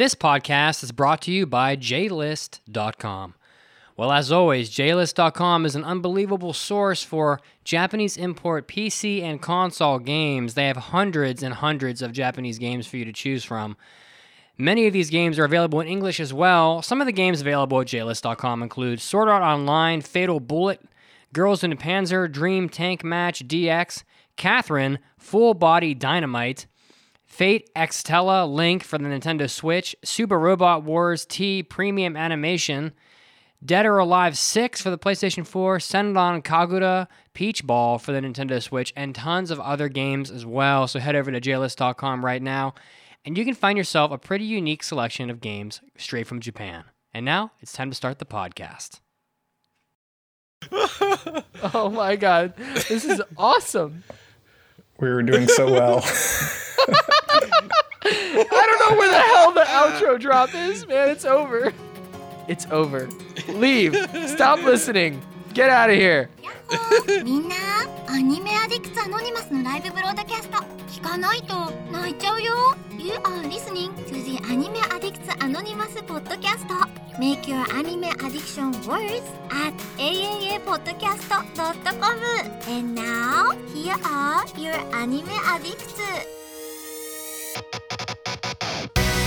This podcast is brought to you by JList.com. Well, as always, JList.com is an unbelievable source for Japanese import PC and console games. They have hundreds and hundreds of Japanese games for you to choose from. Many of these games are available in English as well. Some of the games available at JList.com include Sword Art Online, Fatal Bullet, Girls und Panzer, Dream Tank Match DX, Catherine, Full Body Dynamite, Fate Extella Link for the Nintendo Switch, Super Robot Wars T Premium Animation, Dead or Alive 6 for the PlayStation 4, Senran Kagura Peach Ball for the Nintendo Switch, and tons of other games as well. So head over to JList.com right now, and you can find yourself a pretty unique selection of games straight from Japan. And now it's time to start the podcast. Oh my god, this is awesome. We were doing so well. I don't know where the hell the outro drop is, man. It's over. It's over. Leave. Stop listening. Get out of here. みんなアニメアディクツアノニマスのライブブロードキャスト聞かないと泣いちゃうよ You are listening to the Anime Addicts Anonymous podcast Make your anime addiction worse at aaapodcast.com And now, here are your anime addicts「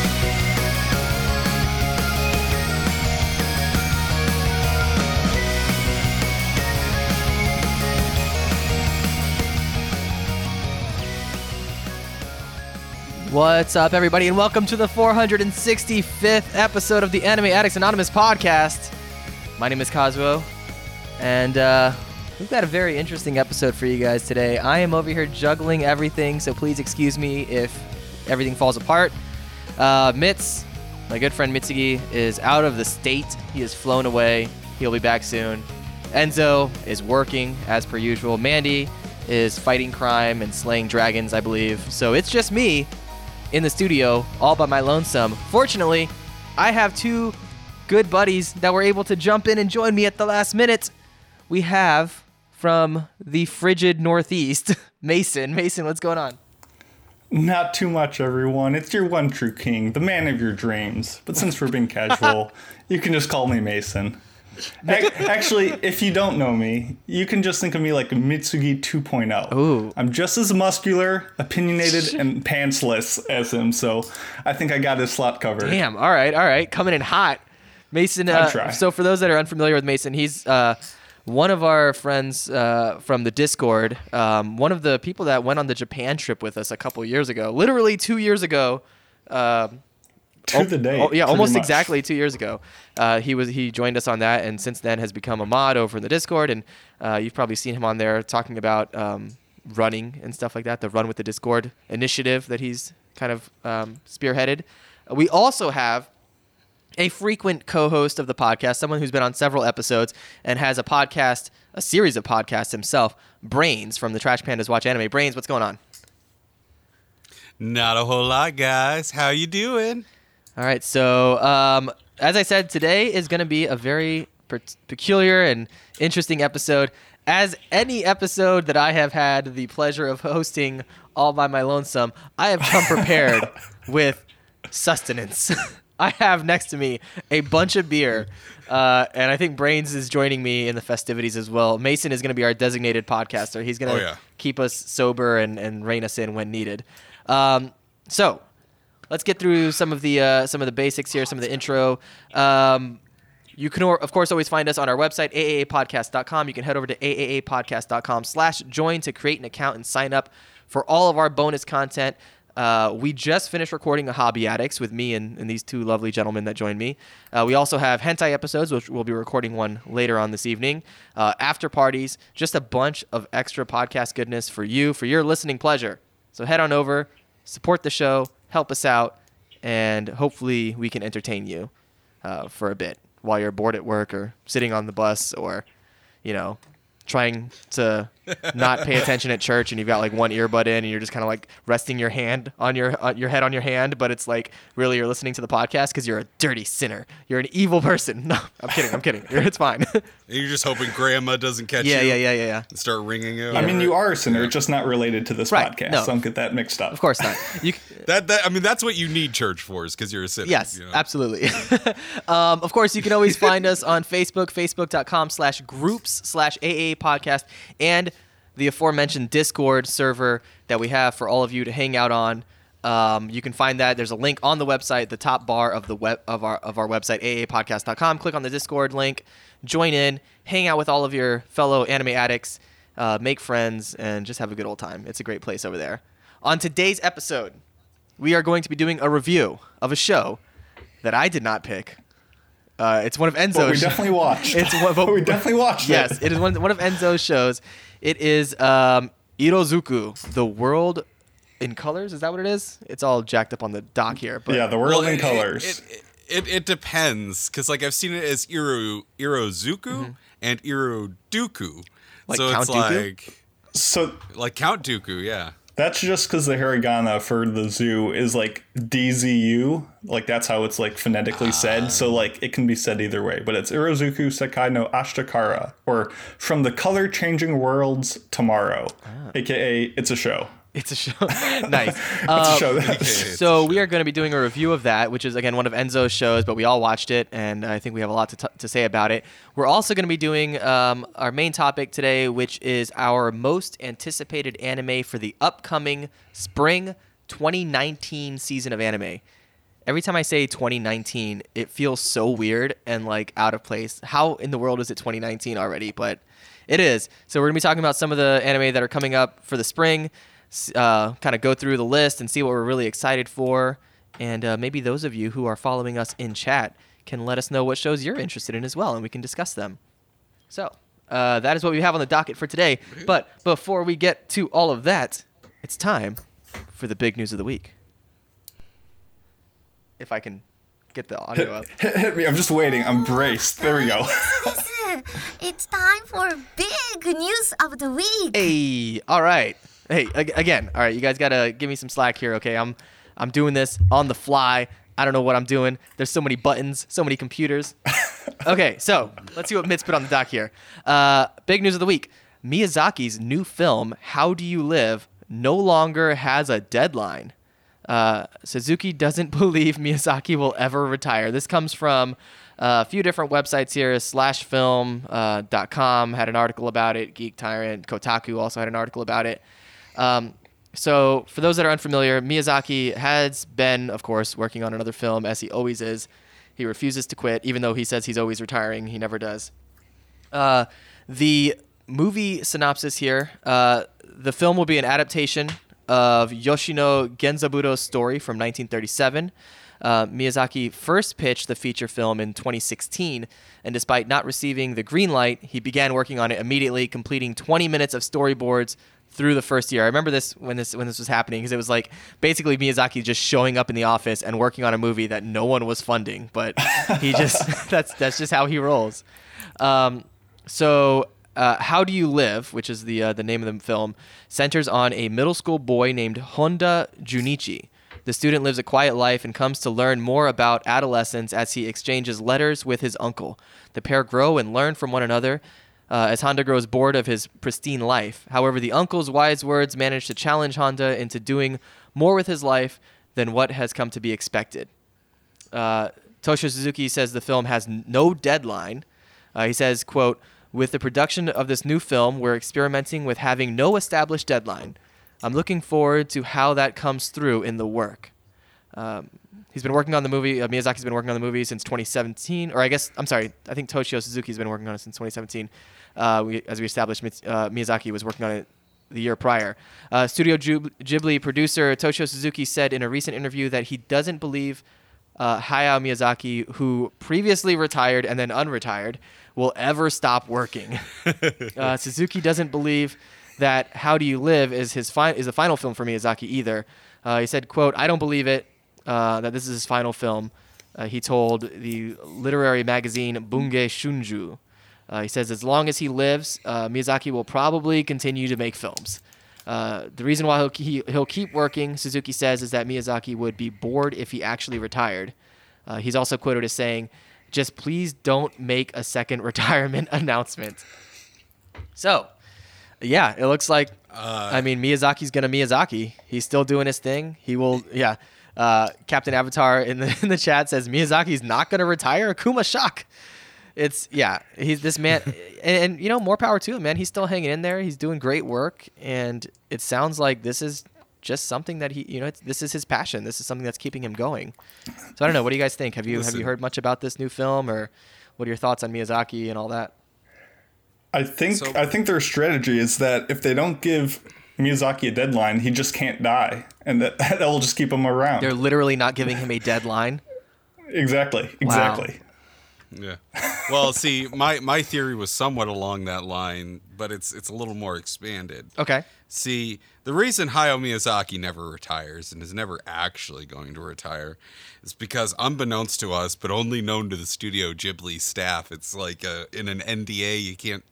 What's up, everybody, and welcome to the 465th episode of the Anime Addicts Anonymous podcast. My name is Kazuo, and uh, we've got a very interesting episode for you guys today. I am over here juggling everything, so please excuse me if everything falls apart. Uh, my good friend Mitsugi, is out of the state. He has flown away. He'll be back soon. Enzo is working as per usual. Mandy is fighting crime and slaying dragons, I believe. So it's just me in the studio all by my lonesome. Fortunately, I have two good buddies that were able to jump in and join me at the last minute. We have from the frigid Northeast, Mason. Mason, what's going on? Not too much, everyone. It's your one true king, the man of your dreams. But since we're being casual, you can just call me Mason. Ac- Actually, if you don't know me, you can just think of me like Mitsugi 2.0. Ooh. I'm just as muscular, opinionated, and pantsless as him, so I think I got his slot covered. Damn. All right. All right. Coming in hot. Mason. Uh, try. so for those that are unfamiliar with Mason, he's uh, one of our friends uh, from the Discord. Um, one of the people that went on the Japan trip with us a couple years ago. Literally two years ago. Um To the day. Oh, yeah, almost much. exactly two years ago. Uh, he was he joined us on that, and since then has become a mod over in the Discord. And uh, you've probably seen him on there talking about um, running and stuff like that. The Run with the Discord initiative that he's kind of um, spearheaded. We also have a frequent co-host of the podcast, someone who's been on several episodes and has a podcast, a series of podcasts himself. Brains from the Trash Pandas Watch Anime. Brains, what's going on? Not a whole lot, guys. How you doing? All right. So, um, as I said, today is going to be a very per- peculiar and interesting episode. As any episode that I have had the pleasure of hosting all by my lonesome, I have come prepared with sustenance. I have next to me a bunch of beer, uh, and I think Brains is joining me in the festivities as well. Mason is going to be our designated podcaster. He's going to Oh, yeah. keep us sober and, and rein us in when needed. Um, so, let's get through some of the uh, some of the basics here, some of the intro. Um, you can, of course, always find us on our website, aaapodcast.com. You can head over to aaapodcast.com slash join to create an account and sign up for all of our bonus content. Uh, we just finished recording a Hobby Addicts with me and, and these two lovely gentlemen that joined me. Uh, we also have hentai episodes, which we'll be recording one later on this evening. Uh, after parties, just a bunch of extra podcast goodness for you, for your listening pleasure. So head on over, support the show, help us out, and hopefully we can entertain you uh, for a bit while you're bored at work or sitting on the bus or, you know, trying to not pay attention at church and you've got like one earbud in and you're just kind of like resting your hand on your on your head on your hand but it's like really you're listening to the podcast because you're a dirty sinner you're an evil person no i'm kidding i'm kidding it's fine And you're just hoping grandma doesn't catch yeah you yeah yeah yeah yeah and start ringing you. I mean, you are a sinner, just not related to this Right, podcast. no. Don't get that mixed up. of course not you that, that I mean that's what you need church for is because you're a sinner. Yes, you know? absolutely. um, of course, you can always find us on Facebook, facebook.com slash groups slash AA podcast, and the aforementioned Discord server that we have for all of you to hang out on. Um, you can find that. There's a link on the website, the top bar of the web of our of our website, aaapodcast.com. Click on the Discord link, join in, hang out with all of your fellow anime addicts, uh, make friends, and just have a good old time. It's a great place over there. On today's episode, we are going to be doing a review of a show that I did not pick. Uh, it's one of Enzo's. But we shows. definitely watched. It's one, but we definitely watched Yes, it. it is one, one of Enzo's shows. It is um, Irozuku, the world in colors. Is that what it is? It's all jacked up on the dock here. But yeah, the world Well, in it- colors. It, it, it, it depends because like I've seen it as Iro Irozuku and Iroduku. Like so Count it's Dooku? like so like Count Dooku, yeah. That's just because the hiragana for the zoo is like DZU. Like that's how it's like phonetically said. So ah. like it can be said either way. But it's Irozuku Sekai no Ashtakara, or from the color changing worlds tomorrow, ah. aka it's a show. It's a show. nice. It's a show. so we are going to be doing a review of that, which is again one of Enzo's shows, but we all watched it, and I think we have a lot to, t- to say about it. We're also going to be doing um, our main topic today, which is our most anticipated anime for the upcoming spring 2019 season of anime. Every time I say 2019, it feels so weird and like out of place. How in the world is it 2019 already? But it is. So we're gonna be talking about some of the anime that are coming up for the spring. S- Uh, kind of go through the list and see what we're really excited for, and uh, maybe those of you who are following us in chat can let us know what shows you're interested in as well, and we can discuss them. So uh, that is what we have on the docket for today. But before we get to all of that, it's time for the big news of the week. If I can get the audio up. hit, hit me. I'm just waiting. I'm braced. There we go. It's time for big news of the week. Hey, all right. Hey, again, all right. You guys gotta give me some slack here, okay? I'm, I'm doing this on the fly. I don't know what I'm doing. There's so many buttons, so many computers. Okay, so let's see what Mitz put on the dock here. Uh, big news of the week: Miyazaki's new film, How Do You Live, no longer has a deadline. Uh, Suzuki doesn't believe Miyazaki will ever retire. This comes from uh, a few different websites here. Slashfilm.com uh, had an article about it. Geek Tyrant, Kotaku also had an article about it. Um, so, for those that are unfamiliar, Miyazaki has been, of course, working on another film, as he always is. He refuses to quit, even though he says he's always retiring. He never does. Uh, the movie synopsis here uh, the film will be an adaptation of Yoshino Genzaburo's story from 1937. Uh, Miyazaki first pitched the feature film in 2016, and despite not receiving the green light, he began working on it immediately, completing 20 minutes of storyboards through the first year. I remember this when this when this was happening because it was like basically Miyazaki just showing up in the office and working on a movie that no one was funding, but he just that's that's just how he rolls. Um, so, uh, How Do You Live, which is the uh, the name of the film, centers on a middle school boy named Honda Junichi. The student lives a quiet life and comes to learn more about adolescence as he exchanges letters with his uncle. The pair grow and learn from one another uh, as Honda grows bored of his pristine life. However, the uncle's wise words manage to challenge Honda into doing more with his life than what has come to be expected. Uh, Toshio Suzuki says the film has no deadline. Uh, he says, quote, with the production of this new film, we're experimenting with having no established deadline. I'm looking forward to how that comes through in the work. Um, he's been working on the movie. Uh, Miyazaki's been working on the movie since 2017, or I guess I'm sorry. I think Toshio Suzuki's been working on it since 2017. Uh, we, as we established, uh, Miyazaki was working on it the year prior. Uh, Studio Ghibli producer Toshio Suzuki said in a recent interview that he doesn't believe uh, Hayao Miyazaki, who previously retired and then unretired, will ever stop working. uh, Suzuki doesn't believe that How Do You Live is his fi- is the final film for Miyazaki either. Uh, he said, "quote I don't believe it uh, that this is his final film." Uh, he told the literary magazine Bungei Shunju. Uh, he says as long as he lives, uh, Miyazaki will probably continue to make films. Uh, the reason why he'll, he, he'll keep working, Suzuki says, is that Miyazaki would be bored if he actually retired. Uh, he's also quoted as saying, just please don't make a second retirement announcement. So, yeah, it looks like, I mean, Miyazaki's going to Miyazaki. He's still doing his thing. He will, yeah. Uh, Captain Avatar in the, in the chat says Miyazaki's not going to retire. Akuma shock. It's yeah, he's this man, and, and you know more power to him, man. He's still hanging in there. He's doing great work, and it sounds like this is just something that he, you know, it's, this is his passion. This is something that's keeping him going. So I don't know. What do you guys think? Have you have you heard much about this new film, or what are your thoughts on Miyazaki and all that? I think So- I think their strategy is that if they don't give Miyazaki a deadline, he just can't die, and that that will just keep him around. They're literally not giving him a deadline. exactly, exactly. Yeah. Well, see, my my theory was somewhat along that line, but it's it's a little more expanded. Okay. See, the reason Hayao Miyazaki never retires and is never actually going to retire is because, unbeknownst to us, but only known to the Studio Ghibli staff, it's like uh in an NDA. You can't,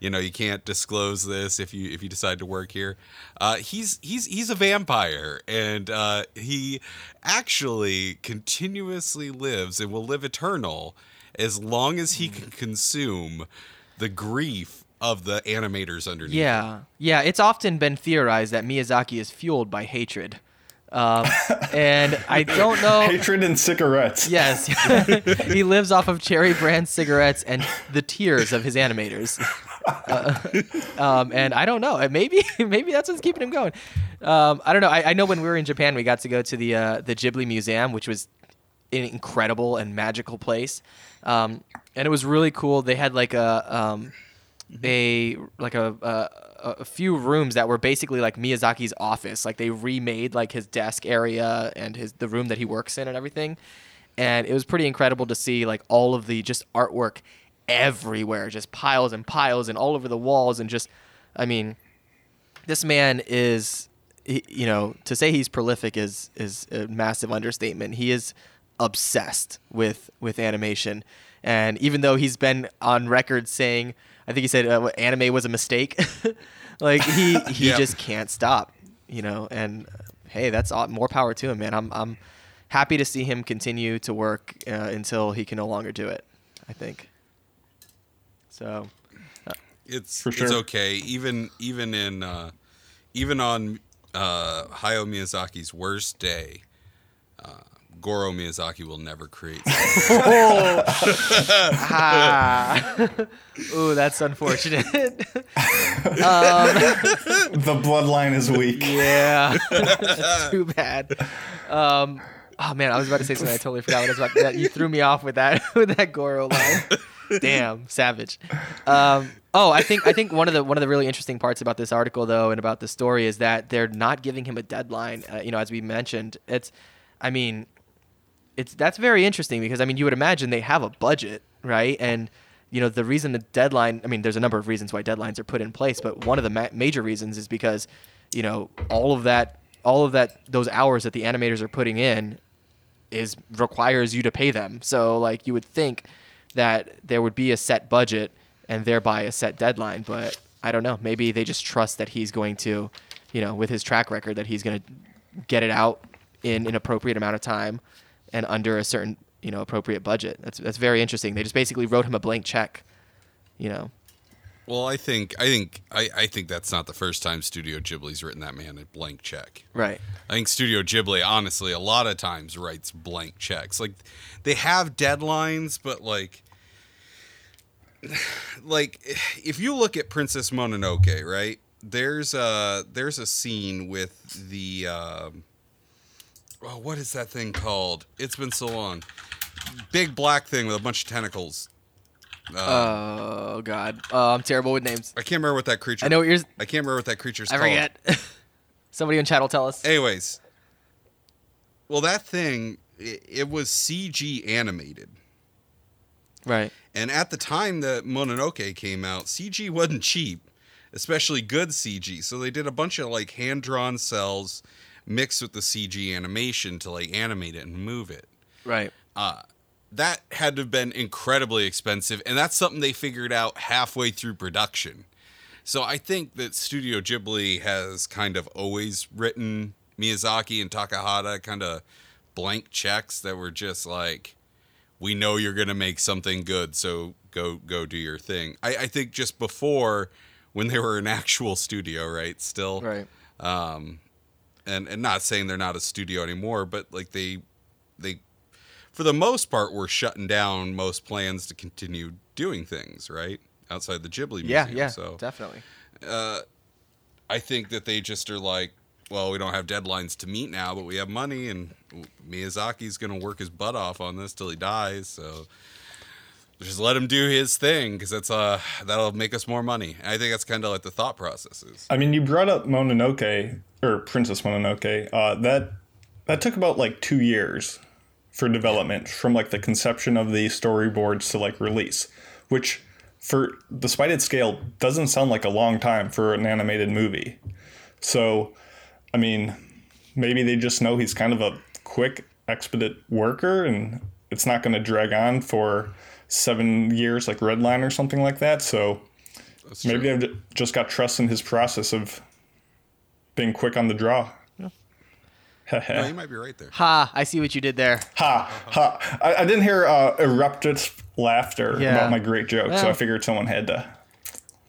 you know, you can't disclose this if you if you decide to work here. Uh, he's he's he's a vampire, and uh, he actually continuously lives and will live eternal as long as he can consume the grief of the animators underneath. him. Yeah, yeah. It's often been theorized that Miyazaki is fueled by hatred, um, and I don't know. Hatred and cigarettes. Yes, he lives off of cherry brand cigarettes and the tears of his animators. Uh, um, and I don't know. uh, Maybe maybe that's what's keeping him going. Um, I don't know. I, I know when we were in Japan, we got to go to the uh, the Ghibli Museum, which was an incredible and magical place, um, and it was really cool. They had like a um, a like a, a a few rooms that were basically like Miyazaki's office. Like they remade like his desk area and his the room that he works in and everything. And it was pretty incredible to see like all of the just artwork everywhere, just piles and piles and all over the walls and just I mean this man is he, you know to say he's prolific is is a massive understatement he is obsessed with with animation. And even though he's been on record saying i think he said uh, anime was a mistake like he he Yeah. just can't stop you know? And uh, hey that's all, more power to him man. I'm i'm happy to see him continue to work uh, until he can no longer do it i think. So it's For it's okay. Even even in uh, even on uh, Hayao Miyazaki's worst day, uh, Goro Miyazaki will never create. ah. Ooh, that's unfortunate. The bloodline is weak. yeah, that's too bad. Um, oh man, I was about to say something. I totally forgot what I was about. That you threw me off with that with that Goro line. Damn, savage. Um, oh, I think I think one of the one of the really interesting parts about this article though and about the story is that they're not giving him a deadline. Uh, you know, as we mentioned, it's, I mean, it's that's very interesting because I mean you would imagine they have a budget, right? And you know the reason the deadline. I mean, there's a number of reasons why deadlines are put in place, but one of the ma- major reasons is because you know all of that, all of that, those hours that the animators are putting in is requires you to pay them. So like you would think that there would be a set budget and thereby a set deadline, but I don't know. Maybe they just trust that he's going to, you know, with his track record that he's going to get it out in an appropriate amount of time and under a certain, you know, appropriate budget. That's that's very interesting. They just basically wrote him a blank check, you know. well, I think I think I, I think that's not the first time Studio Ghibli's written that man a blank check. Right. I think Studio Ghibli, honestly, a lot of times writes blank checks. Like they have deadlines, but like, like if you look at Princess Mononoke, right? There's a there's a scene with the um, oh, what is that thing called? It's been so long. Big black thing with a bunch of tentacles. Uh, Oh God. Oh, I'm terrible with names. I can't remember what that creature. I know what you're. I can't remember what that creature's I called. forget. Somebody in chat will tell us. Anyways, well, that thing it, it was CG animated, Right. and at the time that Mononoke came out, CG wasn't cheap, especially good CG. So they did a bunch of like hand drawn cels mixed with the CG animation to like animate it and move it. Right. Uh, that had to have been incredibly expensive, and that's something they figured out halfway through production. So I think that Studio Ghibli has kind of always written Miyazaki and Takahata kind of blank checks that were just like, we know you're gonna make something good, so go go do your thing. I, I think just before when they were an actual studio, right? Still, Right. um, and and not saying they're not a studio anymore, but like they they for the most part were shutting down most plans to continue doing things right outside the Ghibli Yeah, museum. yeah, yeah, So definitely. Uh, I think that they just are like, well, we don't have deadlines to meet now, but we have money, and Miyazaki's gonna work his butt off on this till he dies. So just let him do his thing because that's uh that'll make us more money. I think that's kind of like the thought process is. I mean, you brought up Mononoke or Princess Mononoke. Uh, that that took about like two years for development, from like the conception of the storyboards to like release, which for despite its scale doesn't sound like a long time for an animated movie. So, I mean, maybe they just know he's kind of a quick, expedite worker, and it's not going to drag on for seven years like Redline or something like that. So. That's Maybe true. I've just got trust in his process of being quick on the draw. No, you might be right there. Ha! I see what you did there. ha ha! I, I didn't hear uh, erupted laughter Yeah. about my great joke, so I figured someone had to.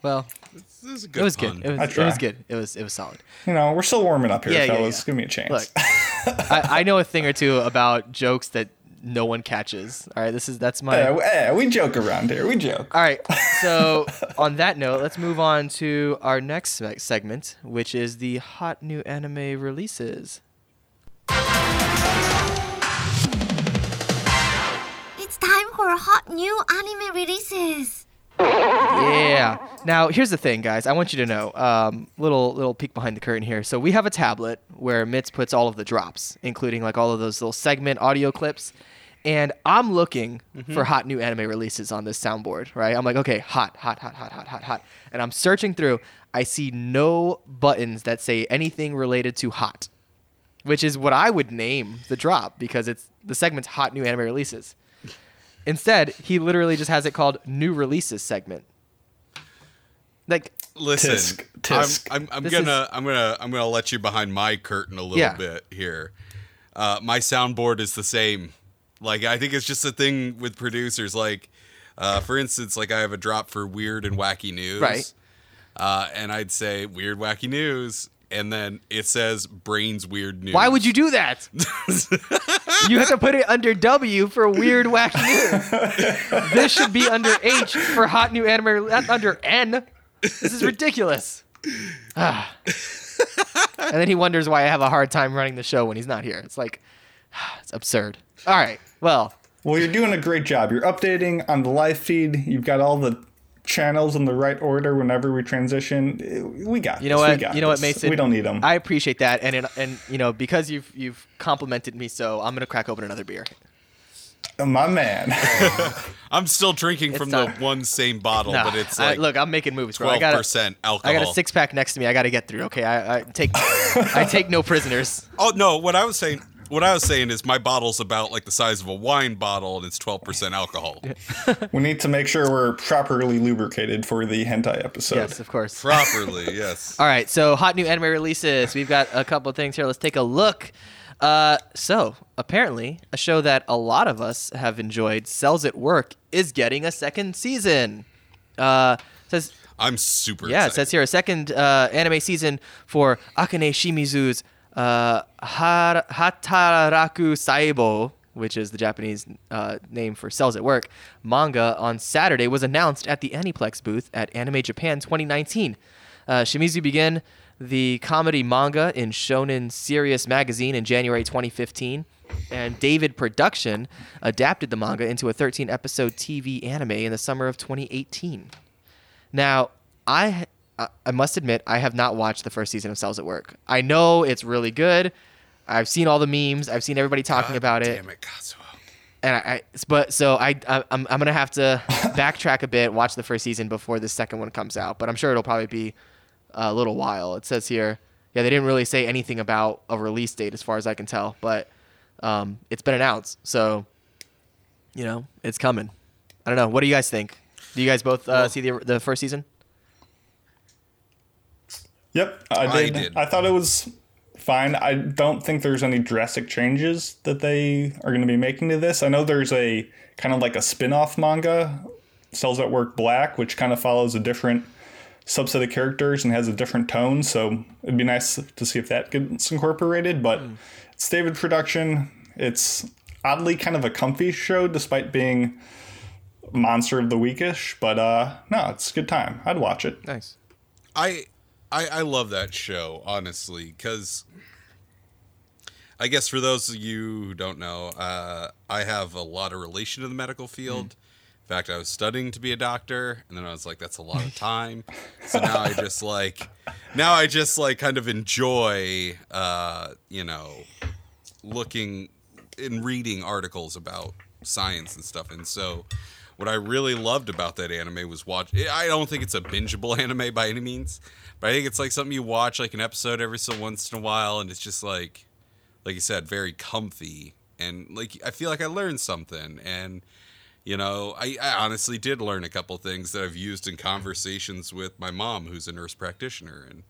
Well, This is a it was pun. good. It I was, it was good. It was it was solid. You know, we're still warming up here, Yeah, yeah, yeah. Give me a chance. Look, I, I know a thing or two about jokes that no one catches. All right, this is that's my. Eh, w- eh, we joke around here. We joke. All right. So on that note, let's move on to our next se- segment, which is the hot new anime releases. It's time for hot new anime releases. Yeah. Now here's the thing, guys. I want you to know. Um, little little peek behind the curtain here. So we have a tablet where Mitz puts all of the drops, including like all of those little segment audio clips. And I'm looking for hot new anime releases on this soundboard, right? I'm like, okay, hot, hot, hot, hot, hot, hot, hot. And I'm searching through. I see no buttons that say anything related to hot, which is what I would name the drop because it's the segment's hot new anime releases. Instead, he literally just has it called new releases segment. Like, Listen, Tisk, tisk. I'm, I'm, I'm gonna I'm gonna I'm gonna let you behind my curtain a little Yeah. bit here. Uh, my soundboard is the same. Like I think it's just a thing with producers. Like, uh, for instance, like I have a drop for weird and wacky news, Right. Uh, and I'd say weird wacky news, and then it says brains weird news. why would you do that? you have to put it under W for weird wacky news. this should be under H for hot new anime, not under N. This is ridiculous. Ah. and then he wonders why I have a hard time running the show when he's not here. It's like, it's absurd. All right. Well, Well, you're doing a great job. You're updating on the live feed. You've got all the channels in the right order whenever we transition. We got You know this. We what? got You know what. Mason? We don't need them. I appreciate that, and it, and you know because you've you've complimented me, so I'm gonna crack open another beer. My man. I'm still drinking from the one same bottle, Nah, but it's I- like look, I'm making moves. I twelve got a, percent alcohol. I got a six pack next to me. I got to get through. Okay, I, I take I take no prisoners. Oh no, what I was saying what I was saying is my bottle's about like the size of a wine bottle and it's 12% alcohol. we need to make sure we're properly lubricated for the hentai episode. Yes, of course. Properly, yes. All right, so hot new anime releases. We've got a couple of things here. Let's take a look. Uh, so apparently, a show that a lot of us have enjoyed, Cells at Work, is getting a second season. Uh, says I'm super yeah, it says here a second uh, anime season for Akane Shimizu's uh, Hataraku Saibo, which is the Japanese uh, name for Cells at Work, manga on Saturday was announced at the Aniplex booth at Anime Japan 2019. Uh, Shimizu began the comedy manga in Shonen Sirius magazine in January 2015, and David Production adapted the manga into a 13 episode TV anime in the summer of 2018. Now, I I- must admit I have not watched the first season of Cells at Work. I know it's really good. I've seen all the memes. I've seen everybody talking God about it. Damn it, Kazuo. And I, I but so I, I I'm I'm gonna have to backtrack a bit, watch the first season before the second one comes out. But I'm sure it'll probably be a little while. It says here, yeah, they didn't really say anything about a release date as far as I can tell, but um, it's been announced. So you know, it's coming. I don't know. What do you guys think? Do you guys both uh, see the the first season? Yep, I I did. did. I thought it was fine. I don't think there's any drastic changes that they are going to be making to this. I know there's a kind of like a spin-off manga, Cells at Work Black, which kind of follows a different subset of characters and has a different tone. So it'd be nice to see if that gets incorporated. But it's David production. It's oddly kind of a comfy show, despite being monster of the weekish. But uh, no, it's a good time. I'd watch it. Nice. I, I I love that show honestly because I guess for those of you who don't know, uh, I have a lot of relation to the medical field. In fact, I was studying to be a doctor, and then I was like, "That's a lot of time." so now I just like, now I just like kind of enjoy, uh, you know, looking and reading articles about science and stuff. And so, what I really loved about that anime was watch. I don't think it's a bingeable anime by any means, but I think it's like something you watch like an episode every so once in a while, and it's just like, like you said, very comfy. And like I feel like I learned something, and you know, I, I honestly did learn a couple things that I've used in conversations with my mom, who's a nurse practitioner, and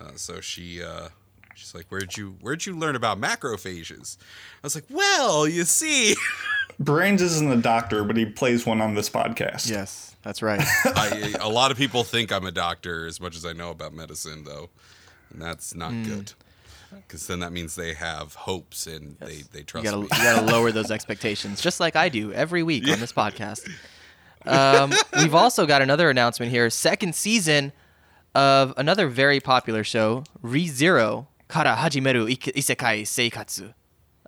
uh, so she uh, she's like, "Where'd you Where'd you learn about macrophages?" I was like, "Well, you see, Brains isn't a doctor, but he plays one on this podcast. Yes, that's right. I, a lot of people think I'm a doctor as much as I know about medicine, though, and that's not Hmm. good." Because then that means they have hopes and they, they you trust gotta me. you gotta lower those expectations, just like I do every week on this podcast. Um, we've also got another announcement here. Second season of another very popular show, ReZero Kara Hajimeru Ik- Isekai Seikatsu,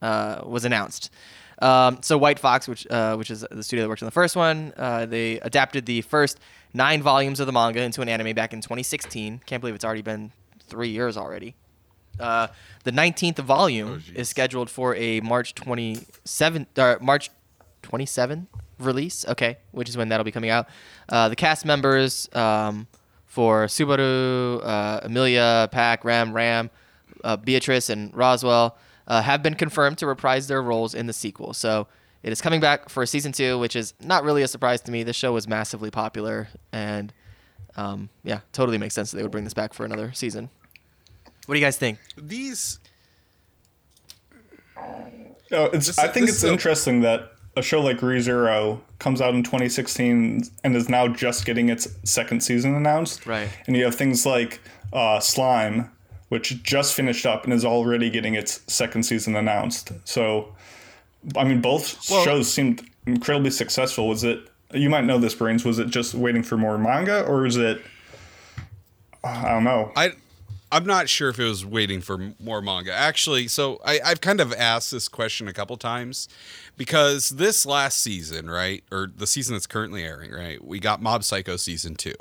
uh, was announced. Um, so White Fox, which uh, which is the studio that worked on the first one, uh, they adapted the first nine volumes of the manga into an anime back in 2016. Can't believe it's already been three years already. Uh, the 19th volume Oh, is scheduled for a March 27 uh, March 27 release. Okay, which is when that'll be coming out. Uh, the cast members um, for Subaru, uh, Emilia, Puck, Rem, Ram, uh, Beatrice, and Roswaal uh, have been confirmed to reprise their roles in the sequel. So it is coming back for season two, which is not really a surprise to me. The show was massively popular, and um, yeah, totally makes sense that they would bring this back for another season. What do you guys think? These Oh, it's, This- I think it's is a- interesting that a show like ReZero comes out in 2016 and is now just getting its second season announced. Right. And you have things like uh, Slime, which just finished up and is already getting its second season announced. So, I mean, both Well- shows seemed incredibly successful. Was it? You might know this, brains. Was it just waiting for more manga, or is it? I don't know. I I'm not sure if it was waiting for more manga. Actually, so I, I've kind of asked this question a couple times because this last season, right, or the season that's currently airing, right, we got Mob Psycho season two.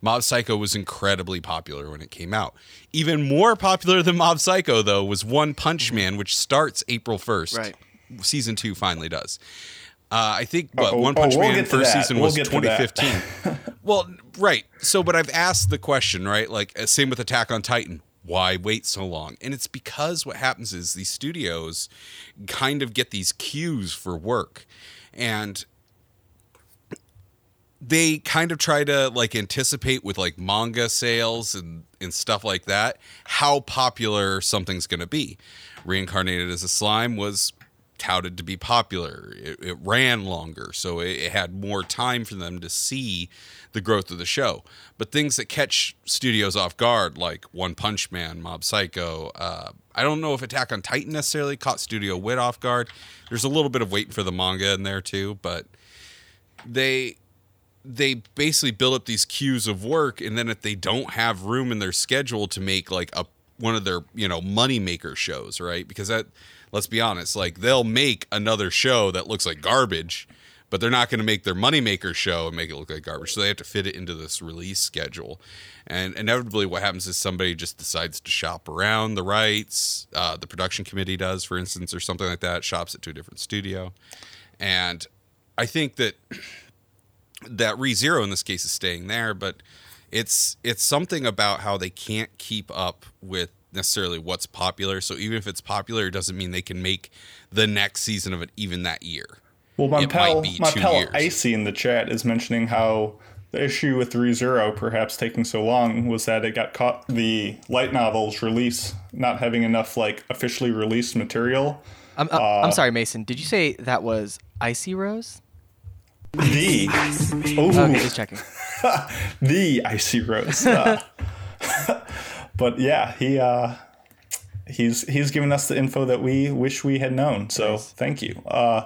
Mob Psycho was incredibly popular when it came out. Even more popular than Mob Psycho, though, was One Punch Man, which starts April 1st. Right. Season two finally does. Uh, I think what Oh, One oh, Punch we'll Man first that. season We'll was get to that. 2015. Well, right. So, but I've asked the question, right? Like, uh, same with Attack on Titan. Why wait so long? And it's because what happens is these studios kind of get these queues for work. And they kind of try to like anticipate with like manga sales and, and stuff like that how popular something's going to be. Reincarnated as a Slime was touted to be popular. It, it ran longer, so it, it had more time for them to see the growth of the show. But things that catch studios off guard, like One Punch Man, Mob Psycho, uh, I don't know if Attack on Titan necessarily caught Studio Wit off guard. There's a little bit of waiting for the manga in there too, but they they basically build up these queues of work and then if they don't have room in their schedule to make like a one of their you know money maker shows right because that let's be honest like they'll make another show that looks like garbage but they're not going to make their moneymaker show and make it look like garbage so they have to fit it into this release schedule. And inevitably what happens is somebody just decides to shop around the rights uh, the production committee does for instance or something like that shops it to a different studio. And i think that that ReZero in this case is staying there, but it's it's something about how they can't keep up with necessarily what's popular. So even if it's popular, it doesn't mean they can make the next season of it even that year. Well, my It pal, my two pal years. Icy in the chat is mentioning how the issue with ReZero perhaps taking so long was that it got caught the light novels release not having enough like officially released material. I'm, uh, I'm sorry, Mason. Did you say that was Icy Rose? The oh, Okay, just checking. the Icy Rose. Uh, but yeah, he uh, he's he's given us the info that we wish we had known. So thank you. Uh,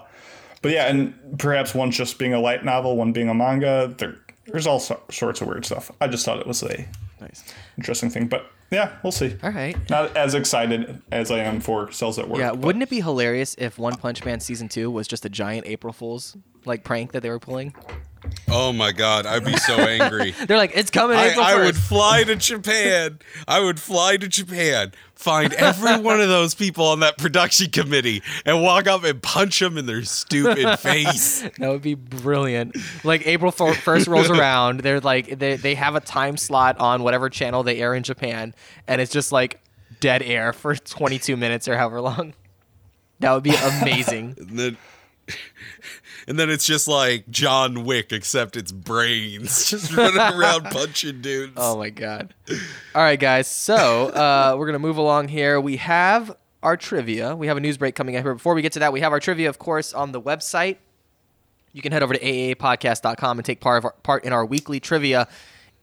but yeah, and perhaps one just being a light novel, one being a manga. There, there's all so- sorts of weird stuff. I just thought it was a Nice. interesting thing. But yeah, we'll see. All right. Not as excited as I am for Cells at Work. Yeah, but wouldn't it be hilarious if One Punch Man season two was just a giant April Fool's like prank that they were pulling? Oh my god, I'd be so angry. They're like, it's coming I, April I would fly to Japan. I would fly to Japan, find every one of those people on that production committee, and walk up and punch them in their stupid face. That would be brilliant. Like April fir- first rolls around, they're like they they have a time slot on whatever channel they air in Japan, and it's just like dead air for 22 minutes or however long. That would be amazing. And then, it's just like John Wick, except it's brains just running around punching dudes. Oh my god. All right, guys. So uh, we're gonna move along here. We have our trivia. We have a news break coming up here. Before we get to that, we have our trivia, of course, on the website. You can head over to aaapodcast.com and take part of our, part in our weekly trivia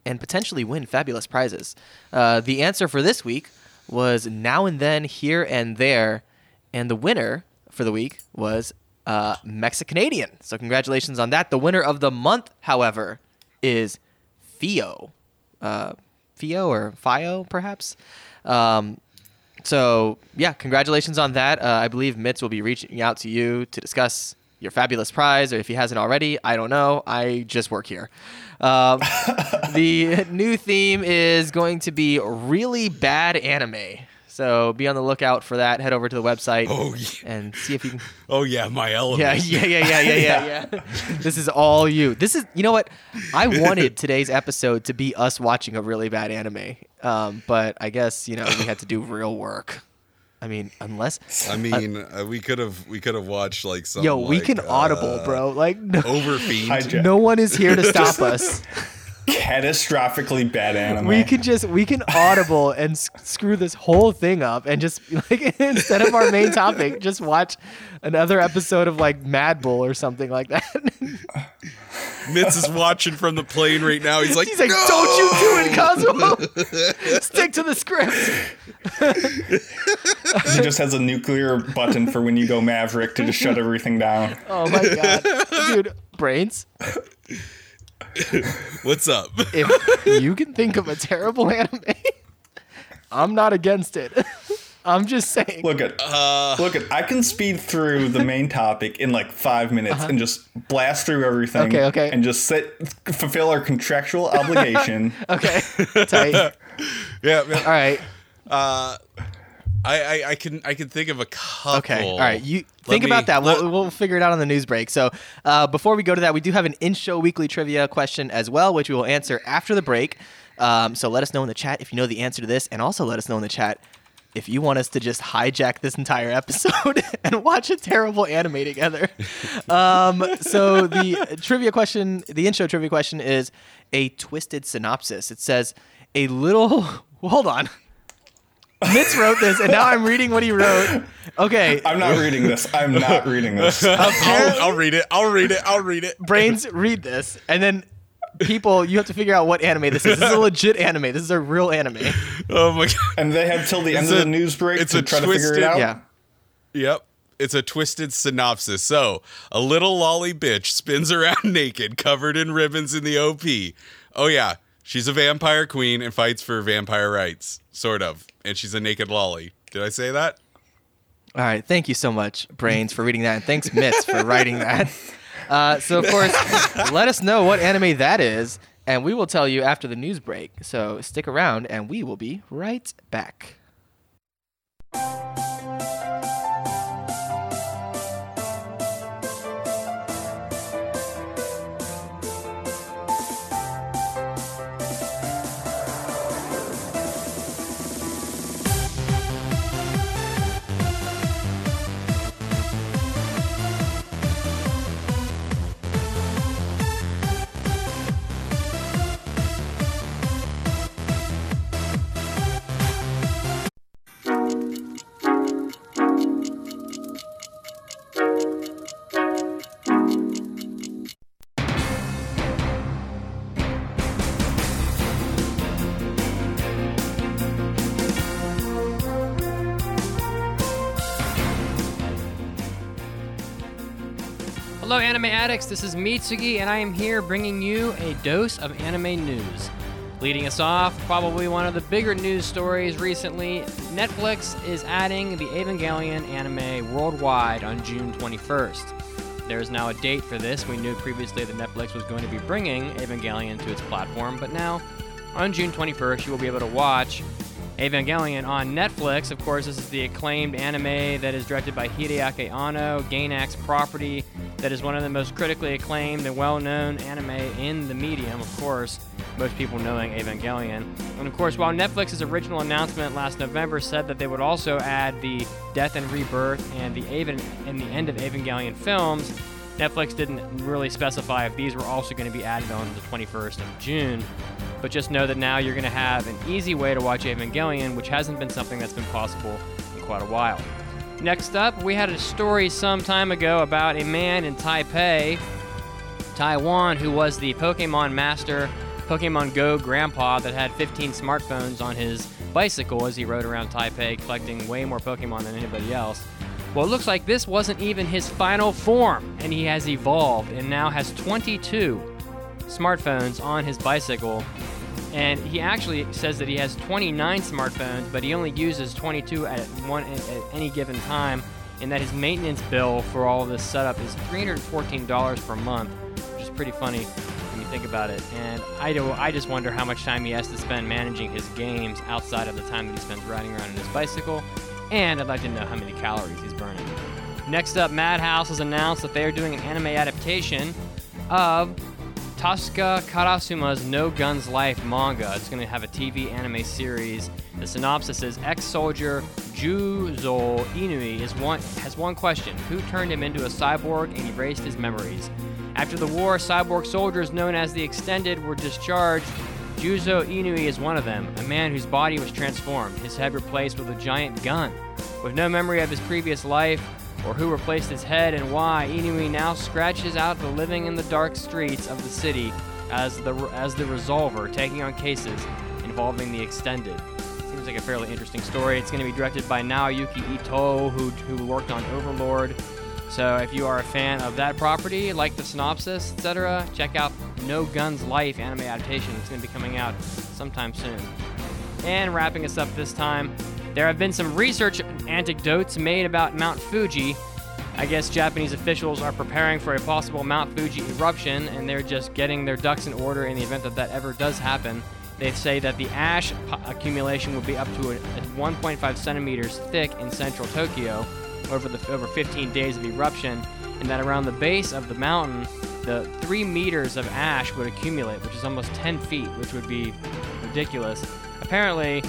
and potentially win fabulous prizes. Uh, the answer for this week was now and then, here and there, and the winner for the week was uh, Mexicanadian. So congratulations on that. The winner of the month, however, is Theo uh, Fio or Fio, perhaps. Um, so yeah, congratulations on that. Uh, I believe Mitz will be reaching out to you to discuss your fabulous prize, or if he hasn't already, I don't know. I just work here. Um, the new theme is going to be really bad anime. So be on the lookout for that. Head over to the website Oh, yeah. and see if you can Oh yeah, my element. yeah, yeah, yeah, yeah, yeah, yeah, yeah. this is all you. This is, you know what? I wanted today's episode to be us watching a really bad anime, um, but I guess you know we had to do real work. I mean, unless I mean, uh, we could have we could have watched like some. yo, we like, can audible, uh, bro. Like, no, Overfiend. Hijack. no one is here to stop us. Catastrophically bad anime. We can just we can audible and s- screw this whole thing up and just like instead of our main topic, just watch another episode of like Mad Bull or something like that. Mitz is watching from the plane right now. He's like, He's like, "No!" "Don't you do it, Cosmo! Stick to the script." he just has a nuclear button for when you go Maverick to just shut everything down. Oh my god, dude, brains! What's up? If you can think of a terrible anime, I'm not against it. I'm just saying. Look at Uh, look at I can speed through the main topic in like five minutes and just blast through everything. Uh-huh. Okay, okay. And just sit fulfill our contractual obligation. Okay, tight. All yeah, man. right. Uh, I, I I can I can think of a couple. Okay. All right. You Let think me- about that. let- We'll, we'll figure it out on the news break. So, uh, before we go to that, we do have an in-show weekly trivia question as well, which we will answer after the break. Um, so let us know in the chat if you know the answer to this, and also let us know in the chat if you want us to just hijack this entire episode and watch a terrible anime together. Um, so the trivia question, the in-show trivia question is a twisted synopsis. It says a little. Hold on. Mitz wrote this, and now I'm reading what he wrote. Okay, I'm not reading this. I'm not reading this. I'll, I'll read it. I'll read it. I'll read it. brains read this, and then people, you have to figure out what anime this is. This is a legit anime. This is a real anime. Oh my god. And they have till the end It's of a- the news break it's to a try to figure twisted- it out. Yeah. Yep. It's a twisted synopsis. So, a little lolly bitch spins around naked, covered in ribbons in the OP. Oh, yeah. She's a vampire queen and fights for vampire rights. Sort of. And she's a naked lolly. Did I say that? All right. Thank you so much, Brains, for reading that, and thanks, Mitz, for writing that. Uh, so, of course, let us know what anime that is, and we will tell you after the news break. So, stick around, and we will be right back. Anime addicts. This is Mitsugi, and I am here bringing you a dose of anime news. Leading us off, probably one of the bigger news stories recently Netflix is adding the Evangelion anime worldwide on June 21st. There is now a date for this. We knew previously that Netflix was going to be bringing Evangelion to its platform, but now on June 21st, you will be able to watch Evangelion on Netflix. Of course, this is the acclaimed anime that is directed by Hideaki Anno, Gainax property that is one of the most critically acclaimed and well-known anime in the medium. Of course, most people knowing Evangelion. And of course, while Netflix's original announcement last November said that they would also add the Death and Rebirth and the Aven and the end of Evangelion films, Netflix didn't really specify if these were also going to be added on the 21st of June. But just know that now you're going to have an easy way to watch Evangelion, which hasn't been something that's been possible in quite a while. Next up, we had a story some time ago about a man in Taipei, Taiwan, who was the Pokemon master, Pokemon Go grandpa that had 15 smartphones on his bicycle as he rode around Taipei collecting way more Pokemon than anybody else. Well, it looks like this wasn't even his final form, and he has evolved and now has 22 smartphones on his bicycle. And he actually says that he has 29 smartphones, but he only uses 22 at one at any given time, and that his maintenance bill for all of this setup is $314 per month, which is pretty funny when you think about it. And I do, I just wonder how much time he has to spend managing his games outside of the time that he spends riding around on his bicycle. And I'd like to know how many calories he's burning. Next up, Madhouse has announced that they are doing an anime adaptation of Tasuku Karasuma's No Guns Life manga. It's going to have a TV anime series. The synopsis is ex-soldier Juzo Inui is one, has one question. Who turned him into a cyborg and erased his memories? After the war, cyborg soldiers known as the Extended were discharged. Juzo Inui is one of them, a man whose body was transformed, his head replaced with a giant gun. With no memory of his previous life, or who replaced his head and why, Inui now scratches out the living in the dark streets of the city as the as the resolver, taking on cases involving the extended. Seems like a fairly interesting story. It's going to be directed by Naoyuki Ito, who who worked on Overlord. So if you are a fan of that property, like the synopsis, etc., check out No Guns Life anime adaptation. It's going to be coming out sometime soon. And wrapping us up this time, there have been some research anecdotes made about Mount Fuji. I guess Japanese officials are preparing for a possible Mount Fuji eruption, and they're just getting their ducks in order in the event that that ever does happen. They say that the ash accumulation will be up to a, a 1.5 centimeters thick in central Tokyo over the over 15 days of eruption, and that around the base of the mountain, the three meters of ash would accumulate, which is almost 10 feet, which would be ridiculous. Apparently,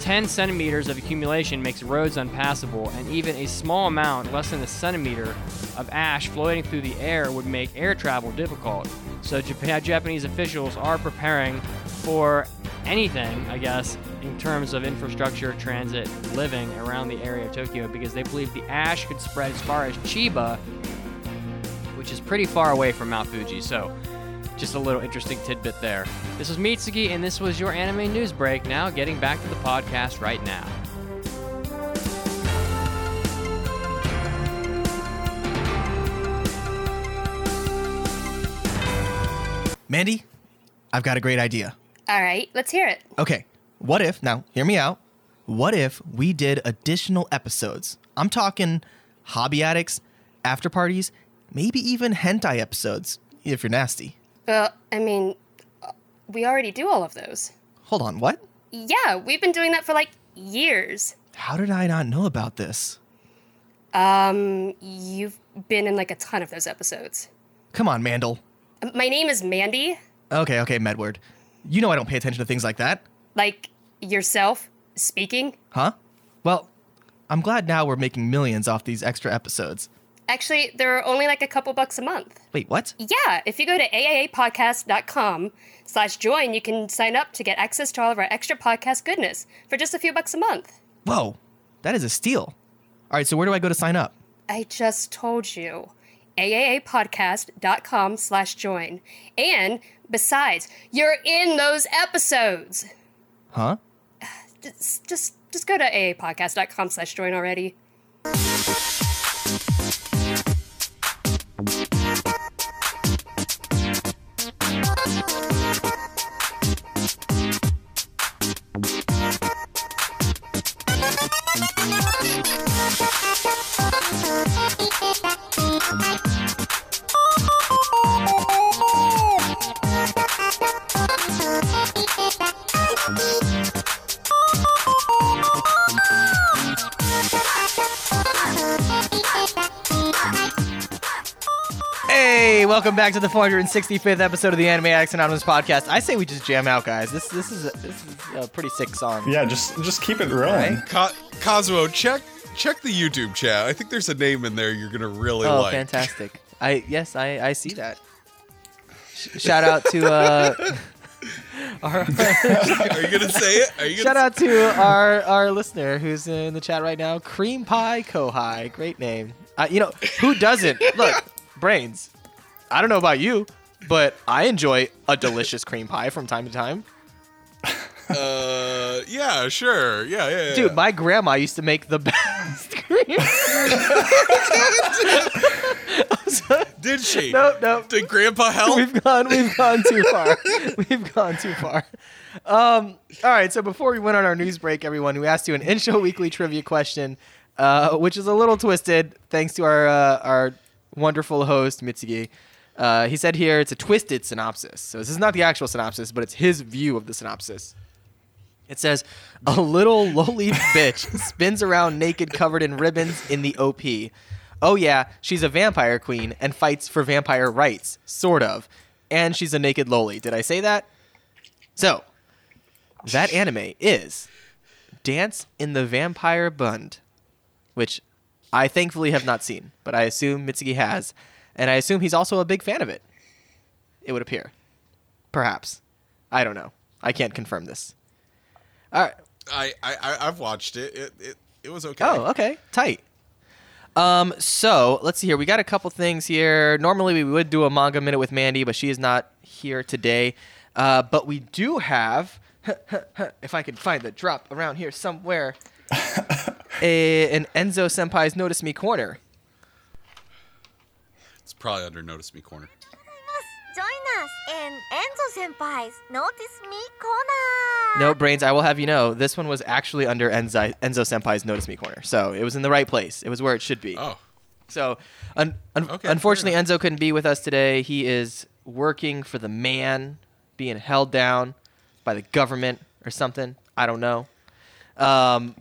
10 centimeters of accumulation makes roads unpassable, and even a small amount, less than a centimeter, of ash floating through the air would make air travel difficult. So, Japan, Japanese officials are preparing for anything, I guess, in terms of infrastructure, transit, living around the area of Tokyo, because they believe the ash could spread as far as Chiba, which is pretty far away from Mount Fuji. So, just a little interesting tidbit there. This was Mitsugi, and this was your anime news break. Now, getting back to the podcast right now. Mandy, I've got a great idea. All right, let's hear it. Okay, what if, now, hear me out. What if we did additional episodes? I'm talking hobby addicts, after parties, maybe even hentai episodes, if you're nasty. Well, I mean, uh, we already do all of those. Hold on, what? Yeah, we've been doing that for like years. How did I not know about this? Um, you've been in like a ton of those episodes. Come on, Mandel. My name is Mandy. Okay, okay, Medward. You know I don't pay attention to things like that. Like yourself speaking. Huh? Well, I'm glad now we're making millions off these extra episodes. Actually, they're only like a couple bucks a month. Wait, what? Yeah, if you go to aaapodcast.com slash join, you can sign up to get access to all of our extra podcast goodness for just a few bucks a month. Whoa, that is a steal. All right, so where do I go to sign up? I just told you. AAApodcast.com slash join. And besides, you're in those episodes. Huh? Just, just, just go to AAPodcast.com slash join already. Hey, welcome back to the 465th episode of the Anime Addicts Anonymous podcast. I say we just jam out, guys. This this is a, this is a pretty sick song. Yeah, just just keep it rolling. Right? Ka- Kazuo, check check the YouTube chat. I think there's a name in there you're gonna really Oh, like. fantastic! I yes, I I see that. Shout out to uh, our Are you gonna say it? Are you gonna shout out to our our listener who's in the chat right now. Cream Pie Kohai, great name. Uh, you know who doesn't? Look, brains. I don't know about you, but I enjoy a delicious cream pie from time to time. Uh, yeah, sure. Yeah, yeah, yeah. Dude, my grandma used to make the best cream. Did she? nope, nope. Did Grandpa help? We've gone, we've gone too far. We've gone too far. Um, all right, so before we went on our news break, everyone, we asked you an in-show weekly trivia question, uh, which is a little twisted, thanks to our uh, our wonderful host Mitsugi. Uh, he said here it's a twisted synopsis. So this is not the actual synopsis, but it's his view of the synopsis. It says, a little lowly bitch spins around naked covered in ribbons in the OP. Oh yeah, she's a vampire queen and fights for vampire rights, sort of. And she's a naked lowly. Did I say that? So, that anime is Dance in the Vampire Bund, which I thankfully have not seen, but I assume Mitsugi has, and I assume he's also a big fan of it. It would appear. Perhaps. I don't know. I can't confirm this. All right. I, I, I've watched it. It, it, it was okay. Oh, okay. Tight. Um, so let's see here. We got a couple things here. Normally we would do a manga minute with Mandy, but she is not here today. Uh, but we do have, if I can find the drop around here somewhere, a, an Enzo Senpai's Notice Me corner. It's probably under Notice Me Corner. Join us in Enzo Senpai's Notice Me Corner! No, Brains, I will have you know, this one was actually under Enzo, Enzo Senpai's Notice Me corner. So it was in the right place. It was where it should be. Oh, So, un- un- Okay, unfortunately, Enzo couldn't be with us today. He is working for the man, being held down by the government or something. I don't know. Um,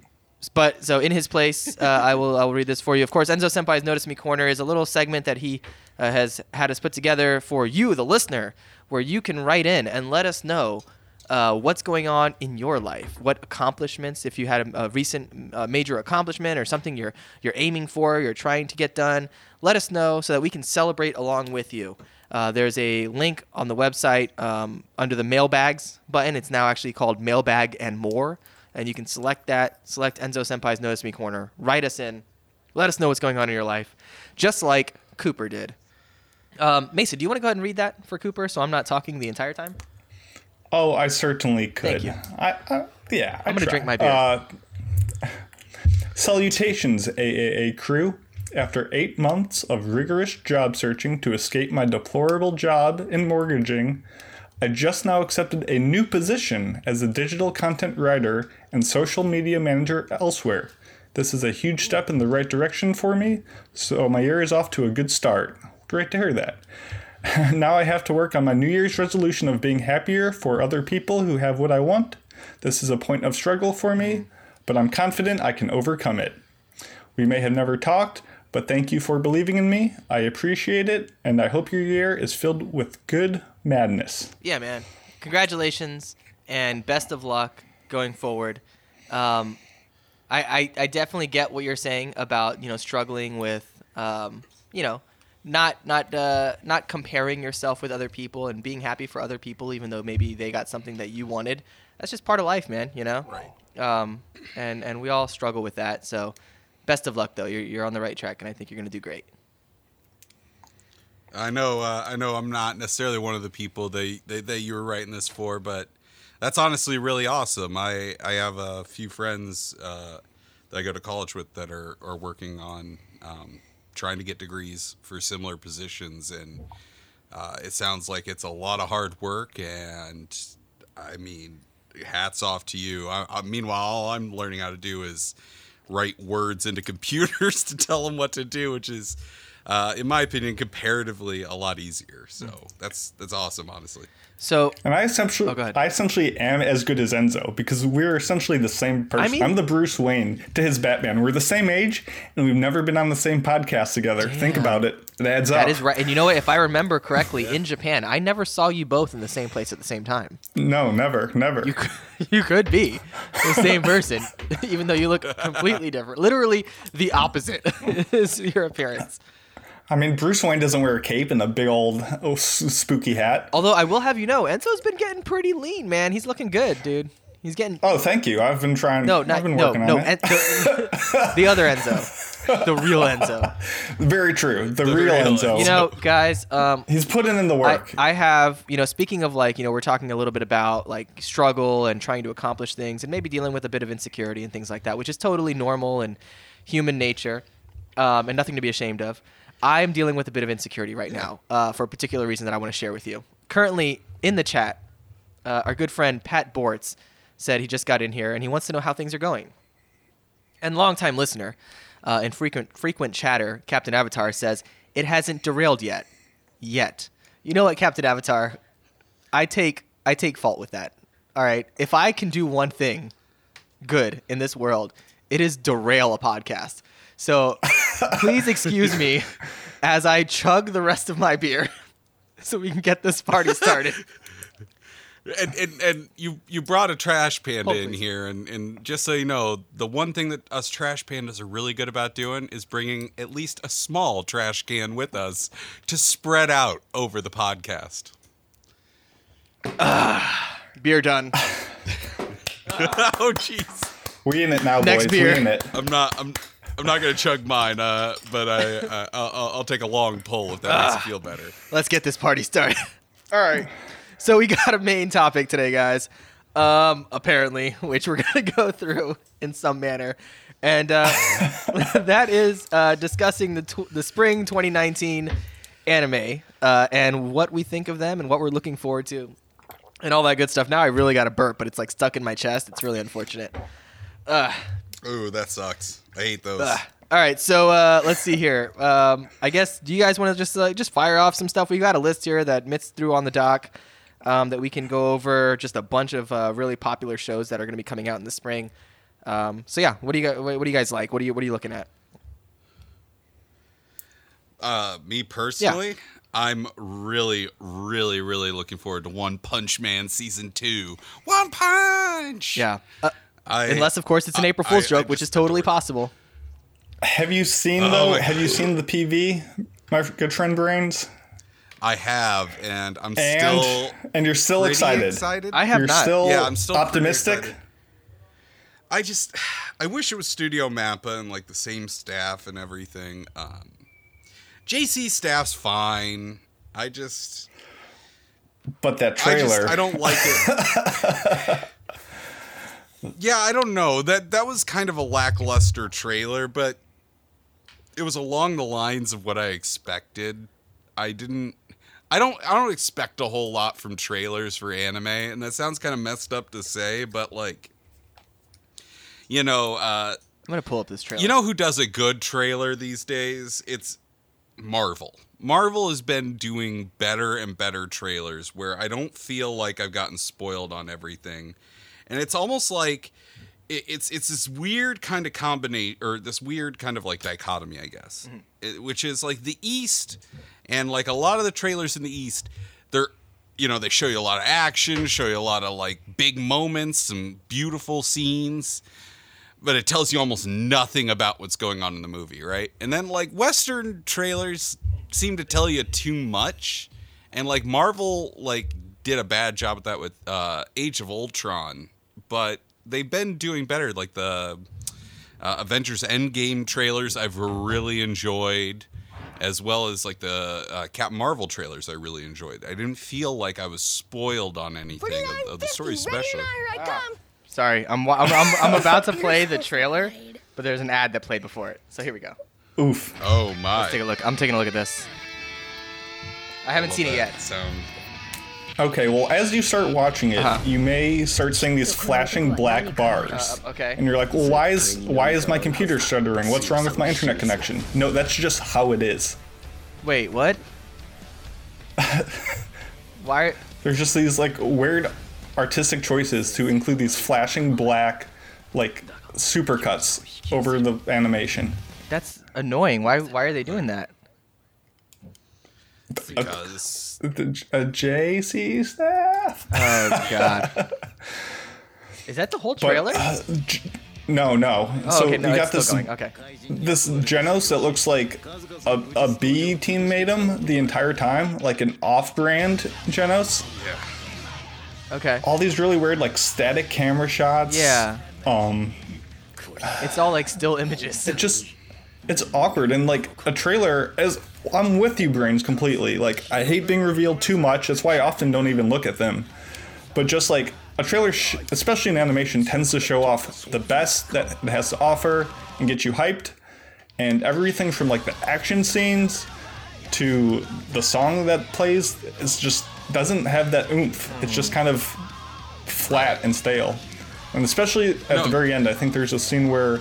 but so in his place, uh, I will I will read this for you. Of course, Enzo Senpai's Notice Me Corner is a little segment that he uh, has had us put together for you, the listener, where you can write in and let us know uh, what's going on in your life, what accomplishments, if you had a, a recent uh, major accomplishment or something you're you're aiming for, you're trying to get done. Let us know so that we can celebrate along with you. Uh, there's a link on the website um, under the mailbags button. It's now actually called Mailbag and More, and you can select that. Select Enzo Senpai's Notice Me corner. Write us in. Let us know what's going on in your life, just like Cooper did. Um, Mason, do you want to go ahead and read that for Cooper so I'm not talking the entire time? Oh, I certainly could. Thank you. I, I yeah. I'm gonna drink my beer. Uh, salutations, AAA crew. After eight months of rigorous job searching to escape my deplorable job in mortgaging, I just now accepted a new position as a digital content writer and social media manager elsewhere. This is a huge step in the right direction for me, so my year is off to a good start. Great to hear that. now I have to work on my New Year's resolution of being happier for other people who have what I want. This is a point of struggle for me, but I'm confident I can overcome it. We may have never talked, but thank you for believing in me. I appreciate it, and I hope your year is filled with good madness. yeah, man. Congratulations and best of luck going forward. Um, I, I, I definitely get what you're saying about you know struggling with um, you know not not uh, not comparing yourself with other people and being happy for other people even though maybe they got something that you wanted. That's just part of life, man. You know. Right. Um, and and we all struggle with that. So best of luck though. You're you're on the right track, and I think you're gonna do great. I know. Uh, I know. I'm not necessarily one of the people that, that that you were writing this for, but that's honestly really awesome. I I have a few friends uh, that I go to college with that are are working on um, trying to get degrees for similar positions, and uh, it sounds like it's a lot of hard work. And I mean, hats off to you. I, I, meanwhile, all I'm learning how to do is write words into computers to tell them what to do, which is uh, in my opinion, comparatively a lot easier. So that's that's awesome, honestly. So And I essentially, Oh. I essentially am as good as Enzo because we're essentially the same person. mean- I'm the Bruce Wayne to his Batman. We're the same age, and we've never been on the same podcast together. Think about it; it adds up. that is right. And you know what? If I remember correctly, in Japan, I never saw you both in the same place at the same time. No, never, never. You could, you could be the same person, even though you look completely different. Literally the opposite is your appearance. I mean, Bruce Wayne doesn't wear a cape and a big old oh, spooky hat. Although I will have you know, Enzo's been getting pretty lean, man. He's looking good, dude. He's getting Oh, thank you. I've been trying. no, I've not been no, working no. on it. En- the, the other Enzo, the real Enzo. Very true. The, real real Enzo. You know, guys, um, he's putting in the I, work. I have, you know, speaking of like, you know, we're talking a little bit about like struggle and trying to accomplish things and maybe dealing with a bit of insecurity and things like that, which is totally normal and human nature um, and nothing to be ashamed of. I'm dealing with a bit of insecurity right now uh, for a particular reason that I want to share with you. Currently in the chat, uh, our good friend Pat Bortz said he just got in here and he wants to know how things are going. And longtime listener uh, and frequent frequent chatter, Captain Avatar says it hasn't derailed yet, yet. You know what, Captain Avatar? I take I take fault with that. All right, if I can do one thing good in this world, it is derail a podcast. So please excuse me as I chug the rest of my beer, so we can get this party started. And, and and you you brought a trash panda Oh, in here, and, and just so you know, the one thing that us trash pandas are really good about doing is bringing at least a small trash can with us to spread out over the podcast. Beer done. oh jeez, we in it now, Next boys. beer. We in it. I'm not I'm I'm not gonna chug mine, uh, but I uh, I'll, I'll- I'll take a long pull if that makes you feel better. Let's get this party started. All right. So we got a main topic today, guys. Um, apparently, which we're gonna go through in some manner, and uh, that is uh, discussing the tw- the spring 2019 anime uh, and what we think of them and what we're looking forward to, and all that good stuff. Now I really got a burp, but it's like stuck in my chest. It's really unfortunate. Ooh, that sucks. I hate those. Ugh. All right, so uh, let's see here. Um, I guess do you guys want to just uh, just fire off some stuff? We got a list here that Mitz threw on the doc um, that we can go over. Just a bunch of uh, really popular shows that are going to be coming out in the spring. Um, so yeah, what do you guys, what do you guys like? What are you what are you looking at? Uh, me personally, I'm really, really, really looking forward to One Punch Man season two. One Punch. Yeah, uh, I, unless of course it's an I- April Fool's I- I joke, which is totally possible. Have you seen Oh though? Have you seen the PV, my good friend Brains? I have, and I'm And still and you're still excited. excited. I have You're not. still, Yeah, I'm still optimistic. I just, I wish it was Studio Mappa and like the same staff and everything. Um, JC staff's fine. I just, But that I trailer. just, I don't like it. yeah, I don't know. That that was kind of a lackluster trailer, but it was along the lines of what I expected. I didn't. I don't. I don't expect a whole lot from trailers for anime, and that sounds kind of messed up to say, but like, you know, uh, I'm gonna pull up this trailer. you know who does a good trailer these days? It's Marvel. Marvel has been doing better and better trailers where I don't feel like I've gotten spoiled on everything. And it's almost like it- it's it's this weird kind of combination or this weird kind of like dichotomy, I guess. It- which is like the East and like a lot of the trailers in the East, they're you know, they show you a lot of action, show you a lot of like big moments, some beautiful scenes but it tells you almost nothing about what's going on in the movie, right? And then like Western trailers seem to tell you too much, and like Marvel like did a bad job with that with uh, Age of Ultron, but they've been doing better. Like the uh, Avengers Endgame trailers, I've really enjoyed. As well as like the uh, Captain Marvel trailers, I really enjoyed. I didn't feel like I was spoiled on anything of, of the story, especially. Sorry, I'm, I'm I'm I'm about to play the trailer, but there's an ad that played before it. So here we go. Oof. Oh my! Let's take a look. I'm taking a look at this. I haven't Love seen it yet. Sound. Okay, well, as you start watching it, Uh-huh. you may start seeing these flashing black bars. Uh, okay. And you're like, well, why is why is my computer stuttering? What's wrong with my internet connection? No, that's just how it is. Wait, what? Why? There's just these like weird artistic choices to include these flashing black like supercuts over the animation. That's annoying. Why? Why are they doing that? Because The, a JC staff? Oh God. Is that the whole But, trailer? uh, J- no, no. oh, so okay, no, you got this. Okay. this Genos that looks like a, a B team made him the entire time, like an off-brand Genos. Yeah. Okay. All these really weird like static camera shots. Yeah. Um, It's all like still images. it just it's awkward and like a trailer as I'm with you brains completely. Like I hate being revealed too much. That's why I often don't even look at them. But just like a trailer, sh- especially in animation, tends to show off the best that it has to offer and get you hyped. And everything from like the action scenes to the song that plays is just doesn't have that oomph. It's just kind of flat and stale. And especially at No. the very end, I think there's a scene where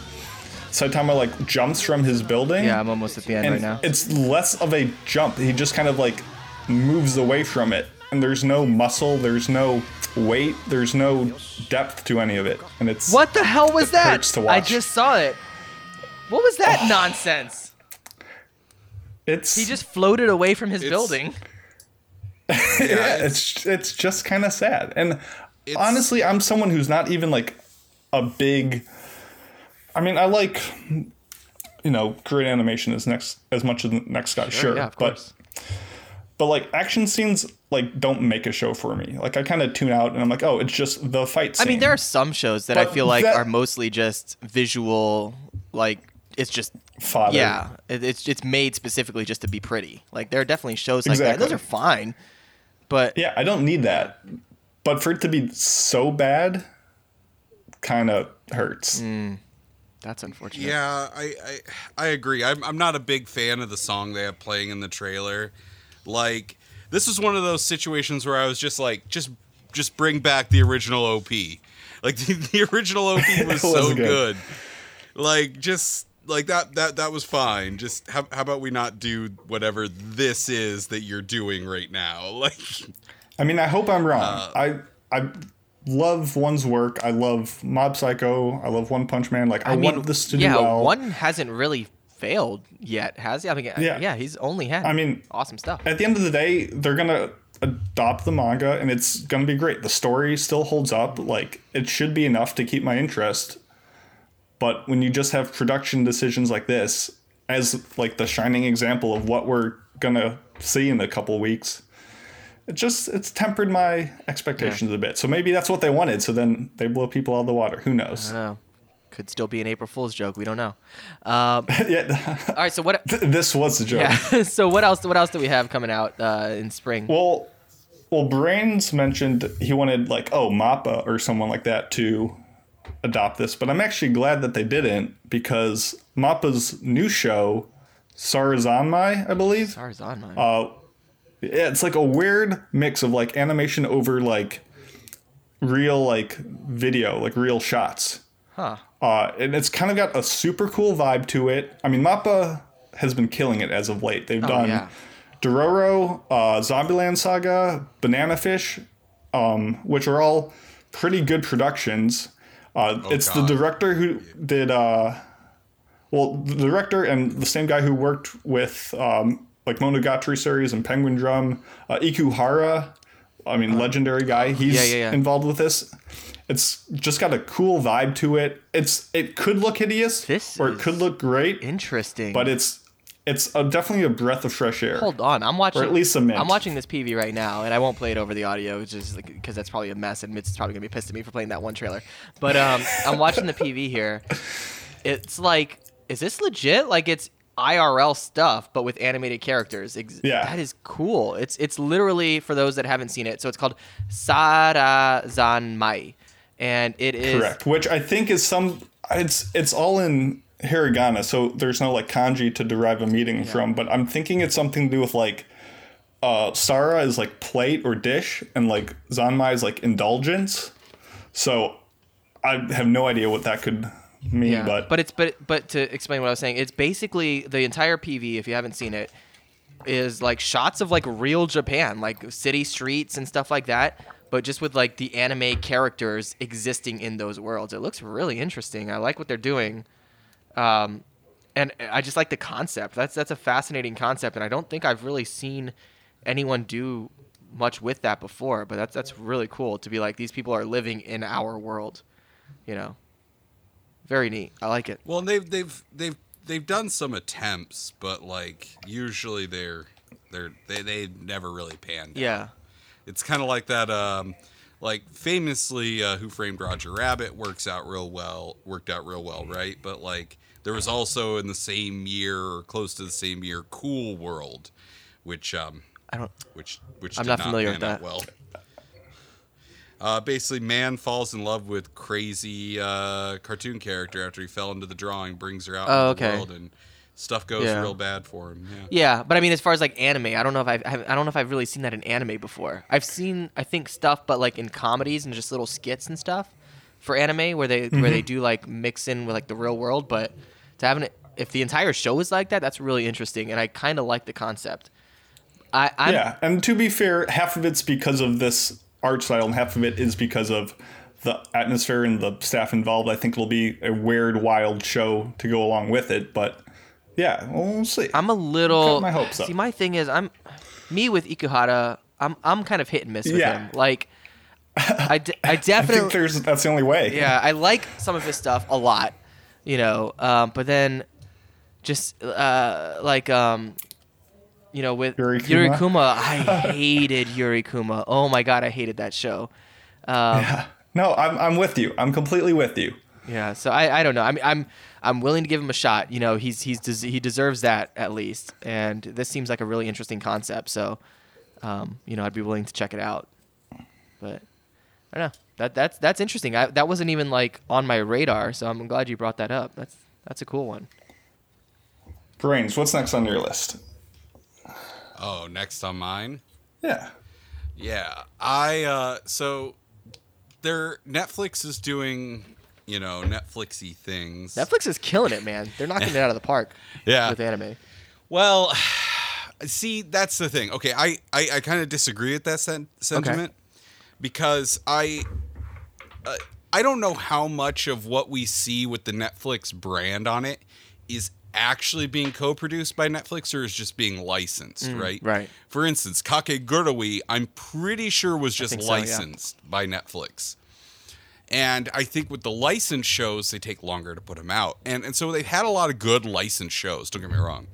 Saitama like jumps from his building. yeah, I'm almost at the end and right now. it's less of a jump. He just kind of like moves away from it. And there's no muscle, there's no weight, there's no depth to any of it. And it's What the hell was that? hurts to I just saw it. What was that nonsense? it's He just floated away from his building. yeah, it's it's just kind of sad. And It's- honestly, I'm someone who's not even like a big. I mean, I like you know great animation is next as much as the next guy, sure, yeah, of but course. but like action scenes like don't make a show for me. Like I kind of tune out and I'm like, oh, it's just the fight scene. I mean, there are some shows that I feel like that- are mostly just visual, like it's just Fodder. yeah, it, it's it's made specifically just to be pretty. Like there are definitely shows like that. Those are fine, but Yeah, I don't need that. But for it to be so bad, kind of hurts. Mm. That's unfortunate. Yeah, I, I I agree. I'm I'm not a big fan of the song they have playing in the trailer. Like this was one of those situations where I was just like, just just bring back the original OP. Like the, the original OP was, was so good. good. Like just like that that that was fine. Just how, how about we not do whatever this is that you're doing right now? Like I mean, I hope I'm wrong. Uh, I I love one's work. I love Mob Psycho. I love One Punch Man. Like I, I mean, want this to yeah, do well. one hasn't really failed yet, has he? I mean, yeah, Yeah. he's only had. I mean, awesome stuff. at the end of the day, they're gonna adopt the manga, and it's gonna be great. The story still holds up. Like it should be enough to keep my interest. But when you just have production decisions like this, as like the shining example of what we're gonna see in a couple weeks, it just it's tempered my expectations a bit. So maybe that's what they wanted. So then they blow people out of the water. Who knows? I don't know. Could still be an April Fool's joke. We don't know. Um, yeah, all right. So what? this was a joke. Yeah. so what else? What else do we have coming out uh, in spring? Well, well, Brains mentioned he wanted like oh Mappa or someone like that to adopt this, but I'm actually glad that they didn't because Mappa's new show, Sarazanmai, I believe. Sarazanmai. Uh, yeah, it's like a weird mix of like animation over like real like video, like real shots. huh. Uh, and it's kind of got a super cool vibe to it. I mean, Mappa has been killing it as of late. They've done Oh, yeah. Dororo, uh, Zombieland Saga, Banana Fish, um, which are all pretty good productions. Uh, it's God. the director who did, uh, well, the director and the same guy who worked with um, like Monogatari series and Penguin Drum, uh, Ikuhara. I mean, legendary guy. He's Uh, yeah, yeah, yeah. involved with this. It's just got a cool vibe to it. It's it could look hideous, This or it could look great, Interesting. but it's it's a, definitely a breath of fresh air. Hold on, I'm watching. Or at least a mint. I'm watching this PV right now, and I won't play it over the audio, just because that's probably a mess, and Mitch is probably gonna be pissed at me for playing that one trailer. But um, I'm watching the PV here. It's like, is this legit? Like it's IRL stuff, but with animated characters. Yeah. that is cool. It's it's literally for those that haven't seen it. So it's called Sarazanmai, and it is Correct. Which I think is some. It's it's all in hiragana, so there's no like kanji to derive a meaning from. But I'm thinking it's something to do with like. Uh, Sara is like plate or dish, and like Zanmai is like indulgence. So I have no idea what that could mean, Yeah, but but it's but but to explain what I was saying, it's basically the entire PV. If you haven't seen it, is like shots of like real Japan, like city streets and stuff like that, but just with like the anime characters existing in those worlds. It looks really interesting. I like what they're doing. Um, and I just like the concept. That's that's a fascinating concept, and I don't think I've really seen anyone do much with that before. But that's that's really cool to be like these people are living in our world, you know. Very neat. I like it. Well, they've they've they've they've done some attempts, but like usually they're they're they they never really panned. out. Yeah. It's kind of like that. Um, like famously, uh, Who Framed Roger Rabbit works out real well. Worked out real well, right? But like there was also in the same year or close to the same year, Cool World, which um I don't. which which I'm not familiar with out that. Well, uh, basically, man falls in love with crazy uh, cartoon character after he fell into the drawing, brings her out Oh, into the okay. world, and stuff goes Yeah. real bad for him. Yeah. Yeah, but I mean, as far as like anime, I don't know if I've, I haven't- I don't know if I've really seen that in anime before. I've seen, I think, stuff, but like in comedies and just little skits and stuff for anime where they where they do like mix in with like the real world. But to have an, if the entire show is like that, that's really interesting, and I kind of like the concept. I I'm, yeah, and to be fair, half of it's because of this art style, and half of it is because of the atmosphere and the staff involved. I think it'll be a weird, wild show to go along with it. But yeah, well, see. I'm a little. My hopes up. See, my thing is, I'm me with Ikuhara. I'm I'm kind of hit and miss with Yeah. him. Like, I I definitely. think there's that's the only way. yeah, I like some of his stuff a lot, you know. Um, but then, just uh, like um, you know, with Yuri Yuri Kuma? Kuma, I hated Yuri Kuma. Oh my god, I hated that show. Um, No, I'm I'm with you. I'm completely with you. yeah, so I, I don't know. I mean, I'm I'm willing to give him a shot. You know, he's he's des- he deserves that at least. And this seems like a really interesting concept. So, um, you know, I'd be willing to check it out. But I don't know. That that's that's interesting. I, that wasn't even like on my radar. So I'm glad you brought that up. That's that's a cool one. Brains, what's next on your list? Oh, next on mine. Yeah. Yeah, I uh so their Netflix is doing, you know, Netflixy things. Netflix is killing it, man. They're knocking it out of the park Yeah. with anime. Well, see, that's the thing. Okay, I I, I kind of disagree with that sen- sentiment because I uh, I don't know how much of what we see with the Netflix brand on it is actually being co-produced by Netflix or is just being licensed, right? Mm, right. For instance, Kakegurui, I'm pretty sure was just think so, yeah. licensed by Netflix. And I think with the licensed shows, they take longer to put them out. And and so they've had a lot of good licensed shows, don't get me wrong.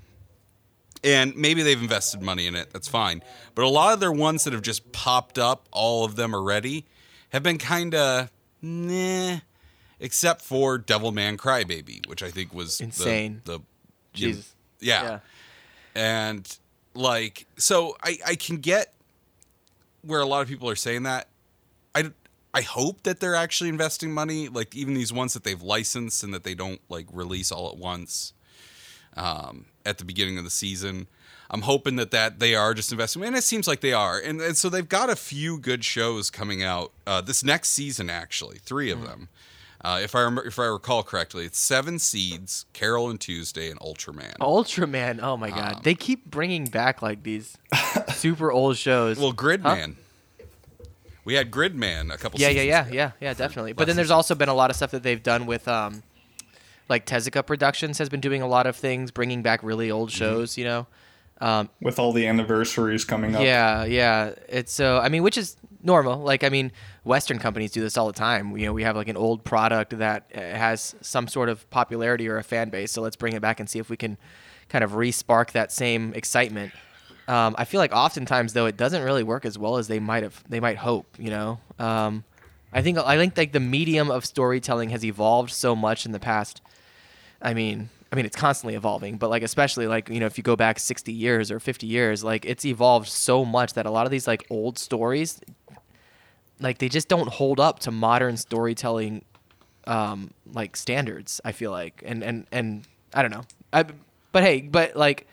And maybe they've invested money in it, that's fine. But a lot of their ones that have just popped up, all of them already, have been kind of nah, except for Devilman Crybaby, which I think was the- Insane. The, Jesus. yeah. Yeah. And like, so I, I can get where a lot of people are saying that. I, I hope that they're actually investing money, like even these ones that they've licensed and that they don't like release all at once um, at the beginning of the season. I'm hoping that that they are just investing, and it seems like they are. And, and so they've got a few good shows coming out uh, this next season, actually, three of them. Uh, if I rem- if I recall correctly, it's Seven Seeds, Carol and Tuesday, and Ultraman. Ultraman. Oh my god, they keep bringing back like these super old shows. Well, Gridman. We had Gridman a couple. yeah, yeah, seasons yeah, ago. yeah, yeah, definitely. But then last there's also been a lot of stuff that they've done with, um, like Tezuka Productions has been doing a lot of things, bringing back really old Mm-hmm. shows. You know. Um, With all the anniversaries coming up. yeah, yeah. It's so I mean, which is normal. Like I mean, Western companies do this all the time. You know, we have like an old product that uh, has some sort of popularity or a fan base, so let's bring it back and see if we can kind of re-spark that same excitement. Um, I feel like oftentimes though it doesn't really work as well as they might have they might hope. You know, um, I think I think like the medium of storytelling has evolved so much in the past. I mean, I mean it's constantly evolving, but like especially like you know if you go back 60 years or 50 years, like it's evolved so much that a lot of these like old stories, like they just don't hold up to modern storytelling, um, like standards. I feel like, and and and I don't know, I, but hey, but like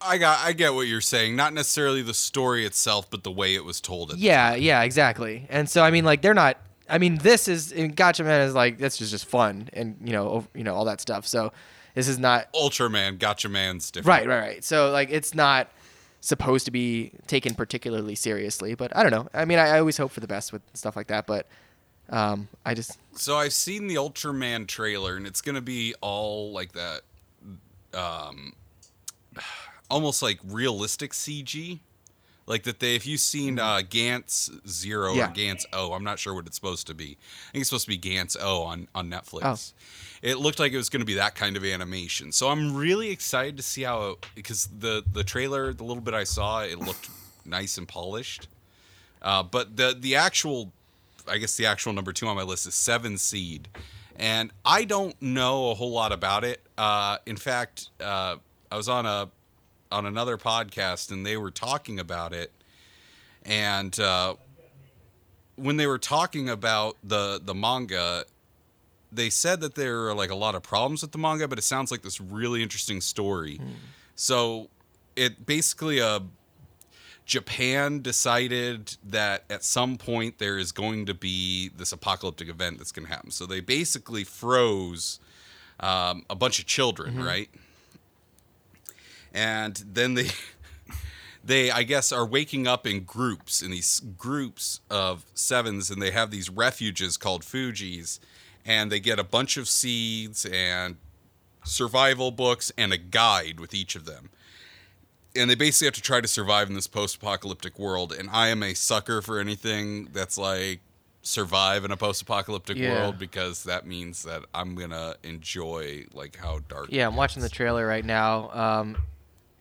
I got. I get what you're saying. Not necessarily the story itself, but the way it was told. At the Yeah, time. yeah, exactly. And so I mean, like they're not. I mean, this is and Gatchaman is like this is just fun and you know ov- you know all that stuff. So this is not Ultraman, Gatchaman's different. right, right, right. So like it's not. Supposed to be taken particularly seriously. But I don't know. I mean, I, I always hope for the best with stuff like that. But um, I just So I've seen the Ultraman trailer, and it's gonna be all like that, um, almost like realistic CG. Like that they, if you've seen uh, Gantz Zero Yeah. or Gantz O, I'm not sure what it's supposed to be. I think it's supposed to be Gantz O on on Netflix. It looked like it was going to be that kind of animation, so I'm really excited to see how it, because the the trailer, the little bit I saw, it looked nice and polished. Uh, but the the actual, I guess the actual number two on my list is Seven Seed, and I don't know a whole lot about it. Uh, in fact, uh, I was on a on another podcast and they were talking about it, and uh, when they were talking about the the manga, they said that there are like a lot of problems with the manga, but it sounds like this really interesting story. So it basically uh Japan decided that at some point there is going to be this apocalyptic event that's going to happen. So they basically froze um, a bunch of children, right? And then they they I guess are waking up in groups in these groups of sevens and they have these refuges called Fujis and they get a bunch of seeds and survival books and a guide with each of them. And they basically have to try to survive in this post-apocalyptic world and I am a sucker for anything that's like survive in a post-apocalyptic Yeah. world because that means that I'm going to enjoy like how dark yeah, I'm watching the trailer right now. Um,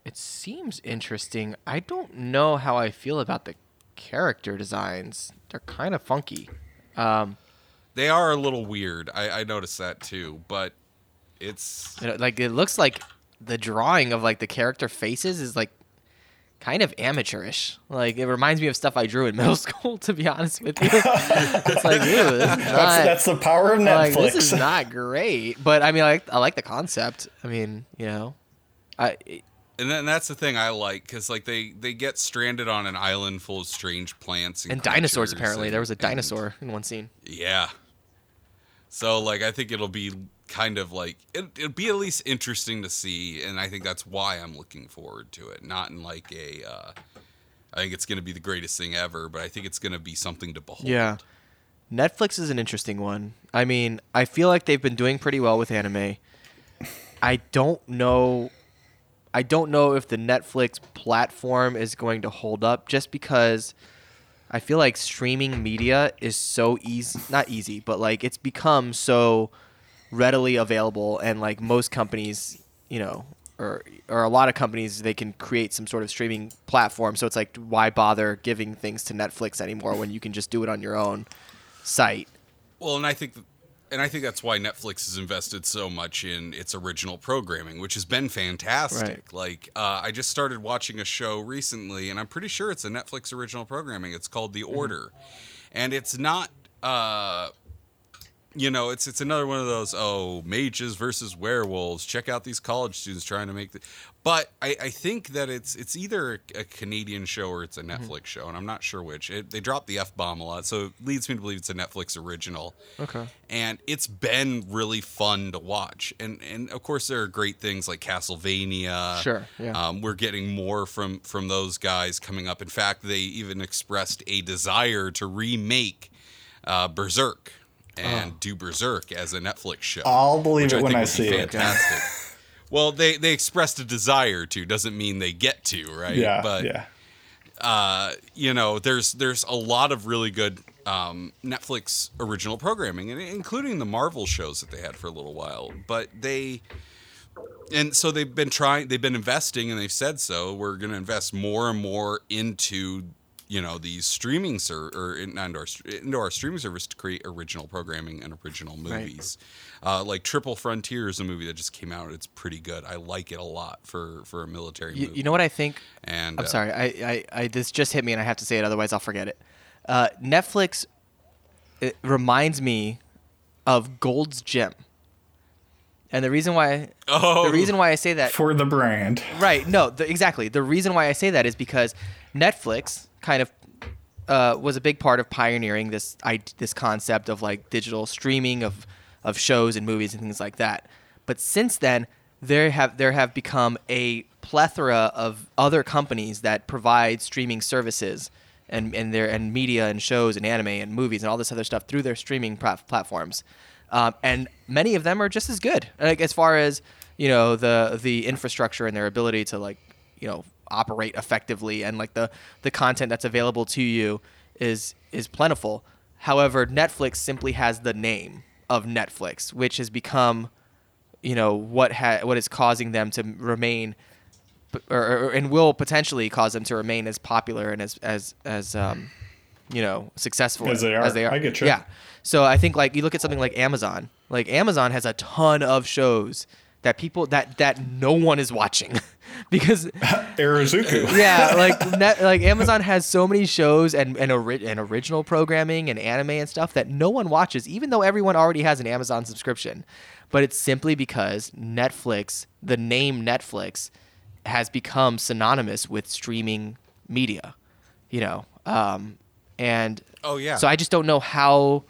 it seems interesting. I don't know how I feel about the character designs. They're kind of funky. Um, They are a little weird. I, I noticed that too, but it's you know, like it looks like the drawing of like the character faces is like kind of amateurish. Like it reminds me of stuff I drew in middle school. To be honest with you, it's like, ew, this is That's, not. that's the power of like, Netflix. this is not great. But I mean, I like I like the concept. I mean, you know, I and then that's the thing I like because like they they get stranded on an island full of strange plants and, and dinosaurs apparently. and- there was a and- dinosaur in one scene. yeah. So like I think it'll be kind of like it, it'll be at least interesting to see, and I think that's why I'm looking forward to it. Not in like a. Uh, I think it's going to be the greatest thing ever, but I think it's going to be something to behold. Yeah. Netflix is an interesting one. I mean, I feel like they've been doing pretty well with anime. I don't know I don't know if the Netflix platform is going to hold up just because I feel like streaming media is so easy, not easy, but like it's become so readily available and like most companies, you know, or or a lot of companies they can create some sort of streaming platform so it's like why bother giving things to Netflix anymore when you can just do it on your own site. Well, and I think, and I think that's why Netflix has invested so much in its original programming, which has been fantastic. Right. Like, uh, I just started watching a show recently, and I'm pretty sure it's a Netflix original programming. It's called The Order, and it's not. Uh, you know, it's it's another one of those oh mages versus werewolves. Check out these college students trying to make the. But I, I think that it's it's either a Canadian show or it's a Netflix show, and I'm not sure which. It, they drop the f bomb a lot, so it leads me to believe it's a Netflix original. Okay. And it's been really fun to watch, and and of course there are great things like Castlevania. Sure, yeah. Um, we're getting more from from those guys coming up. In fact, they even expressed a desire to remake uh, Berserk and do Berserk as a Netflix show. I'll believe it when I see it. Fantastic. well, they they expressed a desire to. Doesn't mean they get to, right? Yeah, But yeah. uh, you know, there's there's a lot of really good um, Netflix original programming, and including the Marvel shows that they had for a little while. But they, and so they've been trying, they've been investing, and they've said so. We're going to invest more and more into you know these streaming ser- or into, our, into our streaming service to create original programming and original movies. Uh, like Triple Frontier is a movie that just came out. It's pretty good. I like it a lot for for a military You, movie. you know what I think? And I'm uh, sorry. I, I, I this just hit me and I have to say it otherwise I'll forget it. Uh, Netflix it reminds me of Gold's Gym. And the reason why Oh. the reason why I say that For the brand. Right. No, the, exactly. The reason why I say that is because Netflix kind of uh, was a big part of pioneering this I, this concept of like digital streaming of of shows and movies and things like that. But since then, there have there have become a plethora of other companies that provide streaming services and and their and media and shows and anime and movies and all this other stuff through their streaming plat- platforms, um, and many of them are just as good. Like as far as you know the the infrastructure and their ability to like you know operate effectively and like the the content that's available to you is is plentiful. However, Netflix simply has the name of Netflix, which has become you know what ha- what is causing them to remain or, or and will potentially cause them to remain as popular and as as as um you know successful As they are. I get you. yeah so i think like you look at something like amazon like amazon has a ton of shows that people that that no one is watching because Irozuku. yeah, like net, like Amazon has so many shows and and, ori- and original programming and anime and stuff that no one watches, even though everyone already has an Amazon subscription. But it's simply because Netflix, the name Netflix, has become synonymous with streaming media. You know, um, and Oh, yeah. So I just don't know how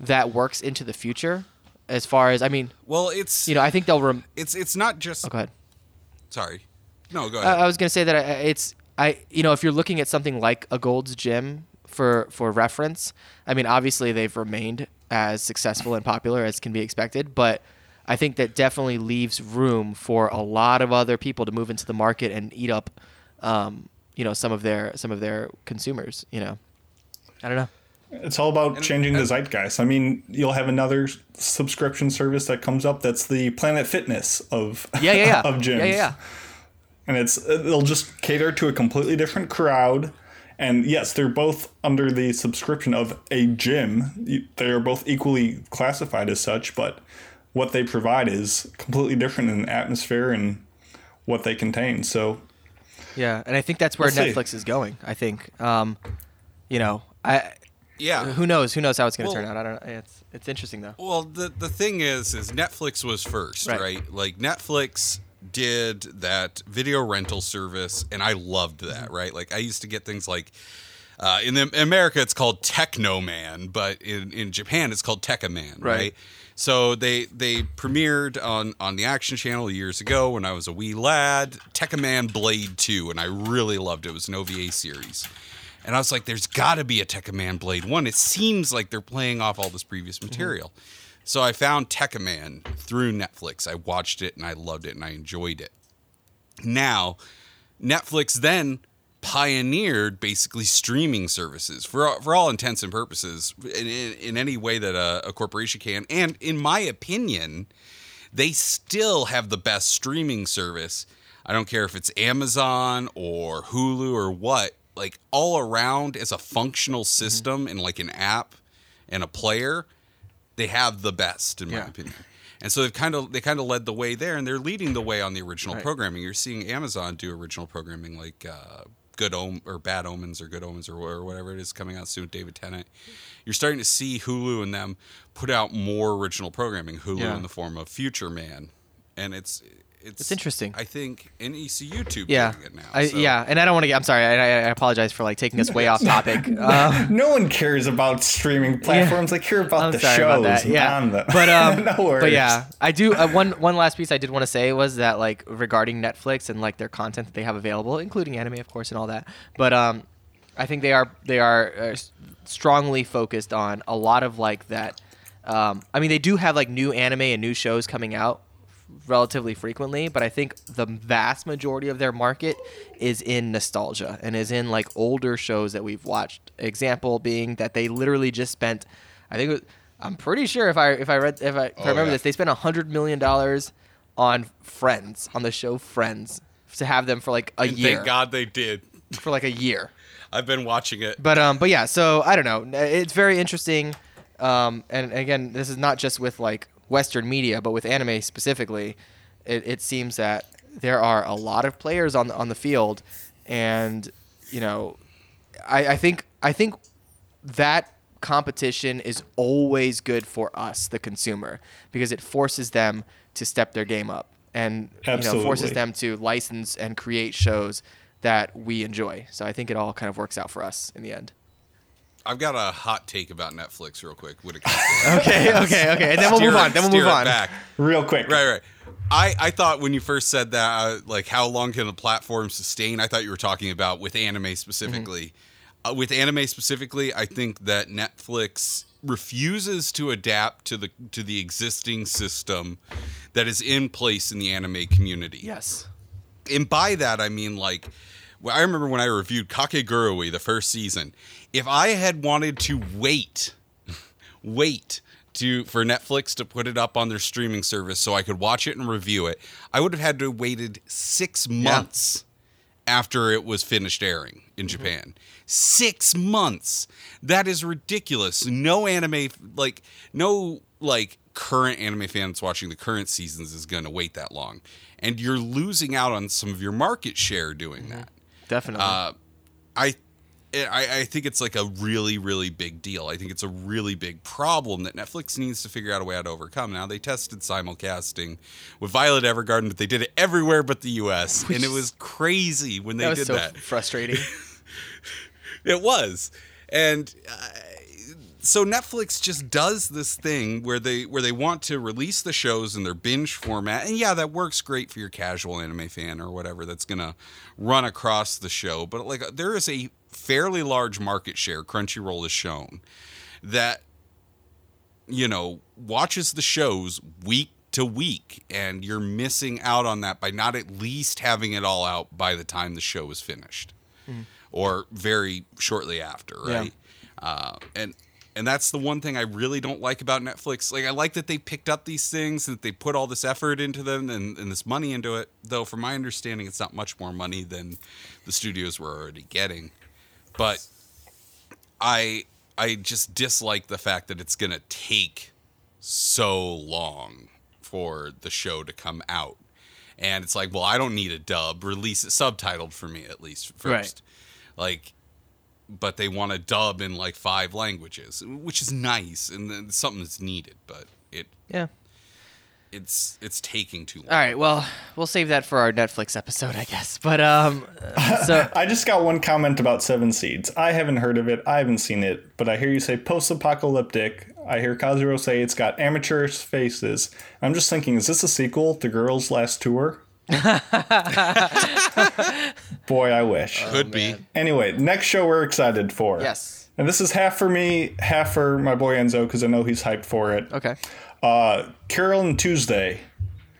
that works into the future. As far as I mean, Well, it's you know, I think they'll. Rem- it's it's not just. oh, go ahead. Sorry. No, go I, ahead. I was gonna say that I- it's I you know if you're looking at something like a Gold's Gym for for reference, I mean obviously they've remained as successful and popular as can be expected, but I think that definitely leaves room for a lot of other people to move into the market and eat up, um, you know, some of their some of their consumers. You know, I don't know. It's all about changing the zeitgeist. I mean, you'll have another subscription service that comes up that's the Planet Fitness of Yeah, yeah, yeah. of gyms. Yeah, yeah, yeah. And it's they'll just cater to a completely different crowd. And yes, they're both under the subscription of a gym. They are both equally classified as such, but what they provide is completely different in atmosphere and what they contain. So Yeah, and I think that's where We'll see. Netflix is going. I think, um, you know, I yeah. who knows who knows how it's gonna Well- turn out. I don't know. It's it's interesting though. Well, the the thing is, is Netflix was first, Right. right? Like Netflix did that video rental service, and I loved that, Mm-hmm. right? Like I used to get things like. Uh, in the, America, it's called Teknoman, but in, in Japan, it's called Tekkaman, Right. right? So they they premiered on on the Action Channel years ago when I was a wee lad. Tekkaman Blade Two, and I really loved it. It was an OVA series. And I was like, there's got to be a Tekkaman Blade 1. It seems like they're playing off all this previous Mm-hmm. So I found Tekkaman through Netflix. I watched it and I loved it and I enjoyed it. Now, Netflix then pioneered basically streaming services for all, for all intents and purposes in, in, in any way that a, a corporation can. And in my opinion, they still have the best streaming service. I don't care if it's Amazon or Hulu or what, like all around as a functional mm-hmm. system and like an app and a player, they have the best in my Yeah. opinion. And so they've kind of they kind of led the way there and they're leading the way on the original Right. programming. You're seeing Amazon do original programming like uh, Good Om or Bad Omens or Good Omens or, or whatever it is coming out soon with David Tennant. You're starting to see Hulu and them put out more original programming. Hulu Yeah. in the form of Future Man, and it's it's It's interesting. I think and you see YouTube Yeah, doing it now. I, so- yeah, and I don't want to get. I'm sorry. I, I I apologize for like taking us way off topic. Uh, no one cares about streaming platforms. They care about I'm the sorry shows about that. Yeah, on them. but um, no worries. but yeah, I do. Uh, one one last piece I did want to say was that like regarding Netflix and like their content that they have available, including anime, of course, and all that. But um, I think they are they are uh, strongly focused on a lot of like that. Um, I mean, they do have like new anime and new shows coming out relatively frequently, but I think the vast majority of their market is in nostalgia and is in like older shows that we've watched. Example being that they literally just spent, I think, it was, I'm pretty sure if I if I read if I, if I Oh, remember yeah. this, they spent a hundred million dollars on Friends on the show Friends to have them for like a And year thank God they did. for like a year. I've been watching it. But um, but yeah, so I don't know. It's very interesting. Um, and again, this is not just with like Western media, but with anime specifically. It, it seems that there are a lot of players on the, on the field, and you know, I, I think I think that competition is always good for us, the consumer, because it forces them to step their game up and you know forces them to license and create shows that we enjoy. So I think it all kind of works out for us in the end. I've got a hot take about Netflix, real quick. Would it comes to that. Okay, okay, okay. And then we'll Steer move on. Then we'll move on. Back. Real quick. Right, right. I, I thought when you first said that, uh, like, how long can a platform sustain? I thought you were talking about with anime specifically. Uh, with anime specifically, I think that Netflix refuses to adapt to the to the existing system that is in place in the anime community Yes. and by that I mean like well, I remember when I reviewed Kakegurui the first season. If I had wanted to wait, wait to for Netflix to put it up on their streaming service so I could watch it and review it, I would have had to have waited six months after it was finished airing in mm-hmm. Japan. Six months. That is ridiculous. No anime like no like current anime fans watching the current seasons is going to wait that long, and you're losing out on some of your market share doing mm-hmm. that. Definitely. Uh, I, I I think it's like a really really big deal. I think it's a really big problem that Netflix needs to figure out a way how to overcome. Now they tested simulcasting with Violet Evergarden, but they did it everywhere but the U.S. and it was crazy when they that was did so that. frustrating. It was, and uh, so Netflix just does this thing where they where they want to release the shows in their binge format, and yeah, that works great for your casual anime fan or whatever that's gonna run across the show. But like, there is a fairly large market share. Crunchyroll has shown that you know watches the shows week to week and you're missing out on that by not at least having it all out by the time the show is finished or very shortly after Yeah. right uh, and and that's the one thing I really don't like about Netflix. Like I like that they picked up these things and that they put all this effort into them and, and this money into it. Though from my understanding, it's not much more money than the studios were already getting. But I I just dislike the fact that it's gonna take so long for the show to come out. And it's like, well, I don't need a dub. Release it subtitled for me at least first. Right. Like but they want to dub in like five languages, which is nice and then something that's needed, but it yeah. it's it's taking too long. All right. Well, we'll save that for our Netflix episode, I guess. But um, so I just got one comment about Seven Seeds. I haven't heard of it. I haven't seen it, but I hear you say post-apocalyptic. I hear Kazuo say it's got amateurish faces. I'm just thinking, is this a sequel to Girls' Last Tour? Boy, I wish. Could be. Anyway, next show we're excited for. yes. And this is half for me, half for my boy Enzo, because I know he's hyped for it. Okay. Uh, Carol and Tuesday.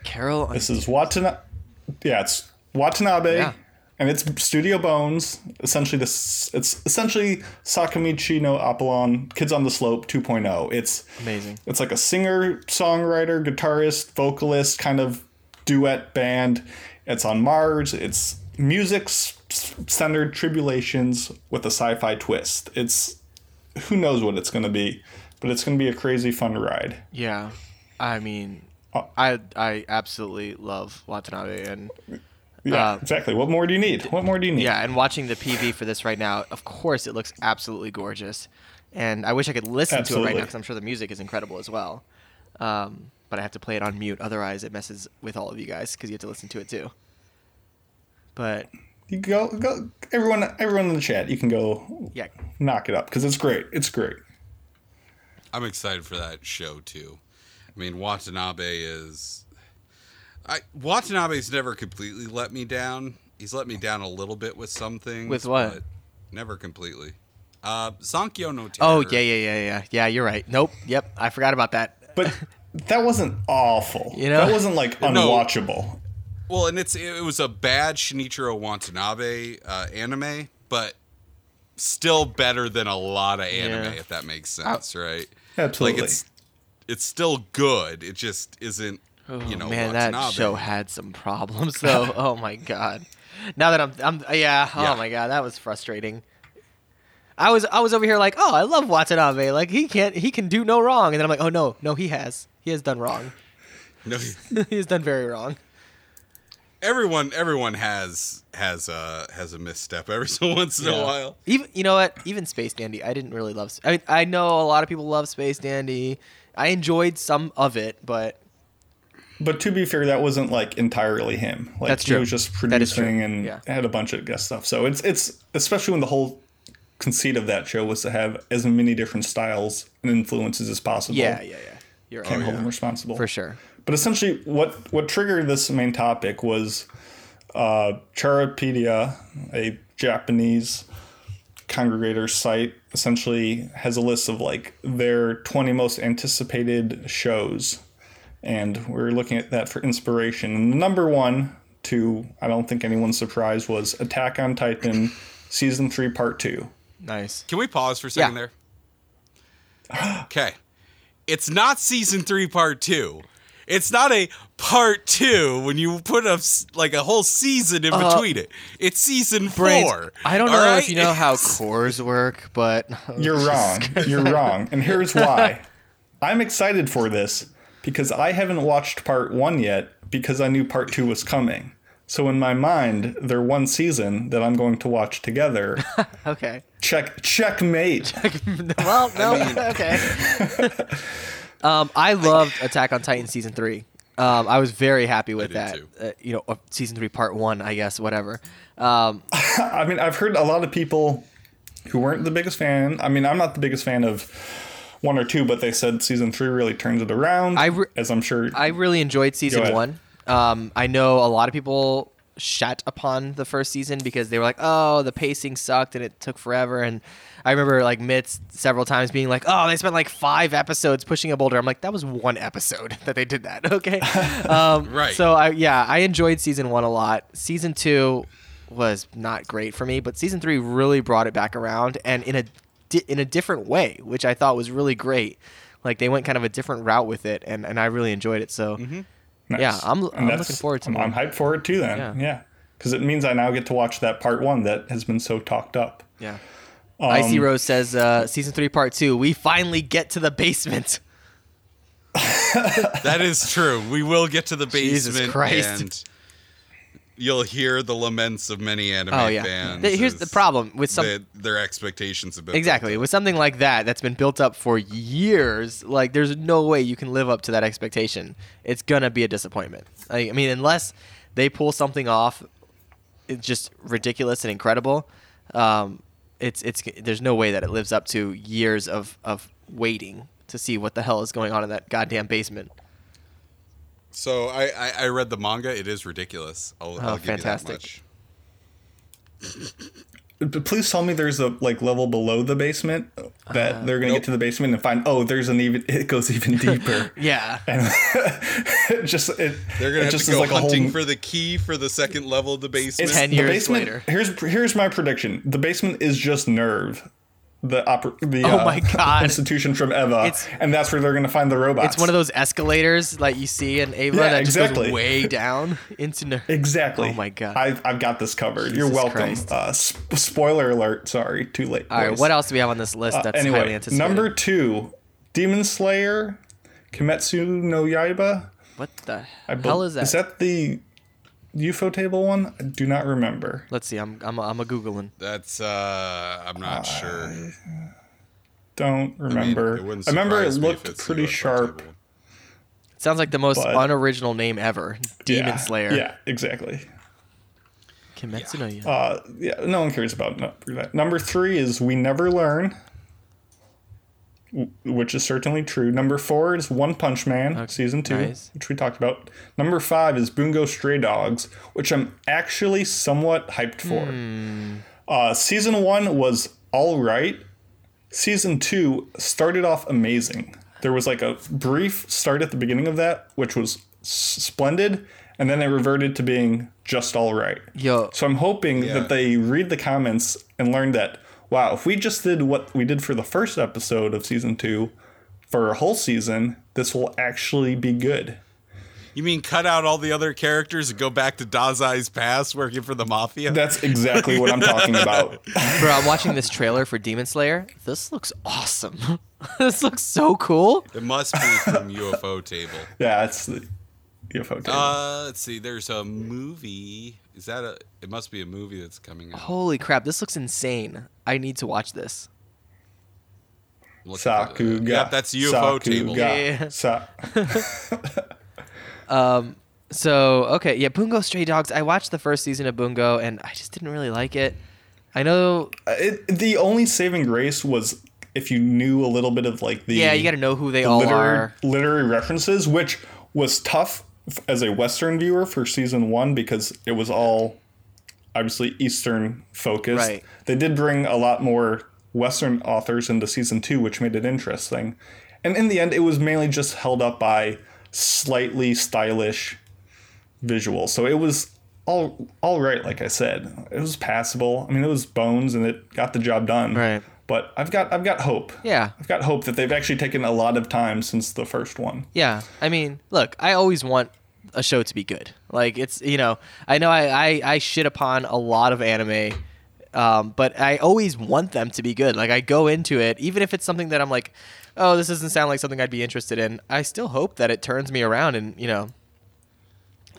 Carol. This is Watanabe. Yeah, it's Watanabe, Yeah. and it's Studio Bones. Essentially, this it's essentially Sakamichi no Apollon Kids on the Slope 2.0. It's Amazing. it's like a singer, songwriter, guitarist, vocalist kind of duet band. It's on Mars. It's music centered tribulations with a sci-fi twist. It's who knows what it's going to be, but it's going to be a crazy fun ride. Yeah. I mean, Oh. I I absolutely love Watanabe and Yeah, Uh, exactly. What more do you need? What more do you need? yeah, and watching the PV for this right now, of course it looks absolutely gorgeous. And I wish I could listen to it right now because I'm sure the music is incredible as well. Um, but I have to play it on mute, otherwise it messes with all of you guys because you have to listen to it too. But You go, go, everyone, everyone in the chat. You can go yeah, knock it up because it's great. It's great. I'm excited for that show too. I mean, Watanabe is. I Watanabe's never completely let me down. He's let me down a little bit with some things. With what? but Never completely. Uh, Zankyou no Terror. Oh yeah, yeah, yeah, yeah, yeah. You're right. Nope. Yep. I forgot about that. But that wasn't awful. You know? that wasn't like unwatchable. Well, and it's it was a bad Shinichiro Watanabe uh, anime, but still better than a lot of anime, Yeah. if that makes sense, right? Absolutely. Like it's it's still good. It just isn't. you know, Oh, man, Watanabe. that show had some problems though. oh my god. Now that I'm, I'm, yeah. Oh Yeah. my god, that was frustrating. I was, I was over here like, oh, I love Watanabe. Like he can't, he can do no wrong. And then I'm like, oh no, no, he has, he has done wrong. No, he has done very wrong. everyone everyone has has a has a misstep every so once in a Yeah. while. Even, you know what? Even Space Dandy, I didn't really love. I mean, I know a lot of people love Space Dandy. I enjoyed some of it, but But to be fair, that wasn't like entirely him. Like That's he true. was just That is true. producing and Yeah. had a bunch of guest stuff. So it's it's especially when the whole conceit of that show was to have as many different styles and influences as possible. Yeah, yeah, yeah. You're Can't right. hold them responsible For sure. But essentially, what what triggered this main topic was uh, Charapedia, a Japanese congregator site, essentially has a list of like their 20 most anticipated shows, and we're looking at that for inspiration. And number one, to I don't think anyone's surprised, was Attack on Titan, season three, part two. Nice. Can we pause for a second Yeah. there? Okay. It's not season three, part two. It's not a part two when you put a s- like a whole season in between it. It's season Uh, Brains, four. I don't know all if you know how cores work, but You're wrong. You're wrong. And here's why. I'm excited for this because I haven't watched part one yet because I knew part two was coming. So in my mind, they're one season that I'm going to watch together. okay. Check checkmate. Well, no, okay. um, I loved Attack on Titan season three. Um, I was very happy with did that. too. Uh, you know, uh, season three, part one, I guess, whatever. Um, I mean, I've heard a lot of people who weren't the biggest fan. I mean, I'm not the biggest fan of one or two, but they said season three really turns it around. I re- as I'm sure. I really enjoyed season one. Um, I know a lot of people shat upon the first season because they were like, "Oh, the pacing sucked and it took forever." And I remember like Mitz several times being like, "Oh, they spent like five episodes pushing a boulder." I'm like, "That was one episode that they did that." Okay, um, Right. So I yeah, I enjoyed season one a lot. Season two was not great for me, but season three really brought it back around and in a di- in a different way, which I thought was really great. Like they went kind of a different route with it, and, and I really enjoyed it. So Nice. yeah, I'm- And I'm looking forward to I'm. I'm hyped for it too. Then, Yeah. yeah, because it means I now get to watch that part one that has been so talked up. Yeah. Um, Icy Rose says, uh, season three, part two. We finally get to the basement. That is true. We will get to the Jesus basement Christ. You'll hear the laments of many anime Oh yeah. fans. Th- Here's the problem with some. their expectations have been Exactly. With something like that that's been built up for years, like there's no way you can live up to that expectation. It's gonna be a disappointment. I, I mean, unless they pull something off, it's just ridiculous and incredible. Um, it's it's there's no way that it lives up to years of of waiting to see what the hell is going on in that goddamn basement. So I, I, I read the manga. It is ridiculous. I'll, I'll give Oh, fantastic. you that much. Please tell me there's a like level below the basement that Uh, they're gonna get to the basement and find. Oh, there's an even. It goes even deeper. Yeah. and it just it. They're gonna it have just to go like hunting whole- for the key for the second level of the basement. It's 10 the years basement, later. Here's here's my prediction. The basement is just NERV, the oper- the Oh uh, my God. institution from Eva, It's- and that's where they're gonna find the robots. It's one of those escalators like you see in Eva Yeah, that just goes way down into. Ner- Exactly. Oh my God. I've, I've got this covered. You're welcome. Uh, sp- spoiler alert. Sorry, too late. All right, boys. what else do we have on this list Uh, that's highly anyway, anticipated? number two, Demon Slayer, Kimetsu no Yaiba. what the I hell is that? Is that the Ufotable one? I do not remember. Let's see. I'm I'm I'm a googling. That's uh, I'm not sure. Don't I mean, remember. it I remember it surprise me if looked pretty sharp. table. Sounds like the most But- unoriginal name ever. Demon yeah, Slayer. Yeah, exactly. Kimetsu no Yaiba. Uh, yeah, no one cares about number that. Number three is We Never Learn, w- which is certainly true. Number four is One Punch Man, season two, nice. which we talked about. Number five is Bungo Stray Dogs, which I'm actually somewhat hyped for. Hmm. Uh, season one was all right. Season two started off amazing. There was like a brief start at the beginning of that, which was s- splendid, and then it reverted to being just all right. Yo, So I'm hoping Yeah. that they read the comments and learn that wow, if we just did what we did for the first episode of season two for a whole season, this will actually be good. You mean cut out all the other characters and go back to Dazai's past working for the mafia? That's exactly what I'm talking about. bro, I'm watching this trailer for Demon Slayer. This looks awesome. this looks so cool. it must be from Ufotable. Yeah, it's the Ufotable. Uh, let's see. There's a movie. Is that a? It must be a movie that's coming out. Holy crap, this looks insane. I need to watch this. Look at it. Sakuga. Yeah, that's UFO Sakuga. Table. Yeah. Sa- um, So okay, yeah, Bungo Stray Dogs. I watched the first season of Bungo, and I just didn't really like it. I know. Uh, it, the only saving grace was if you knew a little bit of like the Yeah, you got to know who they all literary, are. literary references, which was tough f- as a Western viewer for season one because it was all obviously Eastern focused. Right. They did bring a lot more Western authors into season two, which made it interesting. And in the end, it was mainly just held up by slightly stylish visuals. So it was all all right, like I said. It was passable. I mean, it was Bones, and it got the job done. Right. But I've got I've got hope. Yeah. I've got hope that they've actually taken a lot of time since the first one. Yeah, I mean, look, I always want a show to be good. Like it's you know, I know I I, I shit upon a lot of anime, um, but I always want them to be good. Like I go into it, even if it's something that I'm like, oh, this doesn't sound like something I'd be interested in. I still hope that it turns me around, and you know,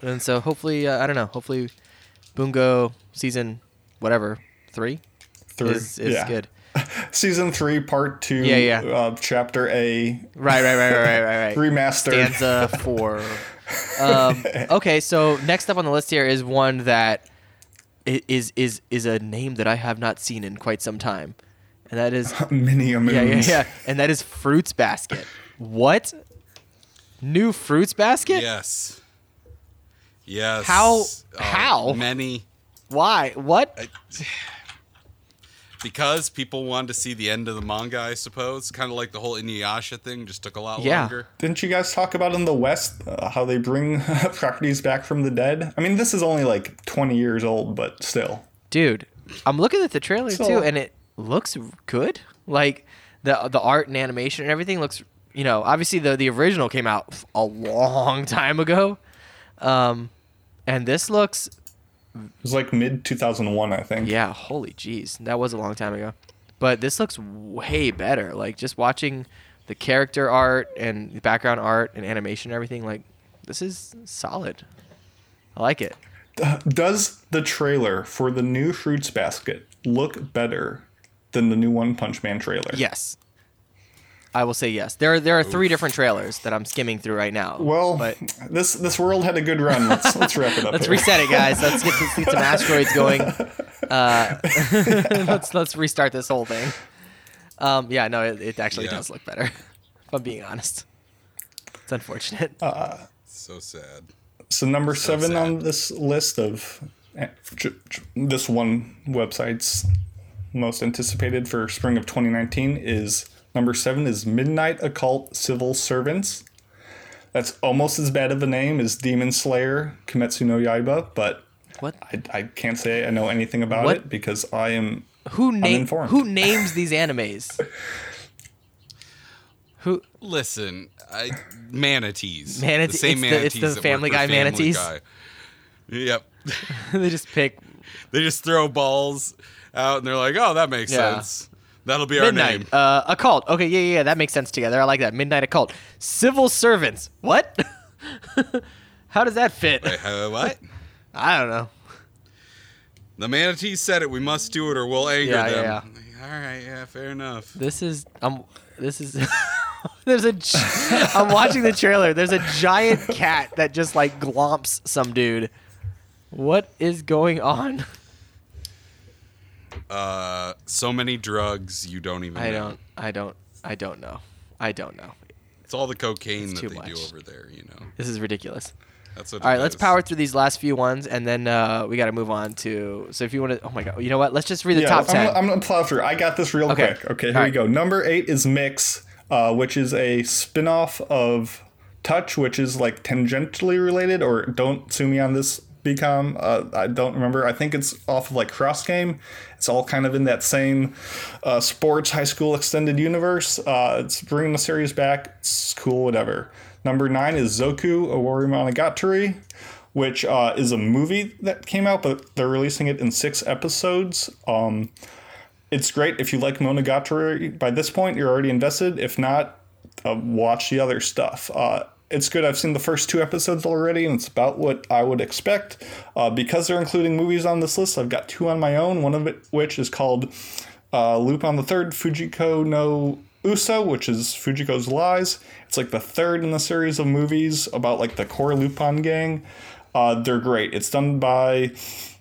and so hopefully, uh, I don't know, hopefully, Bungo season whatever three Three. is is yeah. good. Season three, part two. Yeah, yeah. Uh, chapter A. Right, right, right, right, right, right, right. Remastered. stanza four. Um, okay, so next up on the list here is one that is is is a name that I have not seen in quite some time, and that is Mini Moons. yeah yeah yeah, and that is Fruits Basket. What? New Fruits Basket? Yes. Yes. How- Uh, how? Many. Why? What? Because people wanted to see the end of the manga, I suppose. Kind of like the whole Inuyasha thing, just took a lot Yeah. longer. Didn't you guys talk about in the West uh, how they bring properties back from the dead? I mean, this is only like 20 years old, but still. Dude, I'm looking at the trailer So- too, and it looks good. Like the the art and animation and everything looks. You know, obviously the the original came out a long time ago, um, and this looks It was like mid 2001, I think. yeah. Holy jeez, that was a long time ago, but this looks way better. Like just watching the character art and background art and animation and everything. Like this is solid. I like it. Uh, does the trailer for the new Fruits Basket look better than the new One Punch Man trailer? Yes. I will say yes. There, are there are three different trailers that I'm skimming through right now. Well, but this this world had a good run. Let's let's wrap it up. let's here. reset it, guys. Let's get, let's get some asteroids going. Uh, let's let's restart this whole thing. Um, yeah, no, it, it actually Yeah. does look better. If I'm being honest, it's unfortunate. So sad. So number seven sad. on this list of eh, j- j- this one website's most anticipated for spring of 2019 is number seven is Midnight Occult Civil Servants. That's almost as bad of a name as Demon Slayer Kimetsu no Yaiba, but what? I, I can't say I know anything about What? it because I am Who name? uninformed. Who names these animes? Who? Listen, I, manatees. Manatee- The same it's the- it's the that Family Guy Family manatees? Guy. Yep. they just pick They just throw balls out and they're like, oh, that makes Yeah. sense. That'll be our name. Uh, occult. Okay, yeah, yeah, yeah, that makes sense together. I like that. Midnight occult. Civil servants. What? How does that fit? Wait, uh, what? I don't know. The manatees said it. We must do it or we'll anger Yeah, them. yeah, yeah. All right, yeah, fair enough. This is um. This is. There's a. gi- I'm watching the trailer. There's a giant cat that just like glomps some dude. What is going on? Uh, so many drugs you don't even I know. don't. I don't. I don't know. I don't know. It's all the cocaine It's that too they do much. over there, you know. This is ridiculous. That's what All it let's power through these last few ones, and then uh, we got to move on to. So if you want to, oh my god, you know what? Let's just read the yeah, top I'm, 10 gonna- I'm gonna plow through. I got this real Okay. quick. Okay, here All we right. go. Number eight is Mix, uh, which is a spin-off of Touch, which is like tangentially related. Or don't sue me on this, BCom. Uh, I don't remember. I think it's off of like Cross Game. It's all kind of in that same uh, sports high school extended universe. Uh, it's bringing the series back. It's cool, whatever. Number nine is Zoku, Owarimonogatari which uh, is a movie that came out, but they're releasing it in six episodes. Um, it's great if you like Monogatari. By this point, you're already invested. If not, uh, watch the other stuff. It's good. I've seen the first two episodes already, and it's about what I would expect. Uh, because they're including movies on this list, I've got two on my own. One of it, which is called uh, on the Third, Fujiko no Uso, which is Fujiko's Lies. It's like the third in the series of movies about like the core Lupin gang. Uh, they're great. It's done by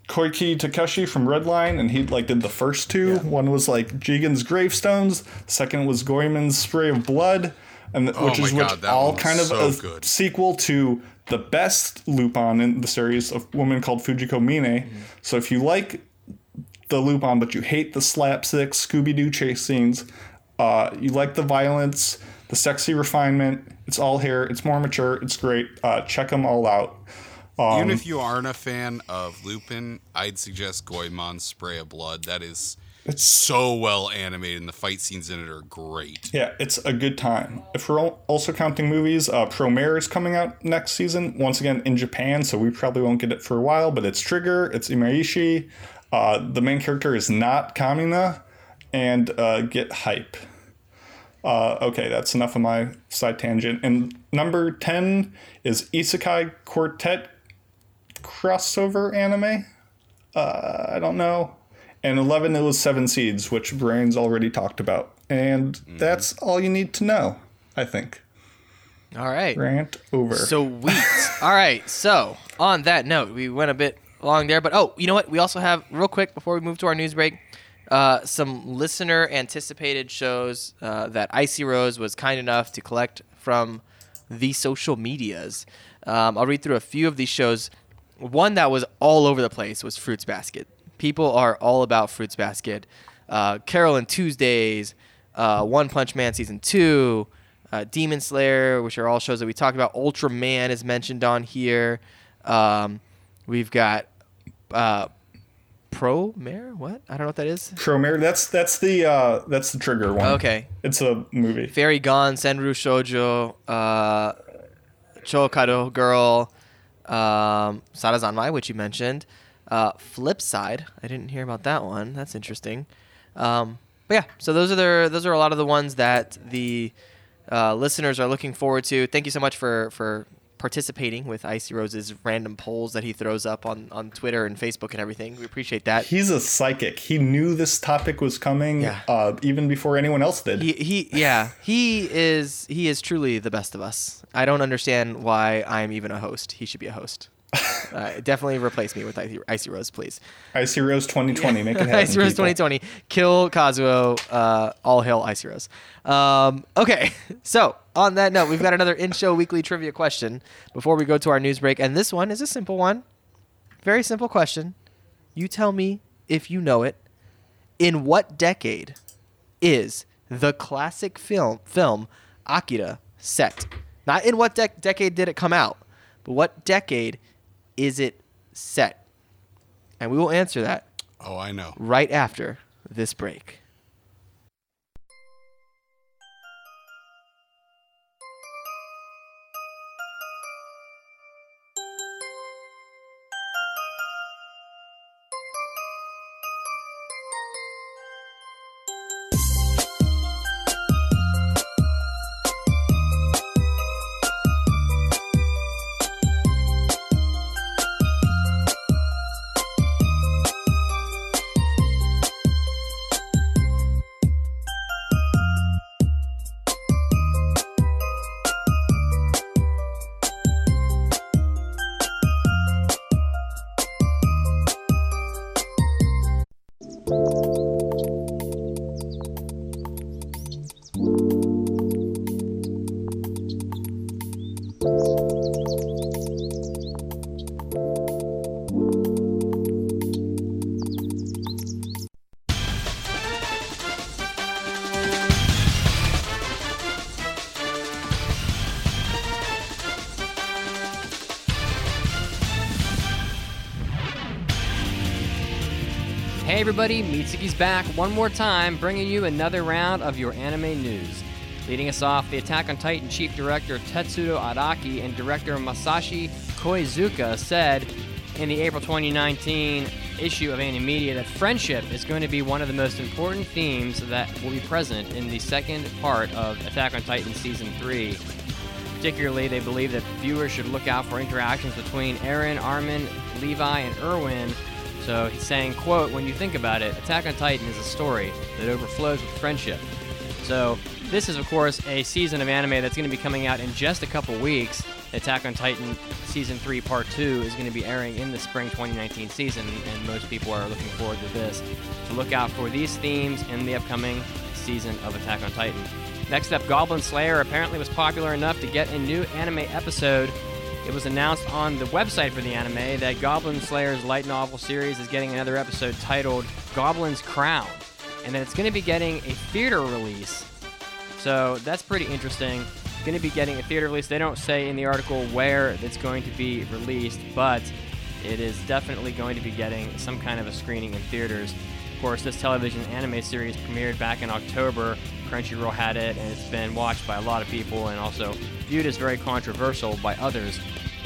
Koike Takeshi from Redline, and he like did the first two. One was like Jigen's Gravestones. Second was Goemon's Spray of Blood, and th- Oh which is God, which all kind of so a good. sequel to the best Lupin in the series, a woman called Fujiko Mine. Mm-hmm. So if you like the Lupin, but you hate the slapstick Scooby Doo chase scenes, uh, you like the violence, the sexy refinement. It's all here. It's more mature. It's great. Uh, check them all out. Um, Even if you aren't a fan of Lupin, I'd suggest Goemon's Spray of Blood. That is It's so well animated, and the fight scenes in it are great. Yeah, it's a good time. If we're al- also counting movies, uh, Promare is coming out next season, once again in Japan, so we probably won't get it for a while, but it's Trigger, it's Imaishi. Uh, the main character is not Kamina, and uh, get hype. Uh, okay, that's enough of my side tangent. And number 10 is Isekai Quartet crossover anime. Uh, I don't know. And 11 it was Seven Seeds, which Brains already talked about. And that's all you need to know, I think. All right. Rant over. Sweet. All right. So on that note, we went a bit long there, but oh, you know what? We also have real quick before we move to our news break, uh, some listener anticipated shows uh, that Icy Rose was kind enough to collect from the social medias. Um, I'll read through a few of these shows. One that was all over the place was Fruits Basket. People are all about Fruits Basket. Uh, Carol and Tuesdays, uh, One Punch Man season two, uh, Demon Slayer, which are all shows that we talked about. Ultraman is mentioned on here. Um, we've got uh, Pro Mare. What? I don't know what that is. Promare, that's that's the uh, that's the Trigger one. Okay. It's a movie. Fairy Gone, Senryuu Shoujo, uh, Chokado Girl, um, Sarazanmai, which you mentioned. Uh, Flip Side, I didn't hear about that one. That's interesting. Um, but yeah, so those are the those are a lot of the ones that the uh, listeners are looking forward to. Thank you so much for for participating with Icy Rose's random polls that he throws up on on Twitter and Facebook and everything. We appreciate that. He's a psychic. He knew this topic was coming Yeah. uh, even before anyone else did. He, he yeah he is he is truly the best of us. I don't understand why I'm even a host. He should be a host. uh, definitely replace me with Icy, Icy Rose, please. Icy Rose 2020. Make it happen. Icy Rose people. 2020. Kill Kazuo. Uh, all hail Icy Rose. Um, okay, so on that note, we've got another in-show weekly trivia question before we go to our news break, and this one is a simple one. Very simple question. You tell me if you know it. In what decade is the classic film film Akira set? Not in what dec- decade did it come out, but what decade is it set? And we will answer that Oh, I know. right after this break. Hey everybody, Mitsugi's back one more time, bringing you another round of your anime news. Leading us off, the Attack on Titan chief director Tetsuro Araki and director Masashi Koizuka said in the April 2019 issue of Animedia that friendship is going to be one of the most important themes that will be present in the second part of Attack on Titan Season 3. Particularly, they believe that viewers should look out for interactions between Eren, Armin, Levi, and Erwin. So he's saying, quote, when you think about it, Attack on Titan is a story that overflows with friendship. So this is, of course, a season of anime that's going to be coming out in just a couple weeks. Attack on Titan season three, part two, is going to be airing in the spring 2019 season, and most people are looking forward to this. So look out for these themes in the upcoming season of Attack on Titan. Next up, Goblin Slayer apparently was popular enough to get a new anime episode. It was announced on the website for the anime that Goblin Slayer's light novel series is getting another episode titled Goblin's Crown, and that it's going to be getting a theater release. So that's pretty interesting. Going to be getting a theater release. They don't say in the article where it's going to be released, but it is definitely going to be getting some kind of a screening in theaters. Of course, this television anime series premiered back in October. Crunchyroll had it, and it's been watched by a lot of people and also viewed as very controversial by others.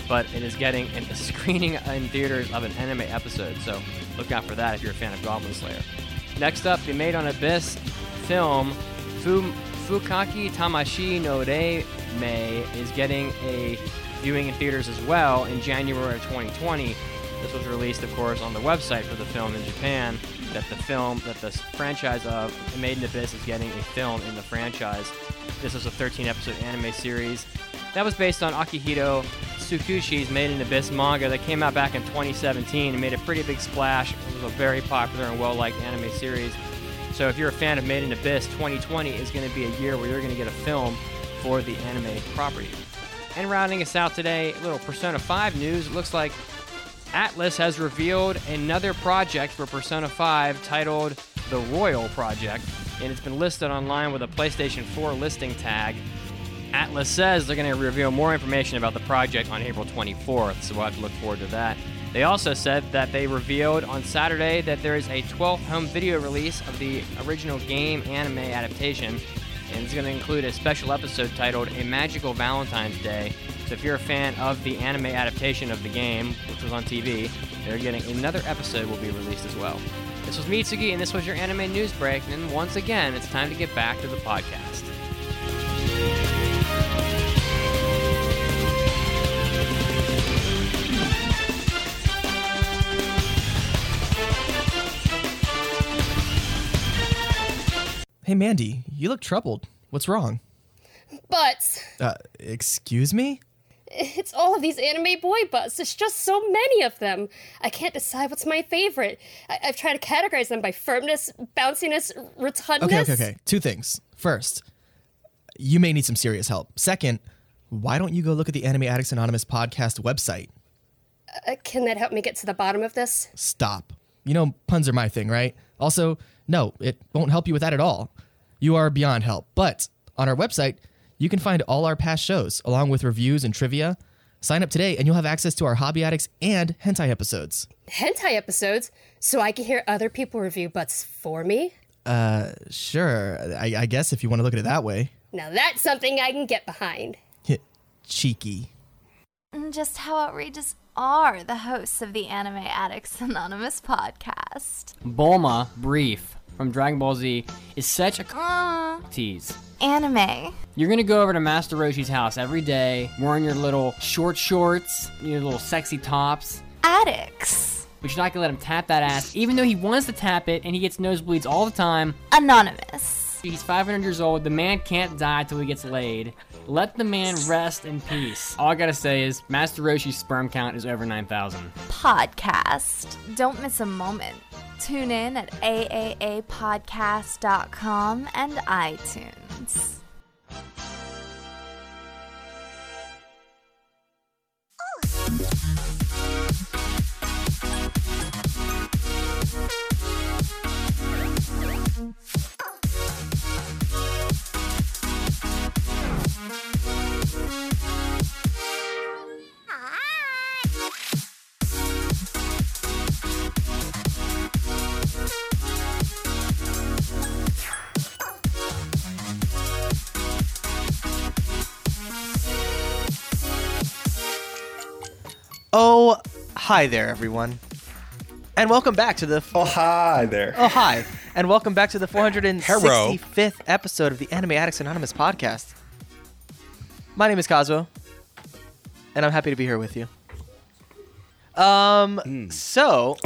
But it is getting a screening in theaters of an anime episode, so look out for that if you're a fan of Goblin Slayer. Next up, the Made in Abyss film Fu- Fukaki Tamashi no Re Me is getting a viewing in theaters as well in January of 2020. This was released, of course, on the website for the film in Japan. That the film, that the franchise of Made in Abyss is getting a film in the franchise. This was a 13 episode anime series that was based on Akihito Tsukushi's Made in Abyss manga that came out back in 2017 and made a pretty big splash. It was a very popular and well liked anime series. So if you're a fan of Made in Abyss, 2020 is going to be a year where you're going to get a film for the anime property. And rounding us out today, a little Persona 5 news. It looks like Atlus has revealed another project for Persona 5 titled The Royal Project, and it's been listed online with a PlayStation 4 listing tag. Atlus says they're going to reveal more information about the project on April 24th, so we'll have to look forward to that. They also said that they revealed on Saturday that there is a 12th home video release of the original game anime adaptation, and it's going to include a special episode titled A Magical Valentine's Day. So if you're a fan of the anime adaptation of the game, which was on TV, they're getting another episode will be released as well. This was Mitsugi, and this was your anime news break. And once again, it's time to get back to the podcast. Hey, Mandy, you look troubled. What's wrong? But Uh, excuse me? It's all of these anime boy butts. There's just so many of them. I can't decide what's my favorite. I- I've tried to categorize them by firmness, bounciness, rotundness. Okay, okay, okay. Two things. First, you may need some serious help. Second, why don't you go look at the Anime Addicts Anonymous podcast website? Uh, can that help me get to the bottom of this? Stop. You know, puns are my thing, right? Also, no, it won't help you with that at all. You are beyond help. But on our website, you can find all our past shows, along with reviews and trivia. Sign up today, and you'll have access to our Hobby Addicts and Hentai episodes. Hentai episodes, so I can hear other people review butts for me? Uh, sure, I, I guess if you want to look at it that way. Now that's something I can get behind. Cheeky. Just how outrageous are the hosts of the Anime Addicts Anonymous podcast? Bulma, brief from Dragon Ball Z, is such a tease. anime. You're gonna go over to Master Roshi's house every day, wearing your little short shorts, your little sexy tops. Addicts. But you're not gonna let him tap that ass, even though he wants to tap it and he gets nosebleeds all the time. Anonymous. He's 500 years old. The man can't die till he gets laid. Let the man rest in peace. All I gotta say is, Master Roshi's sperm count is over 9,000. Podcast. Don't miss a moment. Tune in at aaapodcast.com and iTunes. Oh, hi there, everyone. And welcome back to the. Oh, hi there. Oh, hi. And welcome back to the 465th episode of the Anime Addicts Anonymous podcast. My name is Kazuo, and I'm happy to be here with you. Um, so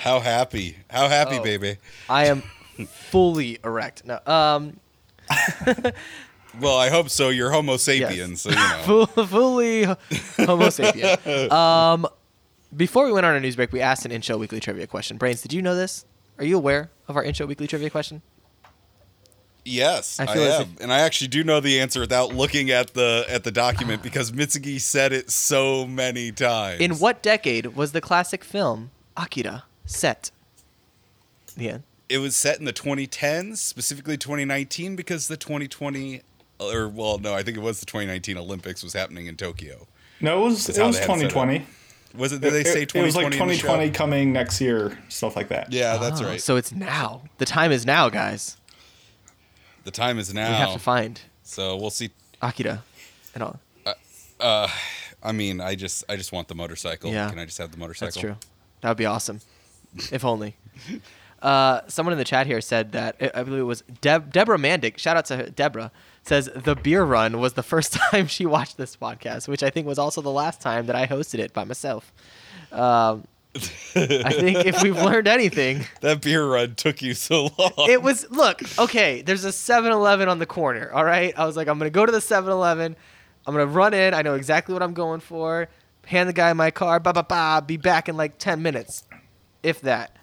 How happy. How happy, Oh. baby. I am fully erect. No, um, Well, I hope so. You're Homo sapiens, so you know. Fully Homo sapien. Um, before we went on our news break, we asked an in-show weekly trivia question. Brains, did you know this? Are you aware of our in-show weekly trivia question? Yes, I I, am, and I actually do know the answer without looking at the at the document because Mitsugi said it so many times. In what decade was the classic film Akira set? The end. It was set in the 2010s, specifically 2019, because the 2020, or well, no, I think it was the 2019 Olympics was happening in Tokyo. No, it was it was they had it set up. 2020. Was it? Did they It- say it, was like 2020 coming next year, stuff like that. Yeah, that's Oh, right. So it's now. The time is now, guys. the time is now. We have to find so we'll see. Akira and all. Uh, I mean, I just I just want the motorcycle. Yeah. Can I just have the motorcycle? That's true. That would be awesome. if only. Uh, someone in the chat here said that I I believe it was Deb- Deborah Mandick. Shout out to Deborah. Says the beer run was the first time she watched this podcast, which I think was also the last time that I hosted it by myself. Um, I think if we've learned anything, That beer run took you so long. it was look okay. There's a 7-Eleven on the corner. All right, I was like, I'm gonna go to the 7-Eleven. I'm gonna run in. I know exactly what I'm going for. Hand the guy my car. Ba ba ba. Be back in like 10 minutes, if that.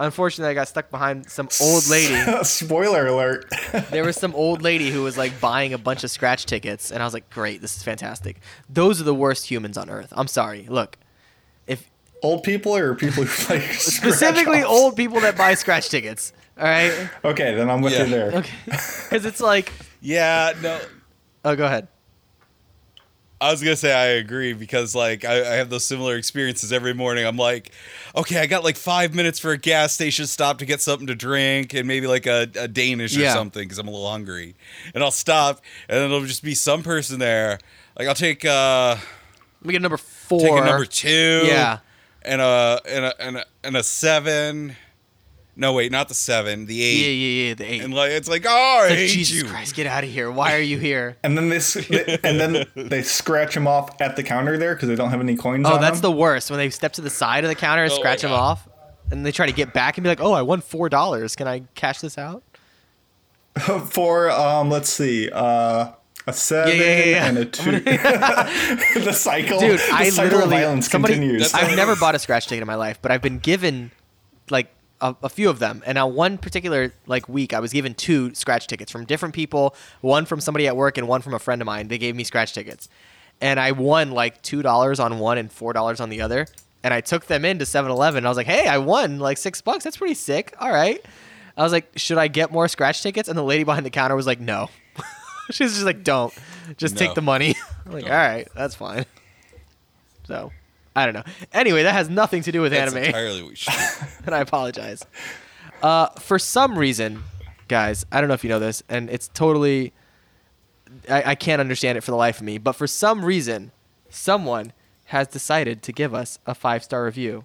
Unfortunately, I got stuck behind some old lady. Spoiler alert. There was some old lady who was like buying a bunch of scratch tickets, and I was like, "Great, this is fantastic." Those are the worst humans on earth. I'm sorry. Look, if old people or people who like specifically scratch-offs? old people that buy scratch tickets. All right, Okay, then I'm with Yeah. you there. okay, because it's like, yeah, no. oh, go ahead. I was gonna say I agree because like I, I have those similar experiences every morning. I'm like, okay, I got like five minutes for a gas station stop to get something to drink and maybe like a, a Danish or something because I'm a little hungry. And I'll stop and then there'll just be some person there. Like I'll take uh Let me get number four. take a number two, Yeah. and a and a and a, and a seven. No, wait, not the seven, the eight. yeah, yeah. Yeah, the eight. And like it's like, oh, I It's like, hate Jesus you. Christ, get out of here! Why are you here? And then this, and then they scratch him off at the counter there because they don't have any coins. Oh, on that's the worst when they step to the side of the counter and Oh, scratch them off, and they try to get back and be like, "Oh, I won four dollars. Can I cash this out?" for um. Let's see. Uh, a seven yeah, yeah. and a two. the cycle, Dude, the I cycle literally of violence somebody. continues. I've never bought a scratch ticket in my life, but I've been given like a, a few of them. And on one particular like week, I was given two scratch tickets from different people. One from somebody at work and one from a friend of mine. They gave me scratch tickets, and I won like two dollars on one and four dollars on the other. And I took them into 7-Eleven. I was like, "Hey, I won like six bucks. That's pretty sick. All right." I was like, "Should I get more scratch tickets?" And the lady behind the counter was like, "No." She was just like, "Don't, just take the money." I'm like, "All right, that's fine." So, I don't know. Anyway, that has nothing to do with That's anime, entirely what we should. do. and I apologize. Uh, for some reason, guys, I don't know if you know this, and it's totally, I, I can't understand it for the life of me. But for some reason, someone has decided to give us a five star review.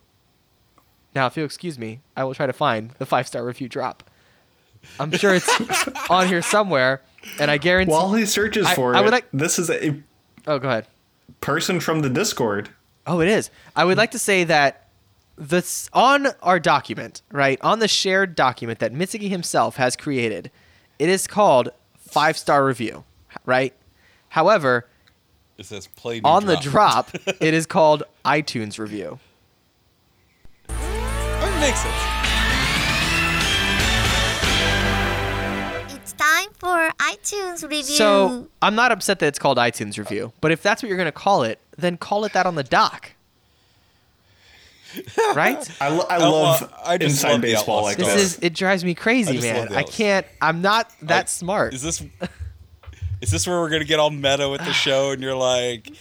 Now, if you'll excuse me, I will try to find the five star review drop. I'm sure it's on here somewhere, and I guarantee. While he searches I- for I it, would like- this is a oh, go ahead. person from the Discord. Oh, it is. I would like to say that this on our document, right, on the shared document that Mitsugi himself has created, it is called five star review, right? However, It says play on the drop. drop, it is called iTunes review. That makes sense. For iTunes review. So I'm not upset that it's called iTunes review, but if that's what you're going to call it, then call it that on the doc. Right? I, lo- I Oh, love well, I just inside love baseball like This this. is it drives me crazy, I man. I can't. I'm not that I- smart. Is this is this where we're gonna get all meta with the show and you're like,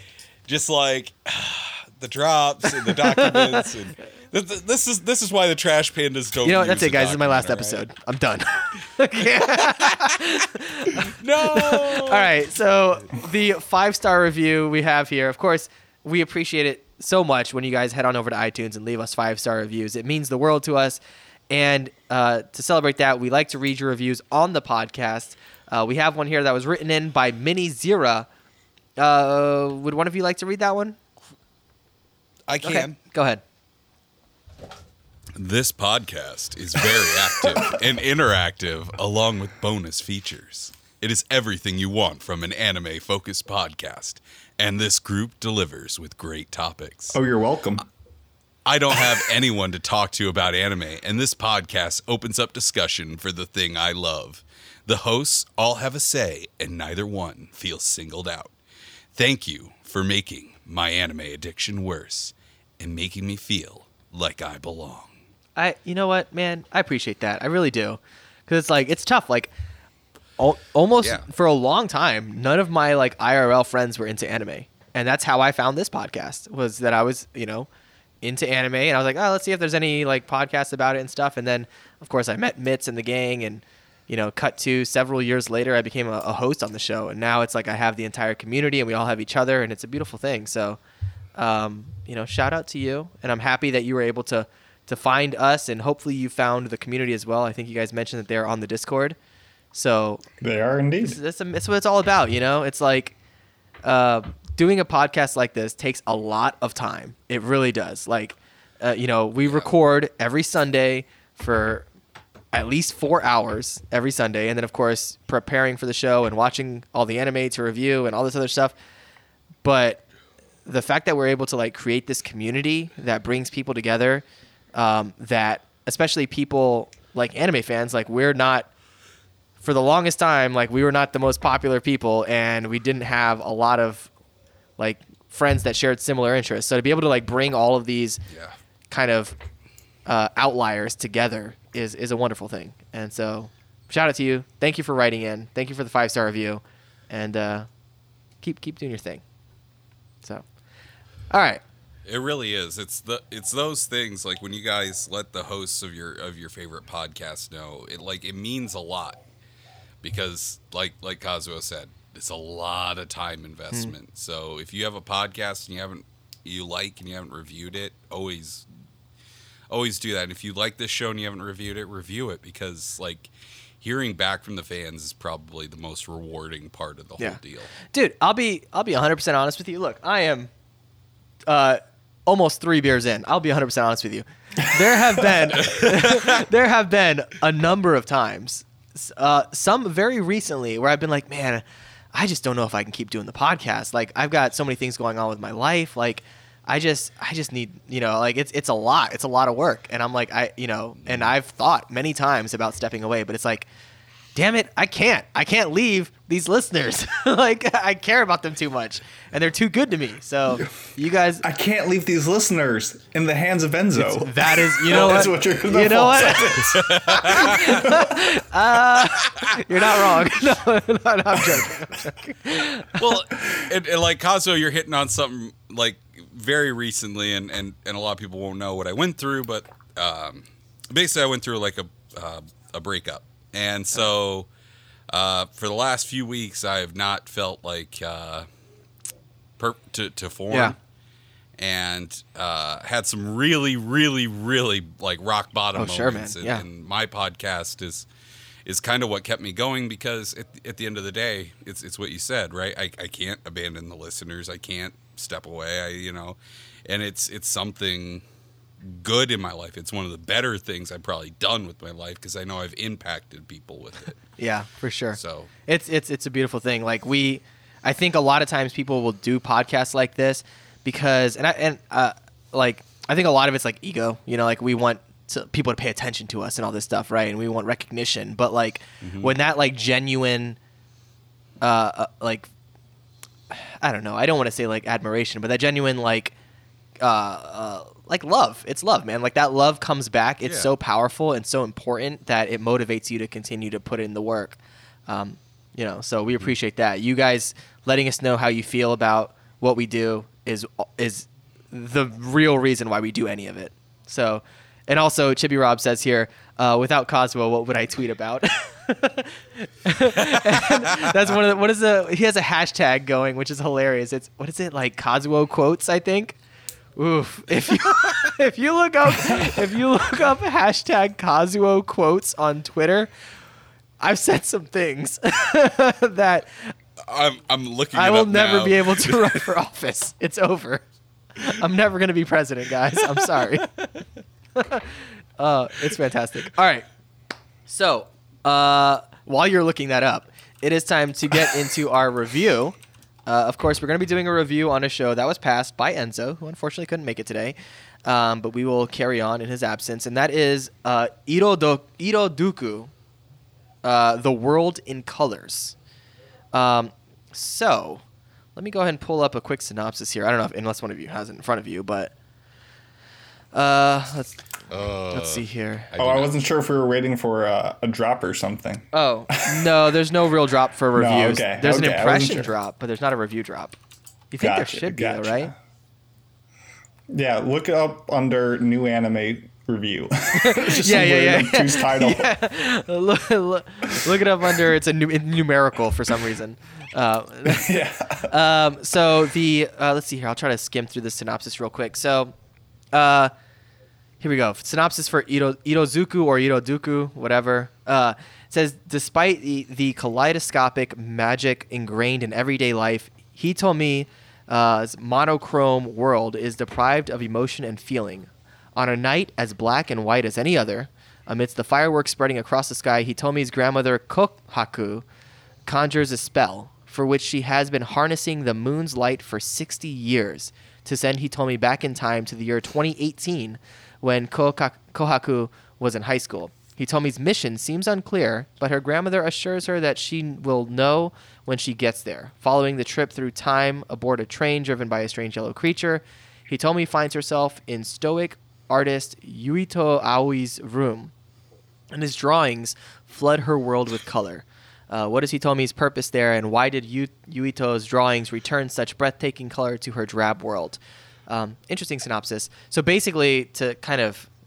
just like the drops and the documents and th- th- this is this is why the trash pandas don't. You know what? That's it, guys. This is my last document, episode. I'm done. all right? No. All right. So the five star review we have here, of course, we appreciate it so much when you guys head on over to iTunes and leave us five star reviews. It means the world to us. And uh, to celebrate that, we like to read your reviews on the podcast. Uh, we have one here that was written in by Mini Zira. Uh, would one of you like to read that one? I can. Go ahead. This podcast is very active and interactive, along with bonus features. It is everything you want from an anime focused podcast, and this group delivers with great topics. Oh, you're welcome. I don't have anyone to talk to about anime, and this podcast opens up discussion for the thing I love. The hosts all have a say, and neither one feels singled out. Thank you for making my anime addiction worse and making me feel like I belong. I, you know what, man, I appreciate that. I really do, because it's like it's tough. Like, al- almost Yeah. for a long time, none of my like IRL friends were into anime, and that's how I found this podcast. Was that I was, you know, into anime, and I was like, oh, let's see if there's any like podcasts about it and stuff. And then, of course, I met Mitz and the gang, and you know, cut to several years later, I became a, a host on the show, and now it's like I have the entire community, and we all have each other, and it's a beautiful thing. So, um, you know, shout out to you, and I'm happy that you were able to to find us, and hopefully you found the community as well. I think you guys mentioned that they're on the Discord, so They are indeed. that's, that's what it's all about. You know, it's like uh, doing a podcast like this takes a lot of time. It really does. Like, uh, you know, we record every Sunday for at least four hours every Sunday, and then of course preparing for the show and watching all the anime to review and all this other stuff. But the fact that we're able to like create this community that brings people together, um, that especially people like anime fans, like we're not for the longest time, like we were not the most popular people, and we didn't have a lot of like friends that shared similar interests. So to be able to like bring all of these Yeah. kind of uh, outliers together is is a wonderful thing. And so, shout out to you. Thank you for writing in. Thank you for the five star review, and uh, keep keep doing your thing. So, all right. It really is. It's the it's those things like when you guys let the hosts of your of your favorite podcast know, it like it means a lot. Because like like Kazuo said, it's a lot of time investment. So if you have a podcast and you haven't you like and you haven't reviewed it, always always do that. And if you like this show and you haven't reviewed it, review it because like hearing back from the fans is probably the most rewarding part of the Yeah. whole deal. dude i'll be i'll be 100% honest with you look i am uh almost three beers in. I'll be 100% honest with you. There have been there have been a number of times uh some very recently where i've been like man i just don't know if i can keep doing the podcast. Like i've got so many things going on with my life. Like i just i just need you know like it's it's a lot. It's a lot of work. And i'm like i you know and i've thought many times about stepping away but it's like damn it, I can't. I can't leave these listeners. like I care about them too much, and they're too good to me. So you guys, I can't leave these listeners in the hands of Enzo. that is, you know That's what? what you're- you know what? uh, you're not wrong. no, no, no, I'm joking. well, and, and like Kazuo, you're hitting on something like very recently, and, and, and a lot of people won't know what I went through, but um, basically, I went through like a uh, a breakup, and so uh, for the last few weeks, I have not felt like uh, per- to to form. Yeah. And uh, had some really, really, really like rock bottom Oh, sure, moments, man. and, and my podcast is is kind of what kept me going because at, at the end of the day, it's it's what you said, right? I, I can't abandon the listeners. I can't step away. I you know, and it's it's something good in my life. It's one of the better things I've probably done with my life because I know I've impacted people with it. Yeah, for sure. So It's it's it's a beautiful thing. Like we, I think a lot of times people will do podcasts like this because, and I and uh, like I think a lot of it's like ego. You know, like we want to, people to pay attention to us and all this stuff, right? And we want recognition. But like when that like genuine, uh, uh, like I don't know. I don't want to say like admiration, but that genuine like uh, uh, like love. It's love, man. Like that love comes back. It's Yeah. so powerful and so important that it motivates you to continue to put in the work. Um, you know, so we appreciate that. You guys letting us know how you feel about what we do is is the real reason why we do any of it. So, and also Chippy Rob says here, uh, without Kazuo, what would I tweet about? That's one of the, what is the he has a hashtag going, which is hilarious. It's what is it like Kazuo quotes, I think. Oof. If you if you look up if you look up hashtag Kazuo quotes on Twitter, I've said some things that I'm I'm looking. I will never now. be able to run for office. It's over. I'm never gonna be president, guys. I'm sorry. uh, it's fantastic. All right. So, uh, while you're looking that up, it is time to get into our review. Uh, of course, we're going to be doing a review on a show that was passed by Enzo, who unfortunately couldn't make it today. Um, but we will carry on in his absence, and that is uh, Iro, Do- Iro Duku, uh, The World in Colors. Um, so, let me go ahead and pull up a quick synopsis here. I don't know if, unless one of you has it in front of you, but uh, let's Uh, let's see here. I oh, I wasn't sure if we were waiting for uh, a drop or something. Oh no, there's no real drop for No, reviews. okay, There's okay, an impression sure. drop, but there's not a review drop. You think Gotcha, there should be, though, right? Yeah, look up under new anime review. Just Yeah, some yeah, yeah, random yeah. title. look, look, look it up under it's a nu- numerical for some reason. Uh, yeah. um, so the uh, let's see here. I'll try to skim through the synopsis real quick. So, uh, here we go. Synopsis for Iro, Irozuku or Iroduku, whatever. Uh, says, despite the, the kaleidoscopic magic ingrained in everyday life, Hitomi uh, monochrome world is deprived of emotion and feeling. On a night as black and white as any other, amidst the fireworks spreading across the sky, Hitomi's grandmother Kohaku conjures a spell for which she has been harnessing the moon's light for 60 years to send Hitomi back in time to the year 2018 when Kohaku was in high school. Hitomi's mission seems unclear, but her grandmother assures her that she will know when she gets there. Following the trip through time aboard a train driven by a strange yellow creature, Hitomi finds herself in stoic artist Yuito Aoi's room and his drawings flood her world with color. Uh, what is Hitomi's purpose there, and why did Yu- Yuito's drawings return such breathtaking color to her drab world? Um, interesting synopsis. So basically, to kind of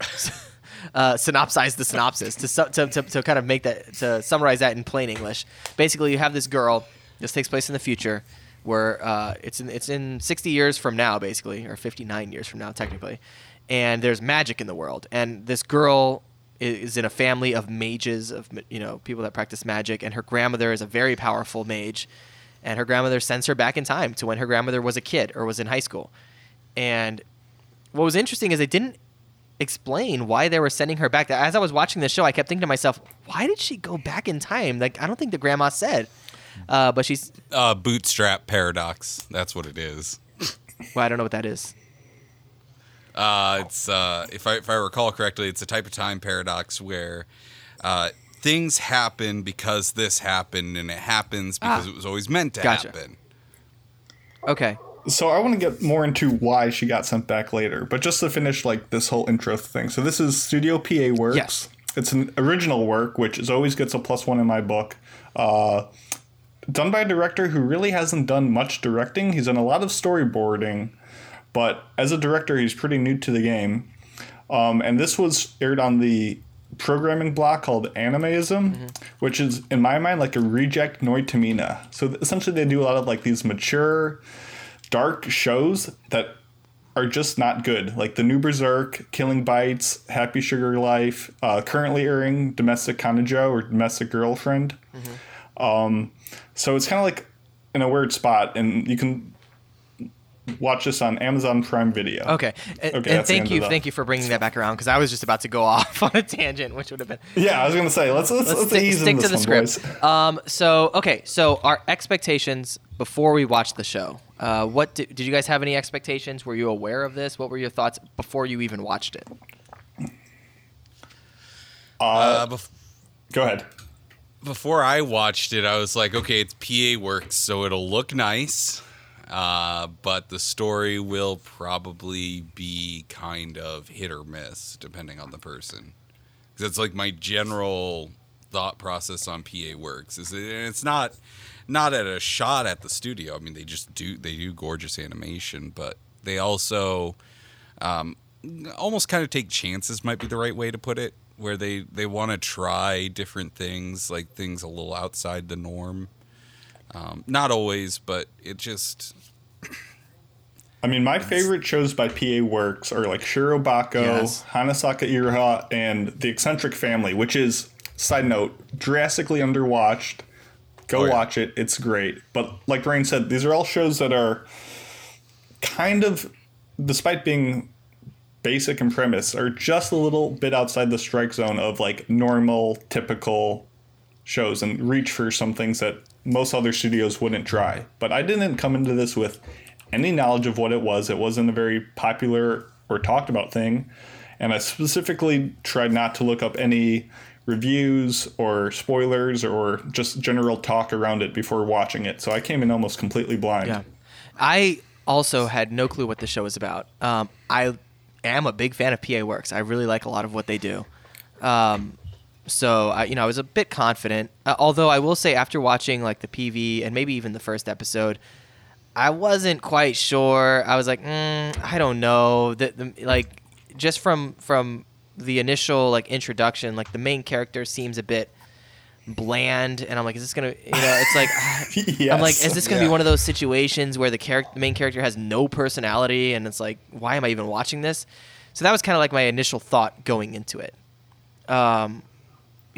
uh, synopsize the synopsis, to, su- to, to, to kind of make that, to summarize that in plain English, basically, you have this girl. This takes place in the future, where uh, it's in it's in 60 years from now, basically, or 59 years from now, technically, and there's magic in the world, and this girl is in a family of mages of you know people that practice magic and her grandmother is a very powerful mage and her grandmother sends her back in time to when her grandmother was a kid or was in high school and what was interesting is they didn't explain why they were sending her back as i was watching the show i kept thinking to myself why did she go back in time like i don't think the grandma said uh, but she's uh, bootstrap paradox. That's what it is. well i don't know what that is Uh, it's uh, if I if I recall correctly, it's a type of time paradox where uh, things happen because this happened, and it happens because Ah. it was always meant to Gotcha. happen. okay So I want to get more into why she got sent back later, but just to finish like this whole intro thing. So this is Studio PA Works. Yes. It's an original work, which is always gets a plus one in my book. Uh, done by a director who really hasn't done much directing. He's done a lot of storyboarding, but as a director, he's pretty new to the game. Um, and this was aired on the programming block called Animeism, which is in my mind like a reject Noitamina. So essentially, they do a lot of like these mature, dark shows that are just not good. Like the New Berserk, Killing Bites, Happy Sugar Life, uh, currently airing Domestic Kanojo or Domestic Girlfriend. Um, so it's kind of like in a weird spot, and you can watch this on Amazon Prime Video. okay and, Okay, and thank you the- thank you for bringing that back around because i was just about to go off on a tangent which would have been Yeah, I was gonna say let's let's, let's let's stick, ease stick in to this the one, script. boys. Um, so okay, so our expectations before we watched the show. Uh, what did, did you guys have any expectations? Were you aware of this? What were your thoughts before you even watched it? Uh, bef- Go ahead. before I watched it, I was like, okay, it's PA Works, so it'll look nice, uh, but the story will probably be kind of hit or miss depending on the person. It's like my general thought process on PA Works is that it's not not at a shot at the studio. I mean, they just do they do gorgeous animation, but they also um, almost kind of take chances might be the right way to put it where they they want to try different things like things a little outside the norm um, not always but it just I mean, my favorite shows by PA Works are like Shirobako, Yes. Hanasaku Iroha, and The Eccentric Family, which is, side note, drastically underwatched. Go Oh, yeah. watch it. It's great. But like Rain said, these are all shows that are kind of, despite being basic in premise, are just a little bit outside the strike zone of like normal, typical shows and reach for some things that most other studios wouldn't try. But I didn't come into this with any knowledge of what it was. It wasn't a very popular or talked about thing. And I specifically tried not to look up any reviews or spoilers or just general talk around it before watching it. So I came in almost completely blind. Yeah. I also had no clue what the show was about. Um, I am a big fan of PA Works. I really like a lot of what they do. Um, so I, you know, I was a bit confident. Uh, although I will say, after watching like the PV and maybe even the first episode, I wasn't quite sure. I was like, mm, I don't know. That the, like just from from the initial like introduction, like the main character seems a bit bland, and I'm like, is this gonna? You know, it's like I'm like, is this gonna be one of those situations where the character, the main character, has no personality, and it's like, why am I even watching this? So that was kind of like my initial thought going into it. Um,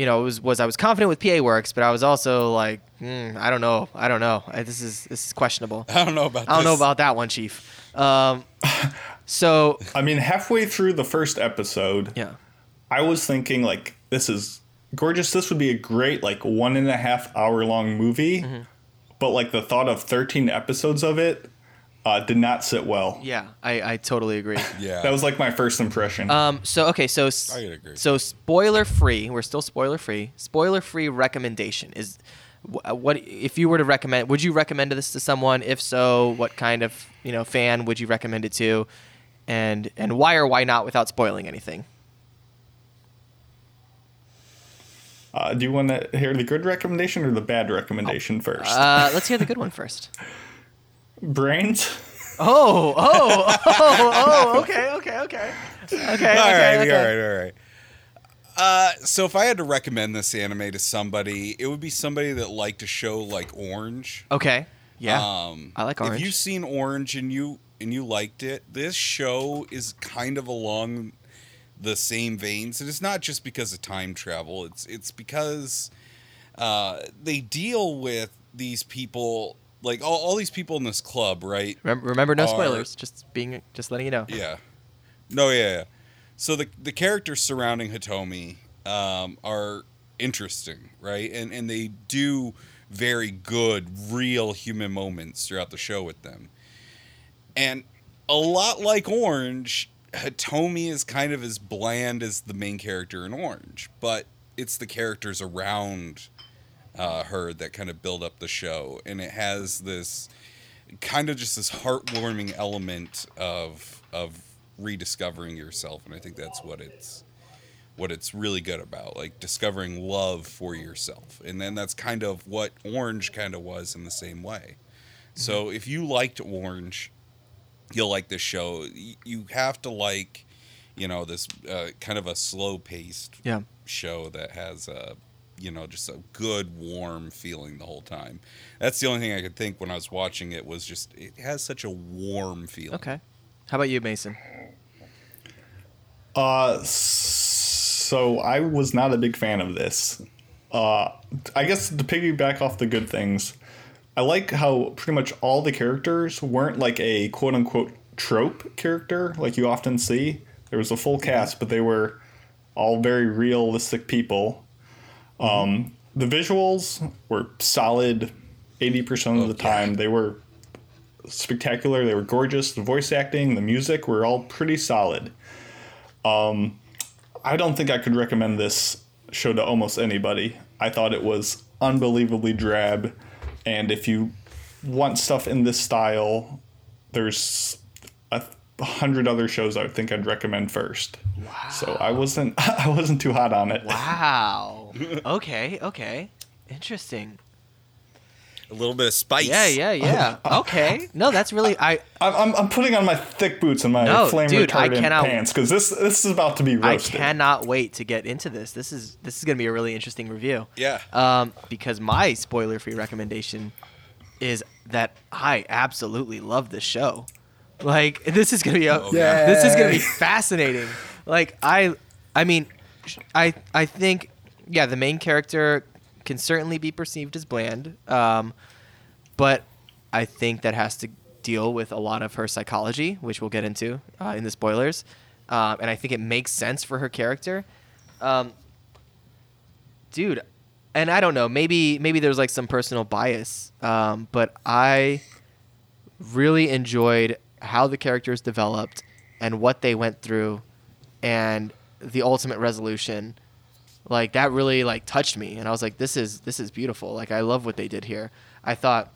you know, it was was I was confident with PA Works, but I was also like, mm, I don't know, I don't know. I, this is this is questionable. I don't know about. I don't know about that one, Chief. Um, so I mean, halfway through the first episode, yeah, I was thinking like this is gorgeous. This would be a great like one and a half hour long movie, Mm-hmm. but like the thought of thirteen episodes of it uh, did not sit well. yeah, I, I totally agree. Yeah. That was like my first impression. Um, so okay, so s- I agree. so spoiler free. We're still spoiler free. Spoiler free recommendation is wh- what if you were to recommend? Would you recommend this to someone? If so, what kind of you know fan would you recommend it to, and and why or why not without spoiling anything? uh, do you want to hear the good recommendation or the bad recommendation first? Uh, let's hear the good one first. Brains. Oh, oh, oh, oh, okay, okay, okay. Okay, all okay, right, okay. all right, all right. Uh, so if I had to recommend this anime to somebody, it would be somebody that liked a show like Orange. Okay. Yeah. Um, I like Orange. If you've seen Orange and you and you liked it, this show is kind of along the same veins, and it's not just because of time travel. It's it's because uh, they deal with these people, like all, all these people in this club, right? Remember, remember no are- spoilers. Just being, just letting you know. Yeah. No, yeah, yeah. So the the characters surrounding Hitomi um, are interesting, right? And and they do very good, real human moments throughout the show with them. And a lot like Orange, Hitomi is kind of as bland as the main character in Orange, but it's the characters around uh, her that kind of build up the show, and it has this kind of just this heartwarming element of of rediscovering yourself, and I think that's what it's what it's really good about, like discovering love for yourself, and then that's kind of what Orange kind of was in the same way. So if you liked Orange, you'll like this show. You have to like, you know, this uh, kind of a slow paced Yeah. show that has a you know just a good warm feeling the whole time that's the only thing i could think when i was watching it was just it has such a warm feeling Okay. How about you, Mason? Uh, so I was not a big fan of this. Uh, I guess to piggyback off the good things, I like how pretty much all the characters weren't like a quote unquote trope character like you often see. There was a full cast, but they were all very realistic people. Um, the visuals were solid 80% of the time. They were spectacular, they were gorgeous. The voice acting, the music were all pretty solid. I don't think I could recommend this show to almost anybody. I thought it was unbelievably drab, and if you want stuff in this style, there's a hundred other shows I would think I'd recommend first. Wow. So I wasn't I wasn't too hot on it. Wow. okay. Okay. Interesting. a little bit of spice Yeah. Yeah. Yeah. Okay. No, that's really I. I'm, I'm, I'm putting on my thick boots and my No, flame dude, retardant cannot- pants because this this is about to be roasted. I cannot wait to get into this. This is this is gonna be a really interesting review. yeah Um, because my spoiler-free recommendation is that I absolutely love this show. Like this is gonna be a, yeah. this is gonna be fascinating. Like I, I mean, I I think yeah, the main character can certainly be perceived as bland, um, but I think that has to deal with a lot of her psychology, which we'll get into uh, in the spoilers. Um, and I think it makes sense for her character. Um, dude, and I don't know, maybe maybe there's like some personal bias, um, but I really enjoyed how the characters developed and what they went through, and the ultimate resolution. Like that really like touched me, and I was like, this is this is beautiful. Like I love what they did here. I thought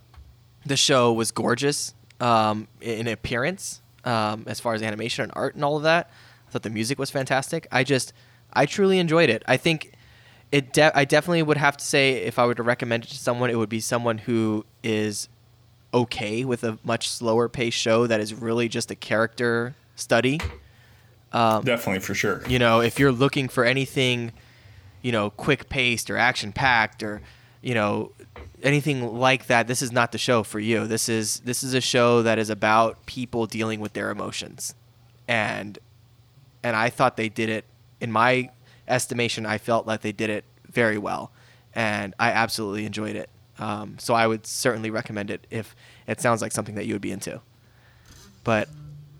the show was gorgeous um, in appearance, um, as far as animation and art and all of that. I thought the music was fantastic. I just, I truly enjoyed it. I think it. De- I definitely would have to say if I were to recommend it to someone, it would be someone who is okay with a much slower paced show that is really just a character study. Definitely for sure. You know, if you're looking for anything, you know, quick paced or action packed or, you know, anything like that, this is not the show for you. This is this is a show that is about people dealing with their emotions. And and I thought they did it in my estimation, I felt like they did it very well. And I absolutely enjoyed it. Um, so I would certainly recommend it if it sounds like something that you would be into. But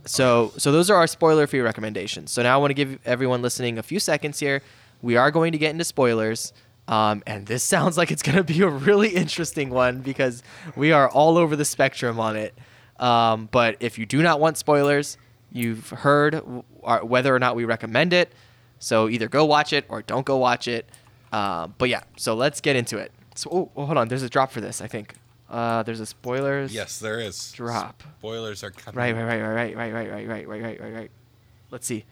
so so those are our spoiler free recommendations. So now I want to give everyone listening a few seconds here. We are going to get into spoilers. Um, and this sounds like it's going to be a really interesting one because we are all over the spectrum on it. Um, but if you do not want spoilers, you've heard w- our- whether or not we recommend it. So either go watch it or don't go watch it. Uh, but yeah, so let's get into it. So oh, oh, hold on, there's a drop for this. I think uh, there's a spoilers. Yes, there is. Drop. Spoilers are coming. Right, right, right, right, right, right, right, right, right, right, right, right. Let's see.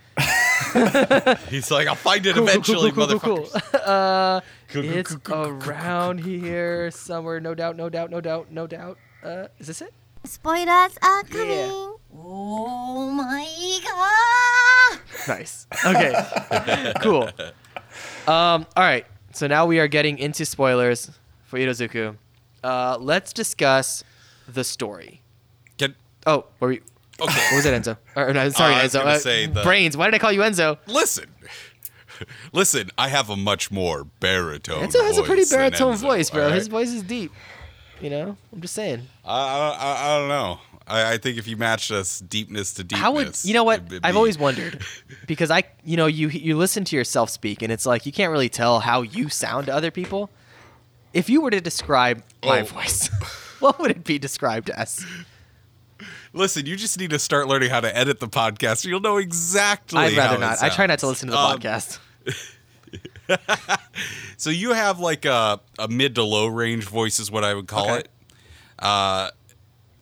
He's like, I'll find it Cool, cool, eventually, cool, cool, cool, motherfucker. cool. Uh, Cool, cool, it's around here somewhere. No doubt, no doubt, no doubt, no doubt. Uh, is this it? Spoilers are coming. Yeah. Oh my god! Nice. Okay. cool. Um, all right. So now we are getting into spoilers for Irozuku. Uh, let's discuss the story. Can, Oh, what, were you, okay. what was it, Enzo? Or, no, sorry, Uh, I was Enzo. Uh, the- brains. Why did I call you Enzo? Listen. Listen, I have a much more baritone Enzo has a pretty baritone Enzo, voice, bro. alright? His voice is deep. You know, I'm just saying. I, I, I, don't know. I, I think if you matched us deepness to deepness, How would you know what? I've always wondered because I, you know, you you listen to yourself speak, and it's like you can't really tell how you sound to other people. If you were to describe my Oh. voice, what would it be described as? Listen, you just need to start learning how to edit the podcast. You'll know exactly. I'd rather not. I try not to listen to the Um, podcast. So you have like a, a mid to low range voice is what I would call Okay. it. Uh,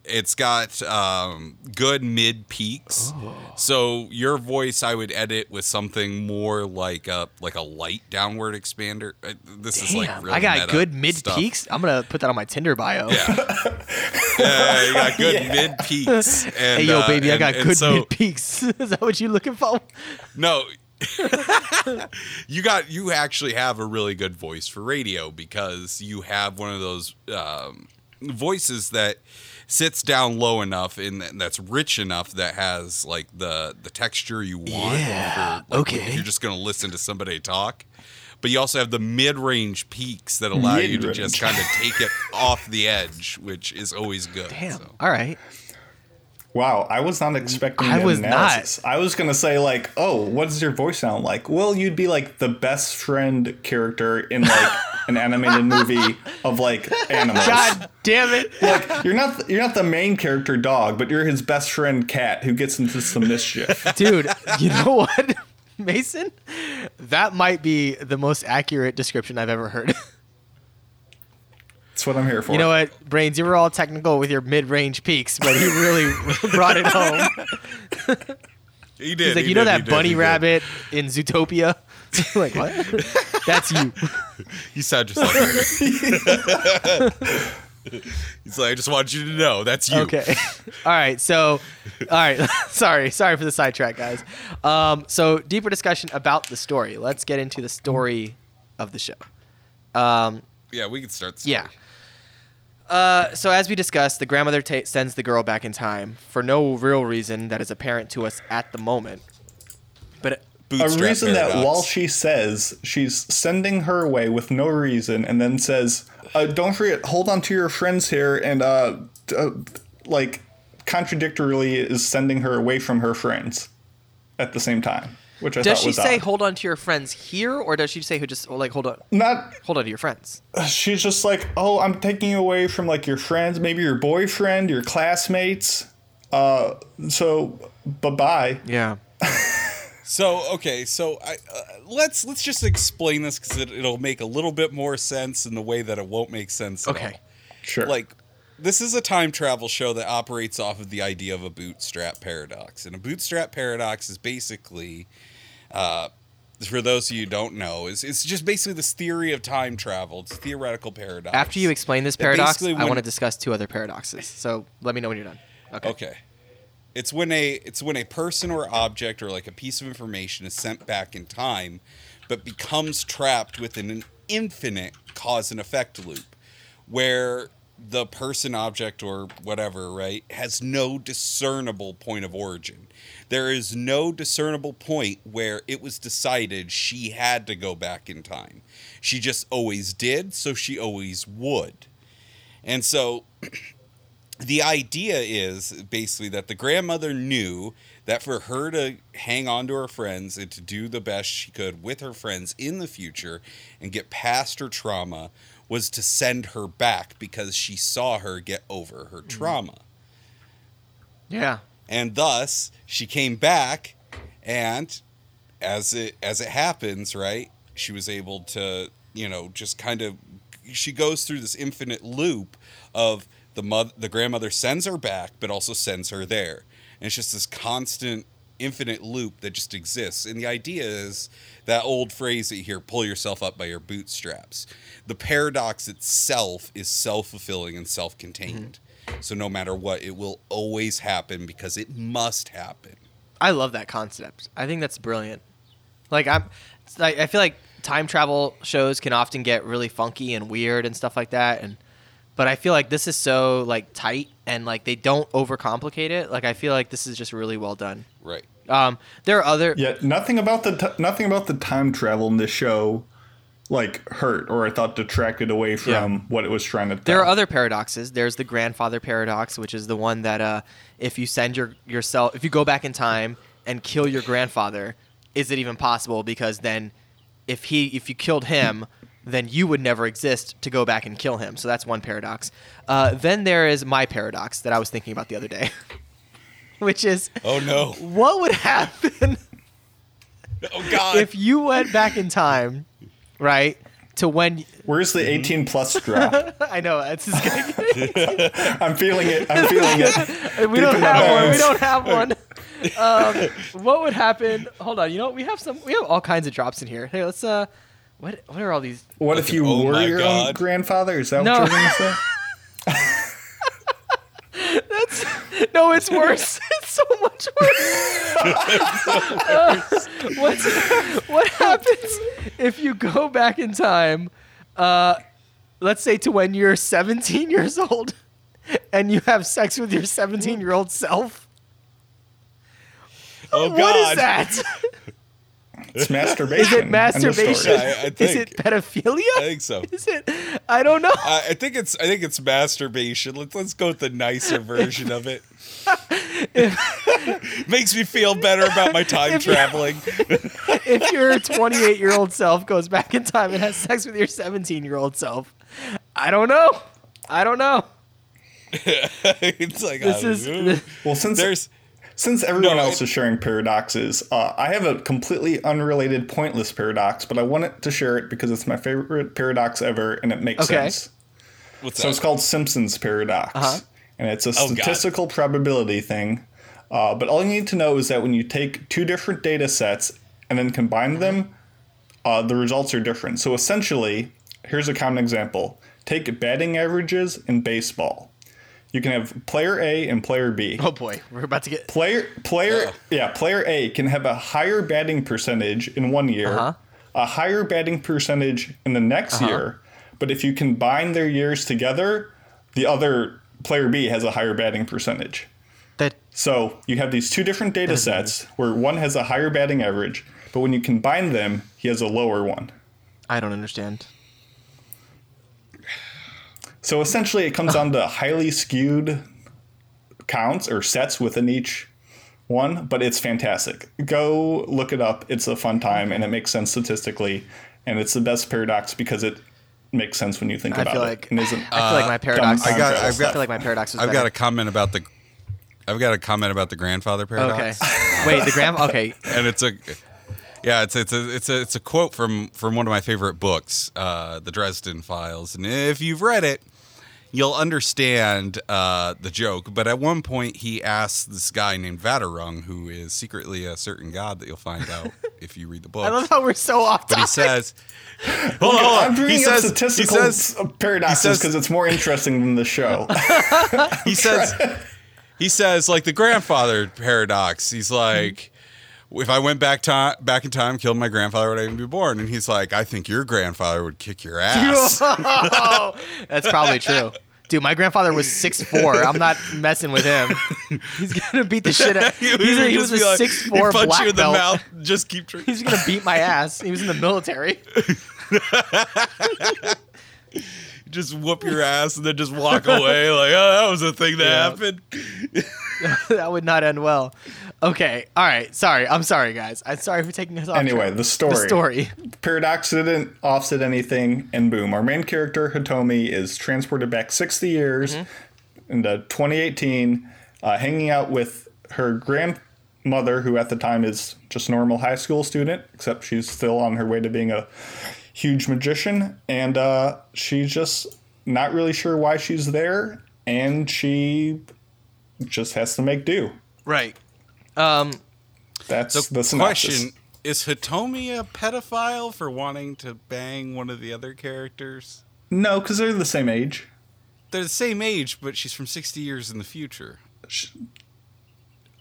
it's got um, good mid peaks. Oh. So your voice, I would edit with something more like a like a light downward expander. Uh, This is like really I got good mid peaks. I'm gonna put that on my Tinder bio. Yeah, yeah, you got good mid peaks. And, Hey yo, uh, baby, I got good so, mid peaks. is that what you're looking for? No. you got you actually have a really good voice for radio because you have one of those um, voices that sits down low enough and that's rich enough that has like the the texture you want. Yeah, for, like, okay. You're just gonna listen to somebody talk. But you also have the mid-range peaks that allow you to just kind of take it off the edge, which is always good. Damn. so. All right. Wow, I was not expecting I was analysis. I was gonna say like, oh, what does your voice sound like? Well, you'd be like the best friend character in like an animated movie of like animals. God damn it. Like you're not you're not the main character dog, but you're his best friend cat who gets into some mischief. Dude, you know what, Mason? That might be the most accurate description I've ever heard. That's what I'm here for. You know what, Brains? You were all technical with your mid-range peaks, but he really brought it home. He did. He's like, he you know did, that did, bunny did." rabbit in Zootopia? like what? That's you. You sound just like her. He's like, I just want you to know that's you. Okay. all right. So, all right. sorry. Sorry for the sidetrack, guys. Um, so, deeper discussion about the story. Let's get into the story of the show. Um, Yeah, we can start. The Yeah. Uh, so as we discussed, the grandmother ta- sends the girl back in time for no real reason that is apparent to us at the moment. But a Bootstrap reason that paradox. while she says she's sending her away with no reason, and then says, uh, "Don't forget, hold on to your friends here," and uh, uh, like contradictorily is sending her away from her friends at the same time. Which I Does thought she was say odd. hold on to your friends here, or does she say who just like hold on Not hold on to your friends? she's just like, "Oh, I'm taking you away from like your friends, maybe your boyfriend, your classmates. Uh, so bye bye." Yeah. So okay, so I, uh, let's let's just explain this because it, it'll make a little bit more sense in the way that it won't make sense. at Okay. all. Sure. like this is a time travel show that operates off of the idea of a bootstrap paradox and a bootstrap paradox is basically uh, for those of you who don't know is it's just basically this theory of time travel it's a theoretical paradox After you explain this paradox, I want to discuss two other paradoxes. So let me know when you're done. Okay. okay it's when a it's when a person or object or like a piece of information is sent back in time but becomes trapped within an infinite cause and effect loop where the person object or whatever right has no discernible point of origin. There is no discernible point where it was decided she had to go back in time. She just always did so she always would. And so the idea is basically that the grandmother knew that for her to hang on to her friends and to do the best she could with her friends in the future and get past her trauma was to send her back because she saw her get over her mm-hmm. trauma. Yeah. And thus she came back and as it as it happens, right? She was able to, you know, just kind of she goes through this infinite loop of the mother the grandmother sends her back but also sends her there. And it's just this constant infinite loop that just exists. And the idea is that old phrase that you hear pull yourself up by your bootstraps. The paradox itself is self-fulfilling and self-contained. Mm-hmm. So no matter what, it will always happen because it must happen. I love that concept. I think that's brilliant. Like I'm, like, I feel like time travel shows can often get really funky and weird and stuff like that, and but I feel like this is so like tight and like they don't overcomplicate it. Like I feel like this is just really well done. Right. Um, there are other. Yeah, nothing about the t- nothing about the time travel in this show like hurt or I thought detracted away from Yeah. what it was trying to tell. There are other paradoxes. There's the grandfather paradox, which is the one that uh, if you send your yourself, if you go back in time and kill your grandfather, is it even possible? Because then, if he, if you killed him, then you would never exist to go back and kill him. So that's one paradox. Uh, then there is my paradox that I was thinking about the other day, which is Oh no. what would happen Oh god. if you went back in time, right? To when Where's the 18 plus drop? I know it's just gonna I'm feeling it. I'm feeling it. we don't have one. We don't have one. Um, what would happen? Hold on. You know, we have some. We have all kinds of drops in here. Hey, let's. Uh, what? What are all these? What if you Oh were my your own grandfather? Is that No. what you're going to say? No, it's worse. it's so much worse. Uh, what's, what happens if you go back in time? Uh, let's say to when you're 17 years old, and you have sex with your 17 year old self. oh god. What is that? It's masturbation. Is it End of story. masturbation? I- I Is it pedophilia? I think so. Is it? I don't know. I I think it's I think it's masturbation. Let's let's go with the nicer version of it. Makes me feel better about my time traveling. if your 28 year old self goes back in time and has sex with your 17 year old self, I don't know. I don't know. it's like This uh, is ooh. Well, since there's since everyone No, else it- is sharing paradoxes, uh, I have a completely unrelated, pointless paradox, but I wanted to share it because it's my favorite paradox ever, and it makes Okay. sense. what's So that? it's called Simpson's paradox, Uh-huh. and it's a Oh, statistical probability thing. Uh, but all you need to know is that when you take two different data sets and then combine them, uh, the results are different. So essentially, here's a common example: take batting averages in baseball. You can have player A and player B. Oh boy, we're about to get. Player player yeah, player A can have a higher batting percentage in one year, Uh-huh. a higher batting percentage in the next year, but if you combine their years together, the other player B has a higher batting percentage. That So you have these two different data sets where one has a higher batting average, but when you combine them, he has a lower one. I don't understand. So essentially, it comes down to highly skewed counts or sets within each one, but it's fantastic. Go look it up. It's a fun time and it makes sense statistically, and it's the best paradox because it makes sense when you think I about feel it. like and isn't I feel like my paradox. I got. I've got- I feel like my paradox was I've got a comment about the. I've got a comment about the grandfather paradox. Okay. paradox. Wait, the grand. Okay. and it's a yeah it's it's a it's a it's a quote from from one of my favorite books uh the dresden files. And if you've read it you'll understand uh the joke. But at one point he asks this guy named Vadderung, who is secretly a certain god that you'll find out if you read the book I love how we're so off but he says hold on, hold on. I'm bringing he up says, statistical he says, paradoxes because it's more interesting than the show. he says he says like the grandfather paradox. He's like if I went back time back in time, killed my grandfather, would I even be born? And he's like, I think your grandfather would kick your ass. That's probably true. Dude, my grandfather was six four. I'm not messing with him. He's gonna beat the shit out. He's a, he was a like, six four black you in the belt. mouth. Just keep. Tr- He's gonna beat my ass. He was in the military. Just whoop your ass and then just walk away. Like, oh, that was a thing that Yeah. happened. that would not end well. Okay, all right. Sorry, I'm sorry, guys. I'm sorry for taking us off. Anyway, track. the story. The story. Paradox didn't offset anything, and boom, our main character Hitomi is transported back 60 years Mm-hmm. into 2018, uh, hanging out with her grandmother, who at the time is just normal high school student, except she's still on her way to being a huge magician, and uh, she's just not really sure why she's there, and she just has to make do. Right. Um. That's the, The synopsis. question is Hitomi a pedophile for wanting to bang one of the other characters? No, because they're the same age. They're the same age, but she's from 60 years in the future.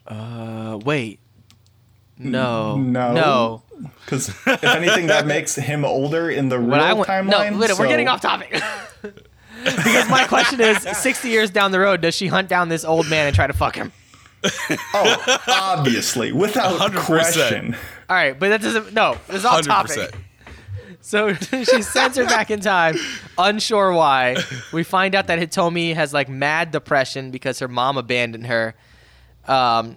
Uh. Wait. No. No. No. Because if anything, that makes him older in the real When I went, timeline. no, wait, so- we're getting off topic. because my question is, 60 years down the road, does she hunt down this old man and try to fuck him? Oh, obviously, without 100%. question. All right, but that doesn't. No, it's off 100%. topic. So she sends her back in time, unsure why. We find out that Hitomi has like mad depression because her mom abandoned her, um,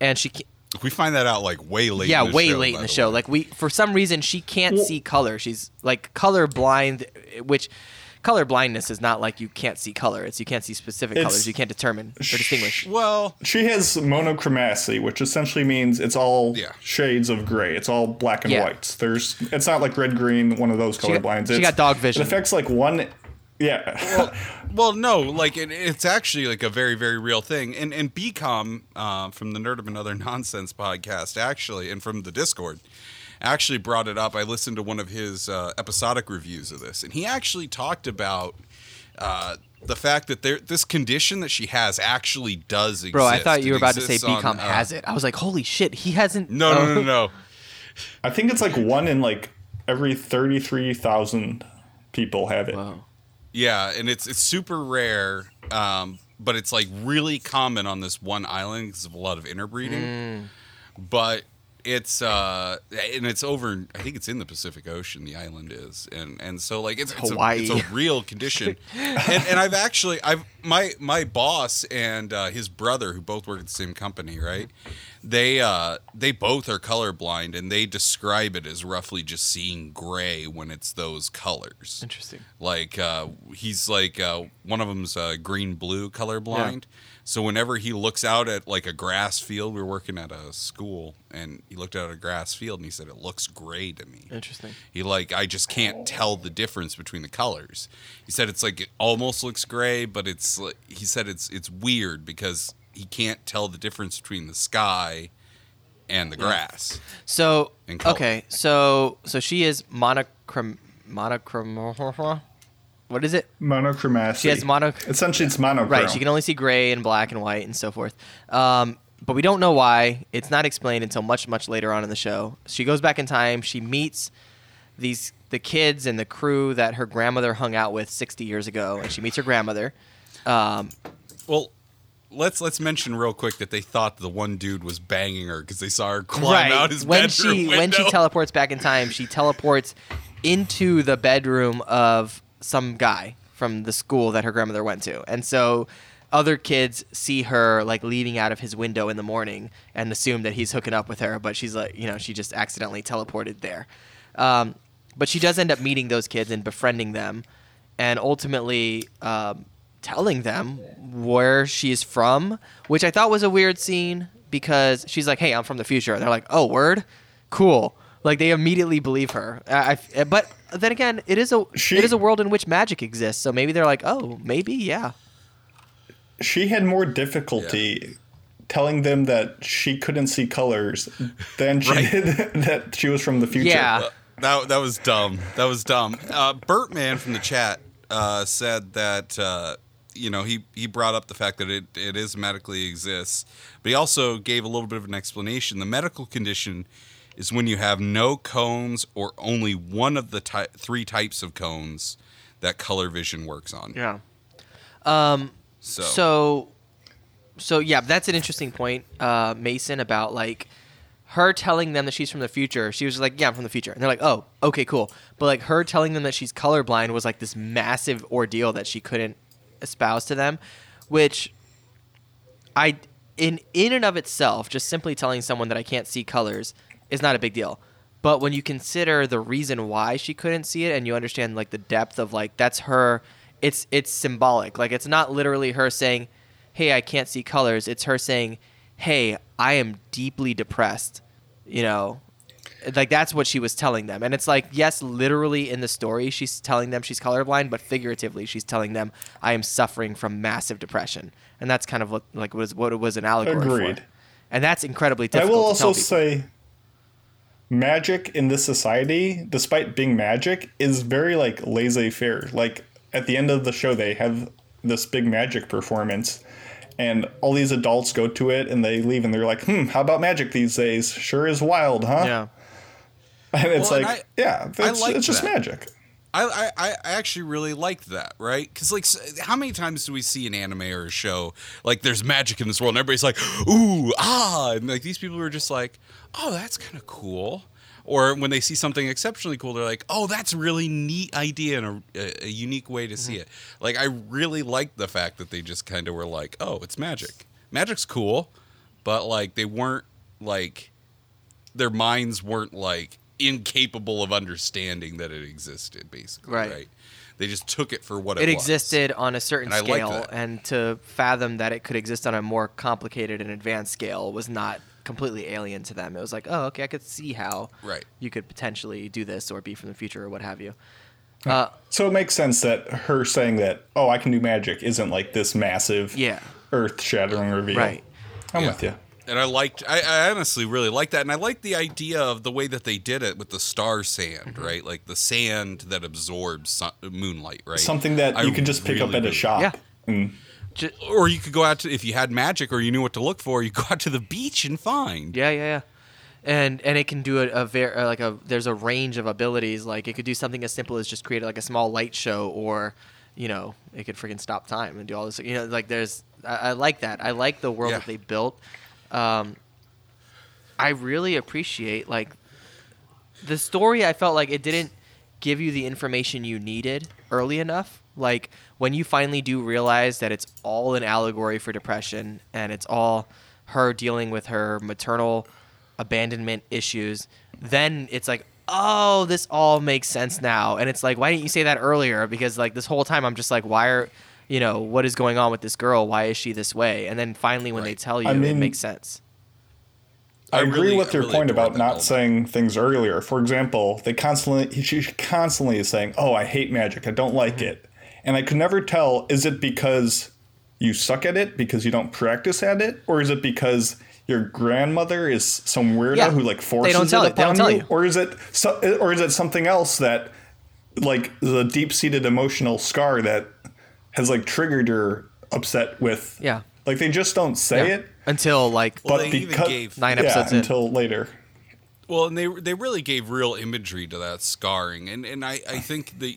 and she ca- We find that out like way late. yeah in the way show, late in the the show. way. Like we for some reason she can't Well- see color. She's like color blind, which color blindness is not like you can't see color. It's you can't see specific colors. You can't determine or distinguish. well, She has monochromacy, which essentially means it's all Yeah. shades of gray. It's all black and Yeah. whites. There's, it's not like red, green, one of those color got- blinds. she got dog vision. It affects like one. Yeah. Well, no, like it, it's actually like a very, very real thing. And and BCom uh, from the Nerd and Other Nonsense podcast, actually, and from the Discord, actually brought it up. I listened to one of his uh, episodic reviews of this, and he actually talked about uh, the fact that there this condition that she has actually does exist. Bro, I thought you were It about to say exists on, BCom uh, has it. I was like, holy shit, he hasn't. No, no, oh. no, no. I think it's like one in like every 33,000 people have it. Wow. Yeah, and it's it's super rare, um, but it's like really common on this one island because of a lot of interbreeding. Mm. But it's uh, and it's over. I think it's in the Pacific Ocean. The island is, and and so like it's it's, a, it's a real condition. and, and I've actually I've my my boss and uh, his brother who both work at the same company, right? They uh they both are colorblind and they describe it as roughly just seeing gray when it's those colors. Interesting. Like uh, he's like uh, one of them's uh, green blue colorblind. So whenever he looks out at like a grass field, we were working at a school, and he looked out at a grass field and he said, "It looks gray to me." Interesting. He like I just can't tell the difference between the colors. He said it's like it almost looks gray, but it's like he said it's it's weird because he can't tell the difference between the sky and the grass. So okay, so so she is monochrom monochrom. What is it? Monochromacy. She has mono. Essentially, it's monochrome. Right, she can only see gray and black and white and so forth. Um, but we don't know why. It's not explained until much much later on in the show. She goes back in time. She meets these the kids and the crew that her grandmother hung out with 60 years ago, and she meets her grandmother. Um, Well, let's let's mention real quick that they thought the one dude was banging her because they saw her climb right. out his when bedroom she when she teleports back in time, she teleports into the bedroom of some guy from the school that her grandmother went to, and so other kids see her like leaving out of his window in the morning and assume that he's hooking up with her, but she's like, you know, she just accidentally teleported there. Um, but she does end up meeting those kids and befriending them, and ultimately um, telling them where she's from, which I thought was a weird scene because she's like, "Hey, I'm from the future," and they're like, "Oh, word, cool." Like they immediately believe her. I, I- but then again, it is a She- it is a world in which magic exists, so maybe they're like, "Oh, maybe, yeah." She had more difficulty telling them that she couldn't see colors than she Right. did that she was from the future. Yeah. That that was dumb. That was dumb. Uh, Bertman from the chat uh, said that uh, you know he he brought up the fact that it it is medically exists, but he also gave a little bit of an explanation. The medical condition is when you have no cones or only one of the ty- three types of cones that color vision works on. Yeah. Um, So, So, so yeah, that's an interesting point, uh, Mason, about like her telling them that she's from the future. She was like, "Yeah, I'm from the future," and they're like, "Oh, okay, cool." But like her telling them that she's colorblind was like this massive ordeal that she couldn't espouse to them, which I, in in and of itself, just simply telling someone that I can't see colors is not a big deal. But when you consider the reason why she couldn't see it, and you understand like the depth of like that's her, it's it's symbolic. Like it's not literally her saying, "Hey, I can't see colors." It's her saying, "Hey, I am deeply depressed." You know, like that's what she was telling them. And it's like, yes, literally in the story, she's telling them she's colorblind, but figuratively, she's telling them, "I am suffering from massive depression," and that's kind of what like was what it was an allegory Agreed. for. And that's incredibly difficult I will also say magic in this society, despite being magic, is very like laissez-faire. Like at the end of the show they have this big magic performance and all these adults go to it and they leave and they're like, "Hmm, how about magic these days? Sure is wild, huh?" yeah. And it's Well, and like, I- yeah, that's, like it's just that. magic. I, I, I actually really liked that, right? Because like, how many times do we see an anime or a show like there's magic in this world, and everybody's like, ooh, ah, and like these people are just like, oh, that's kind of cool. Or when they see something exceptionally cool, they're like, oh, that's a really neat idea and a, a, a unique way to see it. Like, I really liked the fact that they just kind of were like, oh, it's magic. Magic's cool, but like they weren't like their minds weren't like incapable of understanding that it existed basically Right. right, they just took it for what it, it was. existed on a certain And I like scale, and to fathom that it could exist on a more complicated and advanced scale was not completely alien to them. It was like, oh, okay, I could see how Right. you could potentially do this or be from the future or what have you. Uh, So it makes sense that her saying that, "Oh, I can do magic," isn't like this massive, Yeah. earth-shattering reveal. right. I'm Yeah. with you. And i liked I, I honestly really liked that and i liked the idea of the way that they did it with the star sand Mm-hmm. right like the sand that absorbs sun, moonlight right Something that I you can just pick up at a shop. Yeah. And or you could go out to if you had magic or you knew what to look for you go out to the beach and find Yeah, yeah, yeah. And and it can do a, a very like a there's a range of abilities. Like it could do something as simple as just create like a small light show, or you know, it could freaking stop time and do all this. You know, like there's I, I like that. I like the world Yeah. that they built. Um, I really appreciate like the story. I felt like it didn't give you the information you needed early enough. Like when you finally do realize that it's all an allegory for depression and it's all her dealing with her maternal abandonment issues, then it's like, oh, this all makes sense now. And it's like, why didn't you say that earlier? Because like this whole time I'm just like, why are you know, what is going on with this girl? Why is she this way? And then finally when they tell you, I it makes sense. I, I agree really- with your really point about not element. saying things earlier. For example, they constantly she constantly is saying, "Oh, I hate magic. I don't like Mm-hmm. it." And I could never tell is it because you suck at it because you don't practice at it or is it because your grandmother is some weirdo Yeah. who like They forces don't tell it you. They don't upon tell you? you. or is it so, or is it something else that like the deep-seated emotional scar that has like triggered her upset with Yeah. like they just don't say Yeah. it Until like Well, but they even because gave- Nine yeah, episodes in. until later Well, and they they really gave real imagery to that scarring, and and I I think that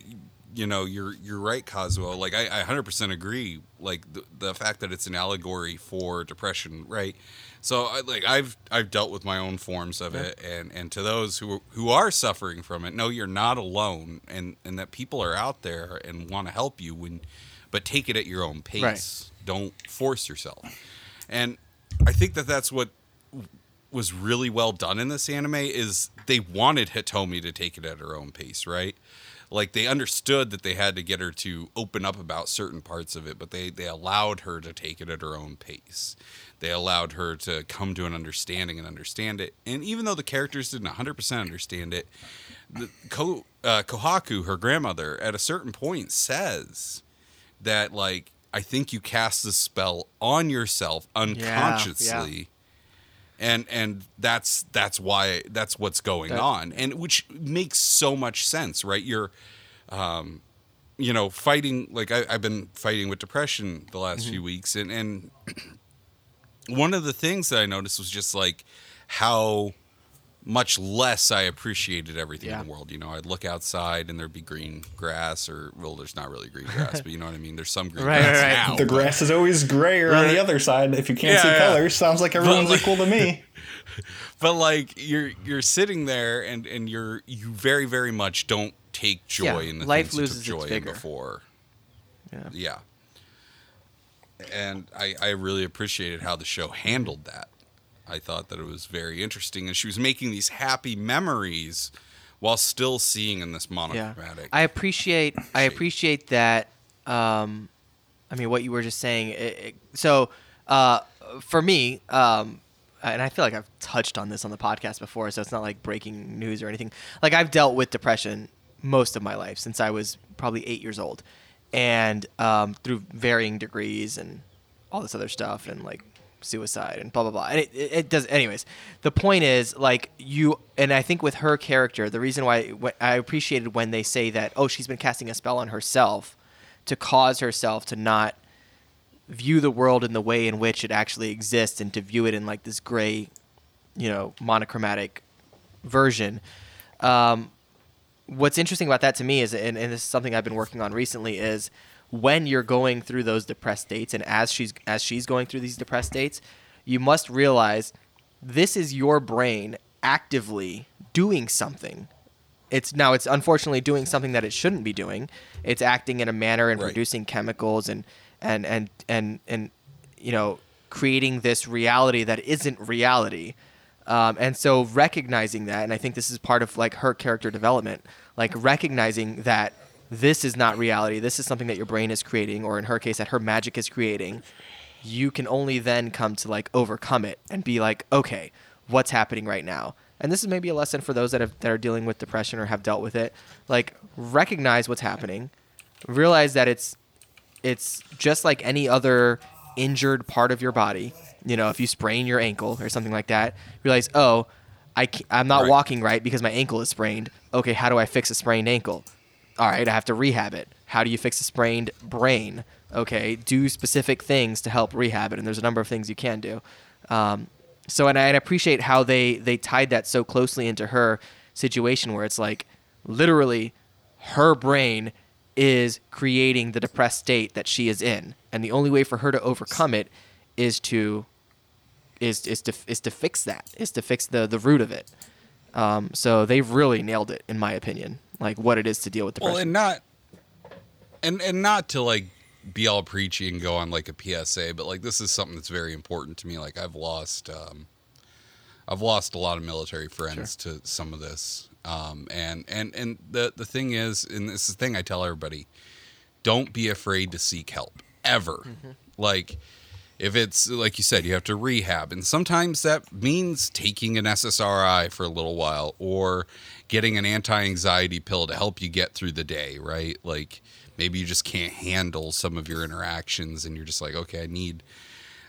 you know, you're you're right, Kazuo. Like I, I 100% agree. Like the, the fact that it's an allegory for depression, right? So I, like I've I've dealt with my own forms of it, and and to those who who are suffering from it, no, you're not alone, and and that people are out there and want to help you when, but take it at your own pace. Right. Don't force yourself. And I think that that's what was really well done in this anime is they wanted Hitomi to take it at her own pace, right? Like they understood that they had to get her to open up about certain parts of it, but they they allowed her to take it at her own pace. They allowed her to come to an understanding and understand it. And even though the characters didn't 100% understand it, the Ko, uh, Kohaku, her grandmother, at a certain point says that like I think you cast the spell on yourself unconsciously. And and that's that's why that's what's going That- on. And which makes so much sense right? You're um you know fighting like I, i've been fighting with depression the last Mm-hmm. few weeks. And and one of the things that i noticed was just like how much less I appreciated everything Yeah. in the world. You know, I'd look outside and there'd be green grass, or well, there's not really green grass, but you know what I mean. There's some green Right, grass right, right. now. The but- grass is always grayer on the other side. If you can't Yeah, see yeah. colors, sounds like everyone's like- equal to me. but like you're you're sitting there and and you're you very very much don't take joy Yeah, in the life things loses joy in vigor. before. Yeah. Yeah. And I I really appreciated how the show handled that. I thought that it was very interesting, and she was making these happy memories while still seeing in this yeah. monochromatic. I appreciate I appreciate that. Um, I mean, what you were just saying. It, it- so, uh, for me, um, and I feel like I've touched on this on the podcast before, so it's not like breaking news or anything. Like I've dealt with depression most of my life since I was probably eight years old, and um, through varying degrees and all this other stuff, and like suicide and blah blah blah. And it, it, it does. Anyways, the point is like you, and I think with her character, the reason why I appreciated when they say that oh she's been casting a spell on herself to cause herself to not view the world in the way in which it actually exists and to view it in like this gray, you know, monochromatic version. Um, what's interesting about that to me is, and, and this is something I've been working on recently, is when you're going through those depressed states, and as she's as she's going through these depressed states, you must realize this is your brain actively doing something. It's now it's unfortunately doing something that it shouldn't be doing. It's acting in a manner and Right. producing chemicals and and and and and you know creating this reality that isn't reality. Um, and so recognizing that, and I think this is part of like her character development, like recognizing that this is not reality. This is something that your brain is creating, or in her case, that her magic is creating. You can only then come to like overcome it and be like, okay, what's happening right now? And this is maybe a lesson for those that have that are dealing with depression or have dealt with it. Like recognize what's happening, realize that it's it's just like any other injured part of your body. You know, if you sprain your ankle or something like that, realize, oh, I I'm not Right. walking right because my ankle is sprained. Okay, how do I fix a sprained ankle? All right, I have to rehab it. How do you fix a sprained brain? Okay, do specific things to help rehab it, and there's a number of things you can do. Um, so, and I, appreciate how they they tied that so closely into her situation, where it's like literally her brain is creating the depressed state that she is in, and the only way for her to overcome it is to is is to is to fix that is to fix the the root of it. Um, so they've really nailed it, in my opinion, like what it is to deal with depression. Well, and not and and not to like be all preachy and go on like a PSA, but like this is something that's very important to me. Like I've lost um I've lost a lot of military friends to some of this. Um and and and the the thing is, and this is the thing I tell everybody, don't be afraid to seek help ever. Like if it's like you said, you have to rehab, and sometimes that means taking an SSRI for a little while or getting an anti-anxiety pill to help you get through the day, right? Like maybe you just can't handle some of your interactions, and you're just like, okay, I need,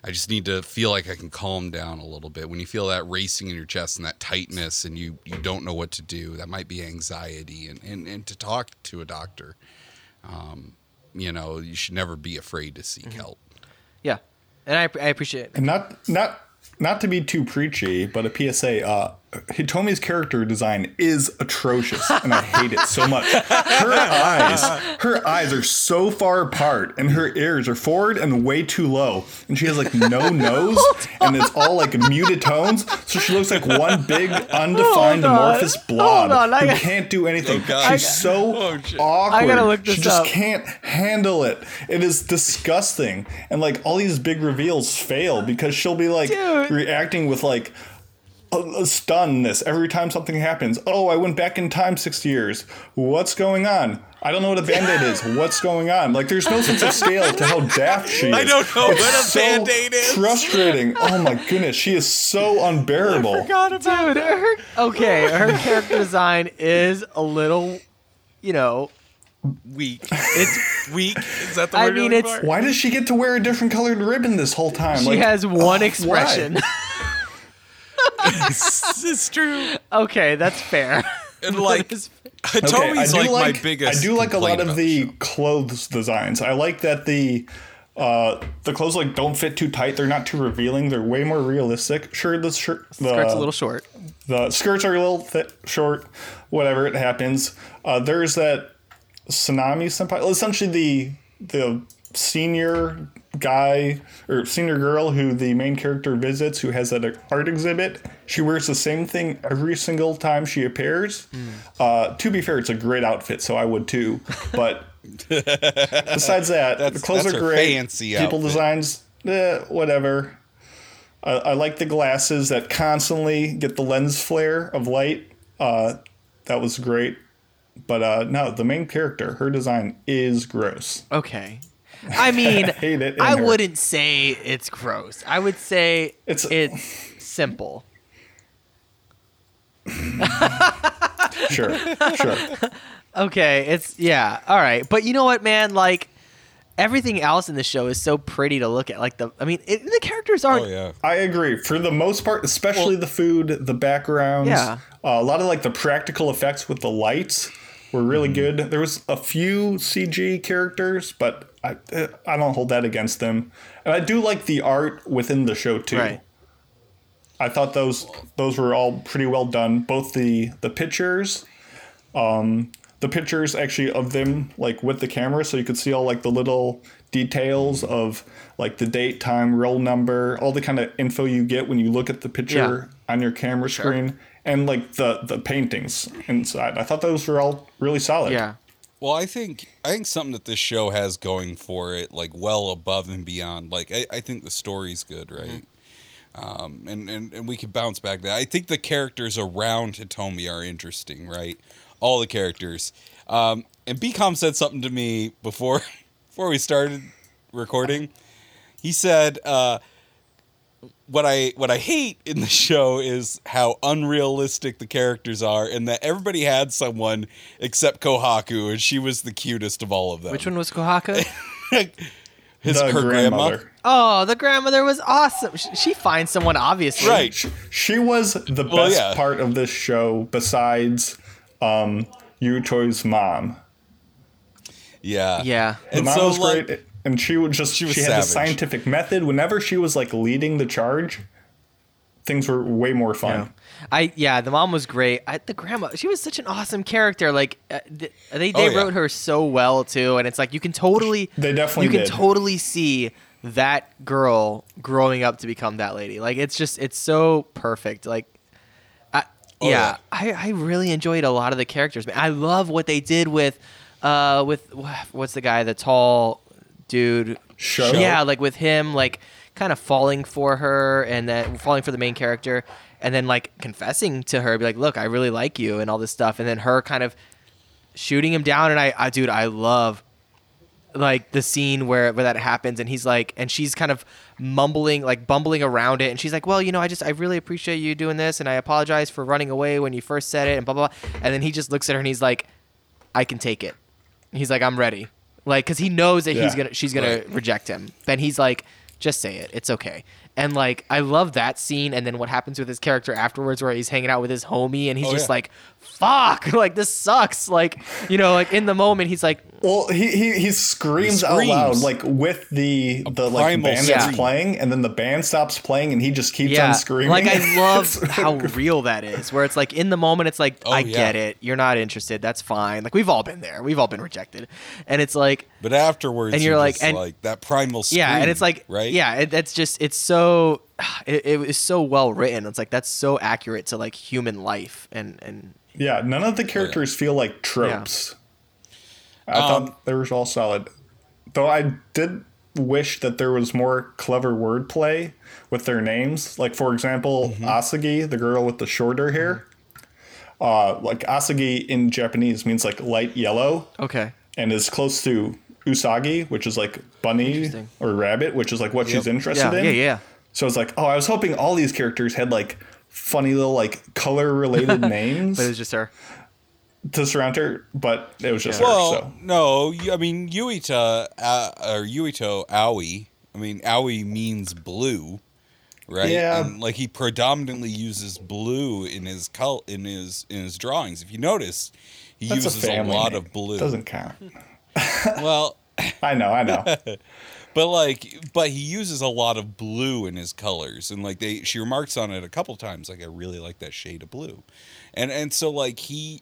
I just need to feel like I can calm down a little bit. When you feel that racing in your chest and that tightness, and you you don't know what to do, that might be anxiety, and and, and to talk to a doctor. Um, you know, you should never be afraid to seek help. yeah, and I, I appreciate it. And not not not to be too preachy, but a PSA. Uh, Hitomi's character design is atrocious, and I hate it so much. Her eyes, her eyes are so far apart, and her ears are forward and way too low, and she has like no nose, and it's all like muted tones, so she looks like one big undefined on. amorphous blob on, who got- can't do anything. Oh, God. She's so Oh, awkward. I gotta look she just up. can't handle it. It is disgusting, and like all these big reveals fail because she'll be like Dude. reacting with like a, a stunness every time something happens. Oh, I went back in time six years. What's going on? I don't know what a band-aid is. What's going on? Like, there's no sense of scale to how daft she is. I don't know It's what a so Band-Aid is. Frustrating. Oh my goodness, she is so unbearable. Dude, her, okay, her character design is a little, you know, Weak. it's Weak. Is that the I word you're mean, looking it's- for? Why does she get to wear a different colored ribbon this whole time? she Like, has one why? expression. it's, it's true. okay, that's fair. And like, It's- Hitomi's I do like, my biggest. I do like a lot of the show. clothes designs. I like that the uh, the clothes like don't fit too tight. They're not too revealing. They're way more realistic. Sure, the shirt, the skirt's a little short. the skirts are a little th- short. Whatever it happens. Uh, there's that Tsunami senpai. Essentially, the the senior guy or senior girl who the main character visits, who has that art exhibit. She wears the same thing every single time she appears. Hmm. Uh, to be fair, it's a great outfit, so I would too. But besides that, the clothes that's are great. fancy People outfit. designs, eh, whatever. I, I like the glasses that constantly get the lens flare of light. Uh, that was great. But uh, no, the main character, her design is gross. Okay. I mean, hate it I wouldn't say it's gross. I would say It's- it's simple. Sure, sure. Okay, it's yeah, all right. But you know what, man? Like everything else in the show is so pretty to look at. Like the, I mean, it, the characters aren't. Oh yeah. I agree. For the most part, especially the food, the backgrounds, Yeah. uh, a lot of like the practical effects with the lights were really good. There was a few CG characters, but I I don't hold that against them. And I do like the art within the show too. Right. I thought those those were all pretty well done. Both the the pictures, um, the pictures actually of them like with the camera, so you could see all like the little details of like the date, time, roll number, all the kind of info you get when you look at the picture on your camera screen, and like the the paintings inside. I thought those were all really solid. Yeah. Well, I think I think something that this show has going for it, like well above and beyond. Like I, I think the story's good, right? Um, and, and and we could bounce back that. I think the characters around Hitomi are interesting, right? All the characters. Um, and BCom said something to me before before we started recording. He said, uh, "What I what I hate in the show is how unrealistic the characters are, and that everybody had someone except Kohaku, and she was the cutest of all of them. Which one was Kohaku? His her grandma, grandmother. oh, the grandmother was awesome. She, she finds someone obviously. right? She, she was the best Well, yeah. part of this show besides um, Yuto's mom. Yeah, Yeah. The And mom so, was like, great, and she would just she she, was had the scientific method. Whenever she was like leading the charge, things were way more fun. I yeah, the mom was great. I, the grandma, she was such an awesome character. Like uh, th- they they Oh, yeah. wrote her so well too, and it's like you can totally They definitely you can did. totally see that girl growing up to become that lady. Like it's just it's so perfect. Like. I, Oh, yeah, yeah. I, I really enjoyed a lot of the characters. Man, I love what they did with, uh, with what's the guy, the tall dude, Shou? yeah, like with him, like kind of falling for her and then falling for the main character, and then like confessing to her, be like, "Look, I really like you," and all this stuff, and then her kind of shooting him down. And I, I dude, I love like the scene where where that happens, and he's like, and she's kind of mumbling, like bumbling around it, and she's like, "Well, you know, I just I really appreciate you doing this, and I apologize for running away when you first said it," and blah blah. blah. And then he just looks at her and he's like, "I can take it." He's like, "I'm ready." Like, cause he knows that he's gonna she's gonna Right. reject him. Then he's like, "Just say it. It's okay." And like I love that scene and then what happens with his character afterwards where he's hanging out with his homie and he's Oh, just yeah. like fuck? Like this sucks. Like you know like in the moment he's like Well, he he, he screams He out loud like with the the like primal band that's playing, and then the band stops playing, and he just keeps yeah. On screaming. like I love how real that is where it's like in the moment it's like Oh, I yeah. get it. You're not interested. That's fine. Like we've all been there. We've all been rejected. And it's like But afterwards, And you're you're like- and- like that primal scream. yeah and it's like right. yeah it, that's just it's so it, it is so well written. It's like that's so accurate to like human life and and yeah, none of the characters feel like tropes. I Um, thought they were all solid, though. I did wish that there was more clever wordplay with their names. Like for example, Mm-hmm. Asagi, the girl with the shorter hair. Uh, like Asagi in Japanese means like light yellow. okay and is close to Usagi, which is like bunny or rabbit, which is like what she's interested yeah in. yeah yeah So it's like, oh, I was hoping all these characters had like funny little like color related names but it was just her to surround her, but it was just Well, her. So no, I mean Yuita uh, or Yuito Aoi. I mean Aoi means blue, right? Yeah. And like he predominantly uses blue in his cult in his in his drawings. If you notice, he that's uses a, family lot name. of blue. Doesn't count. well, I know, I know. but like but he uses a lot of blue in his colors and like they she remarks on it a couple times like I really like that shade of blue. And and so like he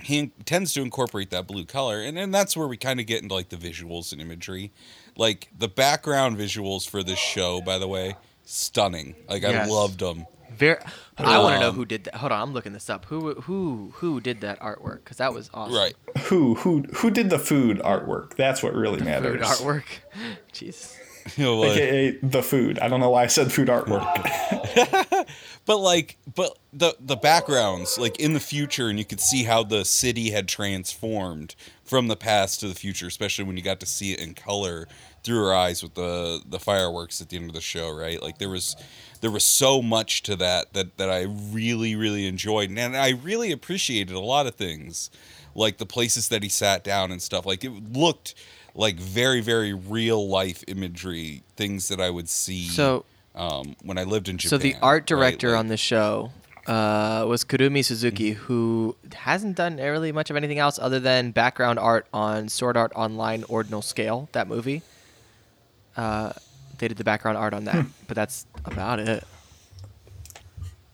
he tends to incorporate that blue color and and that's where we kind of get into like the visuals and imagery. Like the background visuals for this show by the way, stunning. Like I Yes. loved them. Very i want to know Um, who did that hold on i'm looking this up who who who did that artwork because that was awesome Right. who who who did the food artwork? That's what really matters. Food artwork Jeez. You know, like- AKA the food. I don't know why I said food artwork. but like but the the backgrounds like in the future and you could see how the city had transformed from the past to the future especially when you got to see it in color through her eyes with the the fireworks at the end of the show right like there was there was so much to that that that I really really enjoyed and I really appreciated a lot of things like the places that he sat down and stuff like it looked like very very real life imagery things that I would see so um, when I lived in Japan. So the art right? director Like- on the show uh, was Kurumi Suzuki, Mm-hmm. who hasn't done really much of anything else other than background art on Sword Art Online Ordinal Scale, that movie. Uh, they did the background art on that, Hmm. but that's about it.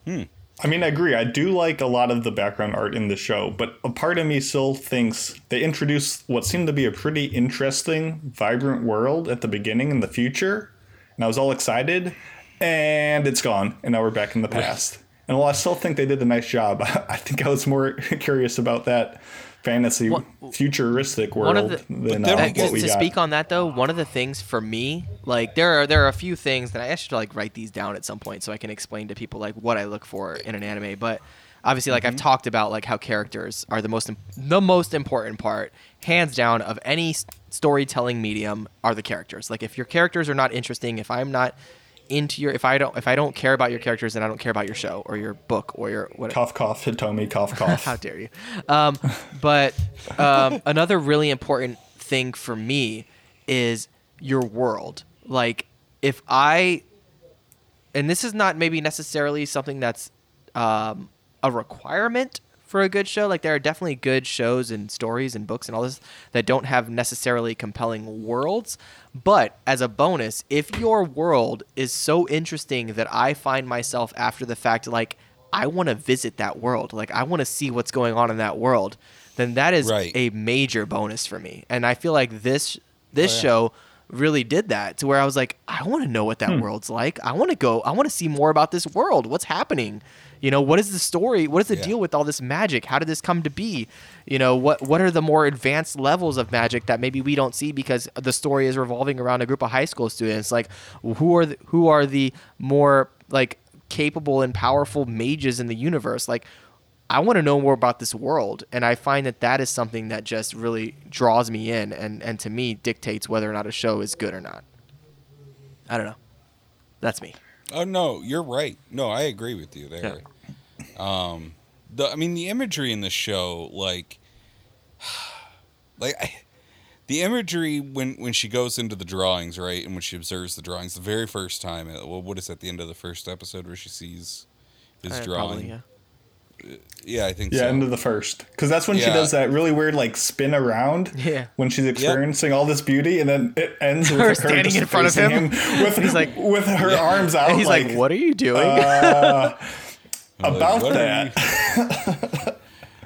I mean, I agree. I do like a lot of the background art in the show, but a part of me still thinks they introduced what seemed to be a pretty interesting, vibrant world at the beginning in the future, and I was all excited, and it's gone, and now we're back in the past. And while I still think they did a nice job, I think I was more curious about that fantasy One- futuristic world the- than then uh, what just we to got. speak on that though, one of the things for me, like there are there are a few things that I should like write these down at some point so I can explain to people like what I look for in an anime. But obviously, like Mm-hmm. I've talked about, like how characters are the most the most important part, hands down, of any storytelling medium are the characters. Like if your characters are not interesting, if I'm not into your if I don't if I don't care about your characters, then I don't care about your show or your book or your what cough, cough, Hitomi, cough, cough. how dare you? Um, but um, another really important thing for me is your world. Like, if I, and this is not maybe necessarily something that's um, a requirement for a good show. Like, there are definitely good shows and stories and books and all this that don't have necessarily compelling worlds. But as a bonus, if your world is so interesting that I find myself after the fact, like, I want to visit that world, like, I want to see what's going on in that world, then that is Right. a major bonus for me. And I feel like this this Oh, yeah. show really did that to where I was like, I want to know what Hmm. that world's like. I want to go. I want to see more about this world. What's happening? You know, what is the story? What is the Yeah. deal with all this magic? How did this come to be? You know, what what are the more advanced levels of magic that maybe we don't see because the story is revolving around a group of high school students? Like, who are the, who are the more like capable and powerful mages in the universe? Like, I want to know more about this world, and I find that that is something that just really draws me in, and and to me dictates whether or not a show is good or not. I don't know. That's me. Oh no, you're right. No, I agree with you there. Um, the I mean the imagery in the show, like, like I, the imagery when when she goes into the drawings, right, and when she observes the drawings the very first time. uh, Well, what is at the end of the first episode where she sees his Uh, drawing? probably, yeah. Yeah, I think Yeah, so. of the first. Because that's when she does that really weird, like, spin around. Yeah. When she's experiencing all this beauty, and then it ends with Her her, standing just in front of facing him. with, He's like- with her arms out. And he's like, "What are you doing?" Uh, about what are that.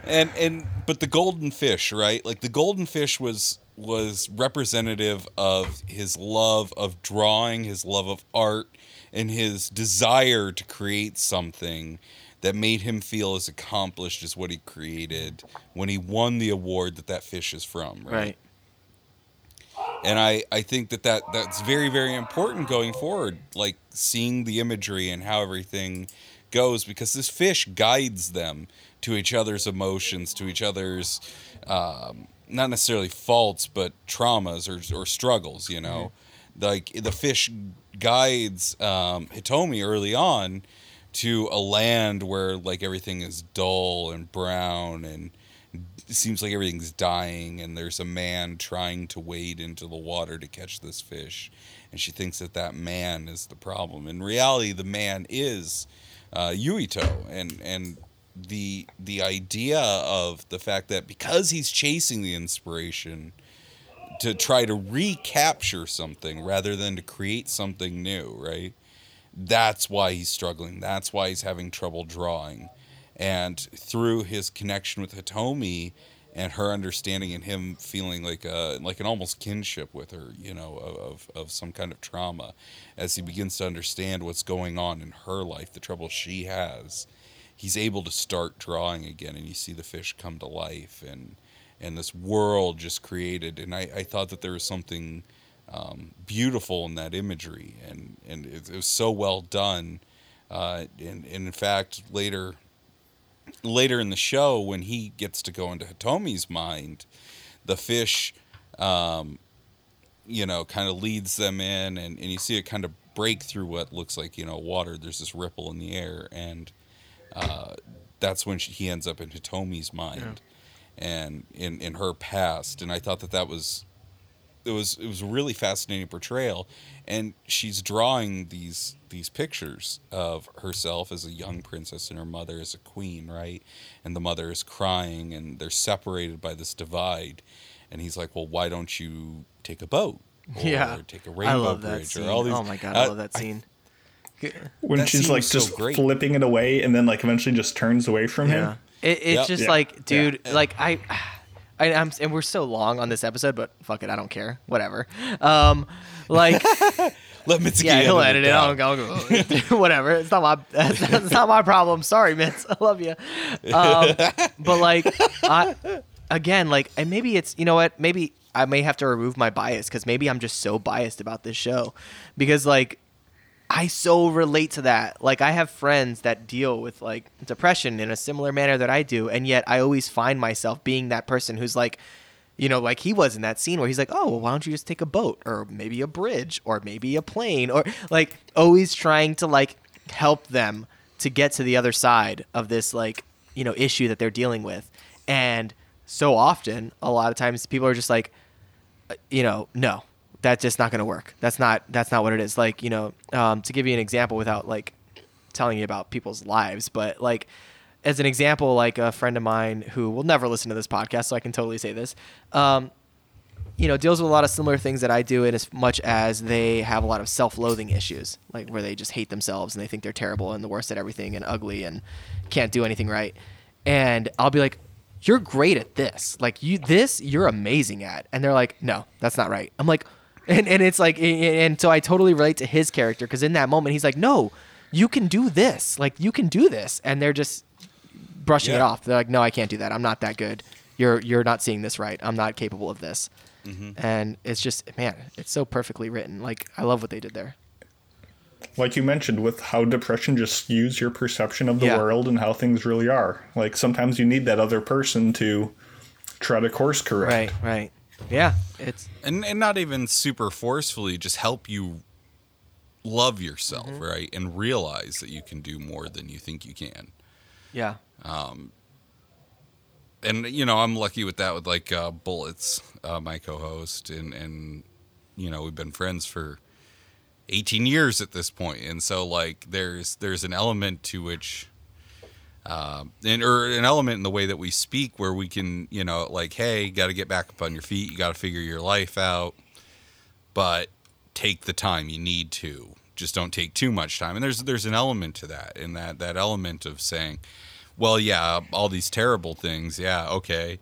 and and but the golden fish right like the golden fish was was representative of his love of drawing his love of art and his desire to create something that made him feel as accomplished as what he created when he won the award that that fish is from right, right. and I, I think that, that that's very very important going forward like seeing the imagery and how everything goes because this fish guides them to each other's emotions to each other's um, not necessarily faults but traumas or, or struggles you know? Like the fish guides um, hitomi early on to a land where like everything is dull and brown and it seems like everything's dying and there's a man trying to wade into the water to catch this fish. And she thinks that that man is the problem. In reality the man is uh, Yuito. And and the the idea of the fact that because he's chasing the inspiration to try to recapture something rather than to create something new right that's why he's struggling that's why he's having trouble drawing and through his connection with Hitomi and her understanding and him feeling like a like an almost kinship with her, you know, of of some kind of trauma, as he begins to understand what's going on in her life, the trouble she has, he's able to start drawing again, and you see the fish come to life and and this world just created. And I, I thought that there was something um, beautiful in that imagery, and and it, it was so well done. Uh, and, and in fact, later later in the show, when he gets to go into Hitomi's mind, the fish, um, you know, kind of leads them in, and, and you see it kind of break through what looks like, you know, water. There's this ripple in the air, and uh, that's when she, he ends up in Hitomi's mind and in, in her past. And I thought that that was it was it was a really fascinating portrayal and she's drawing these these pictures of herself as a young princess and her mother as a queen right and the mother is crying and they're separated by this divide and he's like well why don't you take a boat or Yeah. take a rainbow bridge scene. or all these oh my god, I Uh, love that scene. when That she's like was so just great. flipping it away and then like eventually just turns away from Yeah. him. It, it's Yep. just Yeah. like, dude, Yeah. like I, I, I'm, and we're so long on this episode, but fuck it, I don't care. Whatever. Um, like, let Mitsugi yeah, he'll edit it. down. I'll go, whatever. It's not my, it's not my problem. Sorry, Mitz. I love you. Um, but like, I, again, like, and maybe it's, you know what? Maybe I may have to remove my bias because maybe I'm just so biased about this show because like I so relate to that. Like I have friends that deal with like depression in a similar manner that I do, and yet I always find myself being that person who's like, you know, like he was in that scene where he's like, "Oh, well, why don't you just take a boat or maybe a bridge or maybe a plane or like always trying to like help them to get to the other side of this like, you know, issue that they're dealing with." And so often, a lot of times people are just like, uh, you know, no, that's just not going to work. That's not that's not what it is. Like, you know, um, to give you an example without like telling you about people's lives, but like as an example, like a friend of mine who will never listen to this podcast, so I can totally say this. Um, you know, deals with a lot of similar things that I do, in as much as they have a lot of self-loathing issues, like where they just hate themselves and they think they're terrible and the worst at everything and ugly and can't do anything right. And I'll be like, "You're great at this. Like you, this you're amazing at." And they're like, "No, that's not right." I'm like, and and it's like, and so I totally relate to his character because in that moment he's like, "No, you can do this. Like you can do this," and they're just brushing it off. They're like, "No, I can't do that. I'm not that good. You're you're not seeing this right. I'm not capable of this." Mm-hmm. And it's just man, it's so perfectly written. Like I love what they did there. Like you mentioned, with how depression just skews your perception of the Yeah. world and how things really are. Like sometimes you need that other person to try to course correct. Right, right. Yeah, it's and and not even super forcefully just help you love yourself Mm-hmm. right and realize that you can do more than you think you can yeah, Um. and you know I'm lucky with that with like uh, Bullets, uh, my co-host, and and you know we've been friends for 18 years at this point, and so like there's there's an element to which. Uh, and or an element in the way that we speak where we can you know like hey you got to get back up on your feet. You got to figure your life out. But take the time. You need to. Just don't take too much time. And there's there's an element to that. And that that element of saying well yeah all these terrible things. Yeah okay.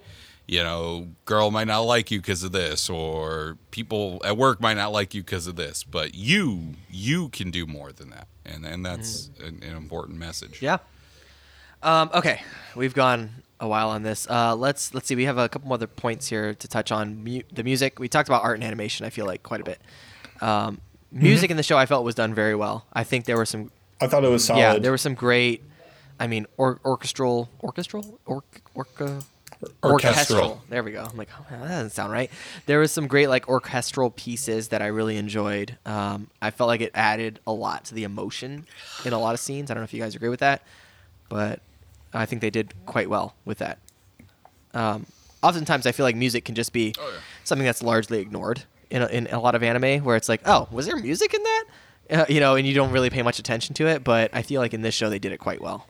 You know girl might not like you because of this or people at work might not like you because of this. But you you can do more than that. And and that's an, an important message. Yeah. Um, okay, we've gone a while on this. Uh, let's let's see. We have a couple other points here to touch on. Mu- the music. We talked about art and animation. I feel like quite a bit. Um, music in the show I felt was done very well. I think there were some. I thought it was solid. Yeah, there were some great. I mean, or, orchestral, orchestral, or, orca, Orchestral. There we go. I'm like, oh, that doesn't sound right. There was some great like orchestral pieces that I really enjoyed. Um, I felt like it added a lot to the emotion in a lot of scenes. I don't know if you guys agree with that, but I think they did quite well with that. Um, oftentimes, I feel like music can just be something that's largely ignored in a, in a lot of anime, where it's like, oh, was there music in that? Uh, you know, and you don't really pay much attention to it. But I feel like in this show they did it quite well.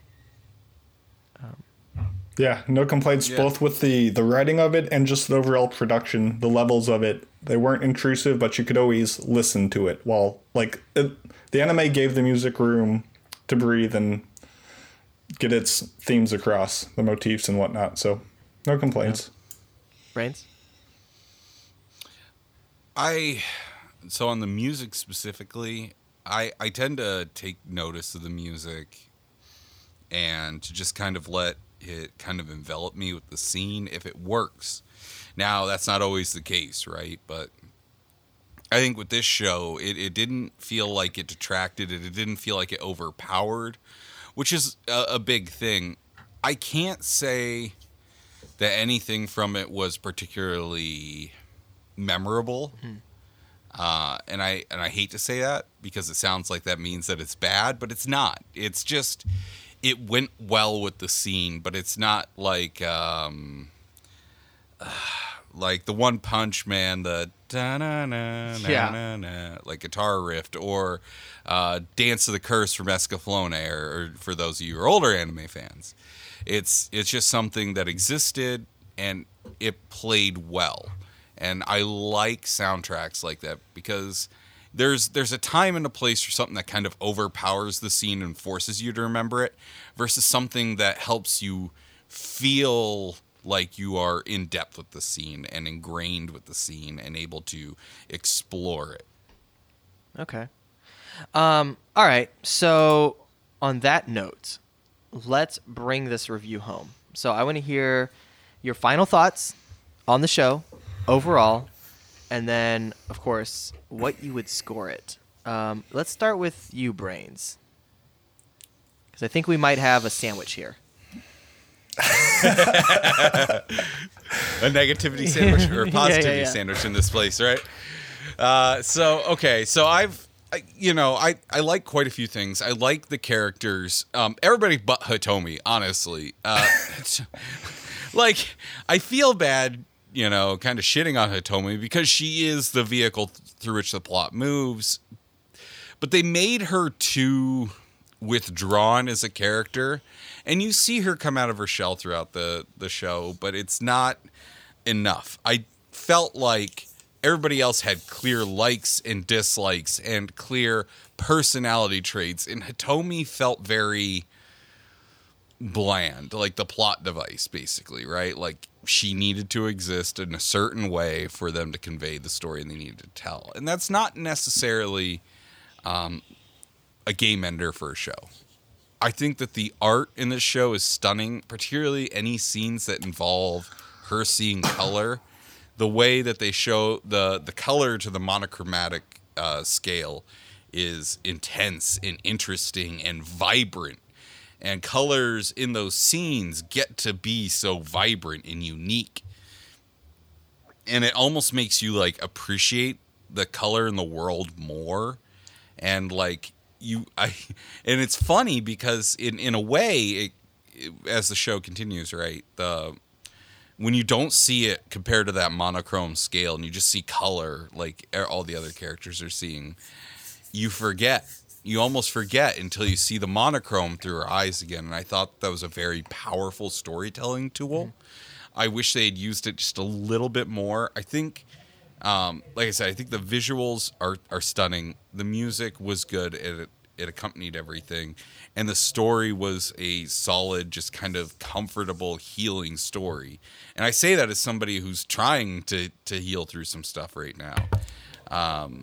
Yeah, no complaints Yeah. both with the the writing of it and just the overall production, the levels of it. They weren't intrusive, but you could always listen to it while like it, the anime gave the music room to breathe and get its themes across, the motifs and whatnot. So, no complaints. Brains. I so on the music specifically, I I tend to take notice of the music and to just kind of let it kind of envelop me with the scene if it works. Now that's not always the case, right? But I think with this show, it, it didn't feel like it detracted it. It didn't feel like it overpowered, which is a, a big thing. I can't say that anything from it was particularly memorable. Uh, and I and I hate to say that because it sounds like that means that it's bad, but it's not. It's just it went well with the scene, but it's not like um, like the One Punch Man, the Yeah. like guitar riff, or uh, Dance of the Curse from Escaflowne, or, or for those of you who are older anime fans, it's it's just something that existed and it played well, and I like soundtracks like that because there's there's a time and a place for something that kind of overpowers the scene and forces you to remember it versus something that helps you feel like you are in depth with the scene and ingrained with the scene and able to explore it. Okay. Um, all right. So, on that note, let's bring this review home. So, I want to hear your final thoughts on the show overall, and then, of course, what you would score it. Um, let's start with you, Brains. Because I think we might have a sandwich here. A negativity sandwich or a positivity yeah, yeah. sandwich in this place, right? Uh, so okay, so I've, I, you know, I I like quite a few things. I like the characters. Um, everybody but Hitomi, honestly. Uh, like I feel bad, you know, kind of shitting on Hitomi because she is the vehicle th- through which the plot moves. But they made her too withdrawn as a character, and you see her come out of her shell throughout the the show, but it's not enough. I felt like everybody else had clear likes and dislikes and clear personality traits, and Hitomi felt very bland, like the plot device, basically, right? Like she needed to exist in a certain way for them to convey the story they needed to tell. And that's not necessarily um, a game ender for a show. I think that the art in this show is stunning, particularly any scenes that involve her seeing color. The way that they show the the color to the monochromatic uh, scale is intense and interesting and vibrant and colors in those scenes get to be so vibrant and unique and it almost makes you like appreciate the color in the world more and like you i and it's funny because in in a way it, it- as the show continues right the when you don't see it compared to that monochrome scale and you just see color like all the other characters are seeing, you forget. You almost forget until you see the monochrome through her eyes again. And I thought that was a very powerful storytelling tool. Mm-hmm. I wish they had used it just a little bit more. I think, um, like I said, I think the visuals are, are stunning. The music was good. It, it accompanied everything. And the story was a solid, just kind of comfortable, healing story. And I say that as somebody who's trying to, to heal through some stuff right now. Um,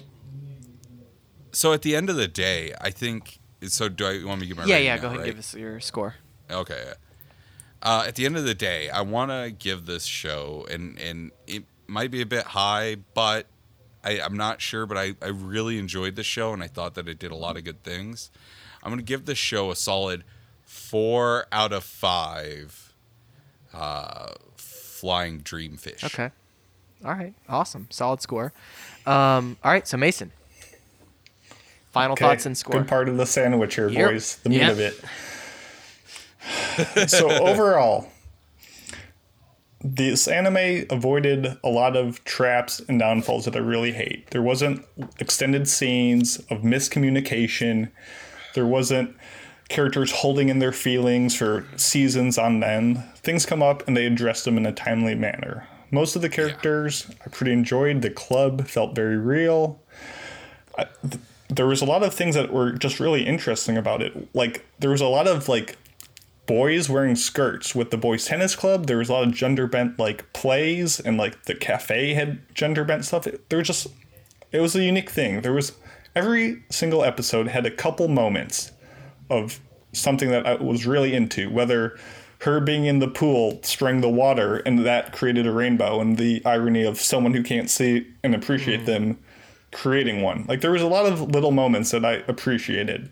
so at the end of the day, I think. So do I want me to give my Yeah, rating yeah. now, Go ahead right? give us your score. Okay. Uh, at the end of the day, I want to give this show, and and it might be a bit high, but I, I'm not sure. But I, I really enjoyed the show, and I thought that it did a lot of good things. I'm gonna give this show a solid four out of five. Uh, flying dreamfish. Okay. All right. Awesome. Solid score. Um, all right. So Mason. Final Okay, thoughts and score. Good part of the sandwich here, Yep. boys. The meat Yep. of it. so overall, this anime avoided a lot of traps and downfalls that I really hate. There wasn't extended scenes of miscommunication. There wasn't characters holding in their feelings for seasons on end. Things come up and they address them in a timely manner. Most of the characters I pretty enjoyed. The club felt very real there was a lot of things that were just really interesting about it. Like there was a lot of like boys wearing skirts with the boys tennis club. There was a lot of gender bent like plays and like the cafe had gender bent stuff. It, there was just it was a unique thing. There was every single episode had a couple moments of something that I was really into, whether her being in the pool spraying the water and that created a rainbow and the irony of someone who can't see and appreciate hmm. them creating one. Like there was a lot of little moments that I appreciated.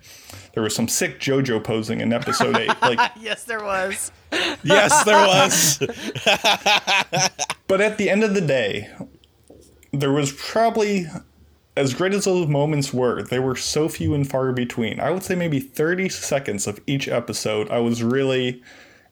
There was some sick JoJo posing in episode 8. Like yes, there was. Yes, there was. But at the end of the day, there was probably, as great as those moments were, they were so few and far between. I would say maybe 30 seconds of each episode I was really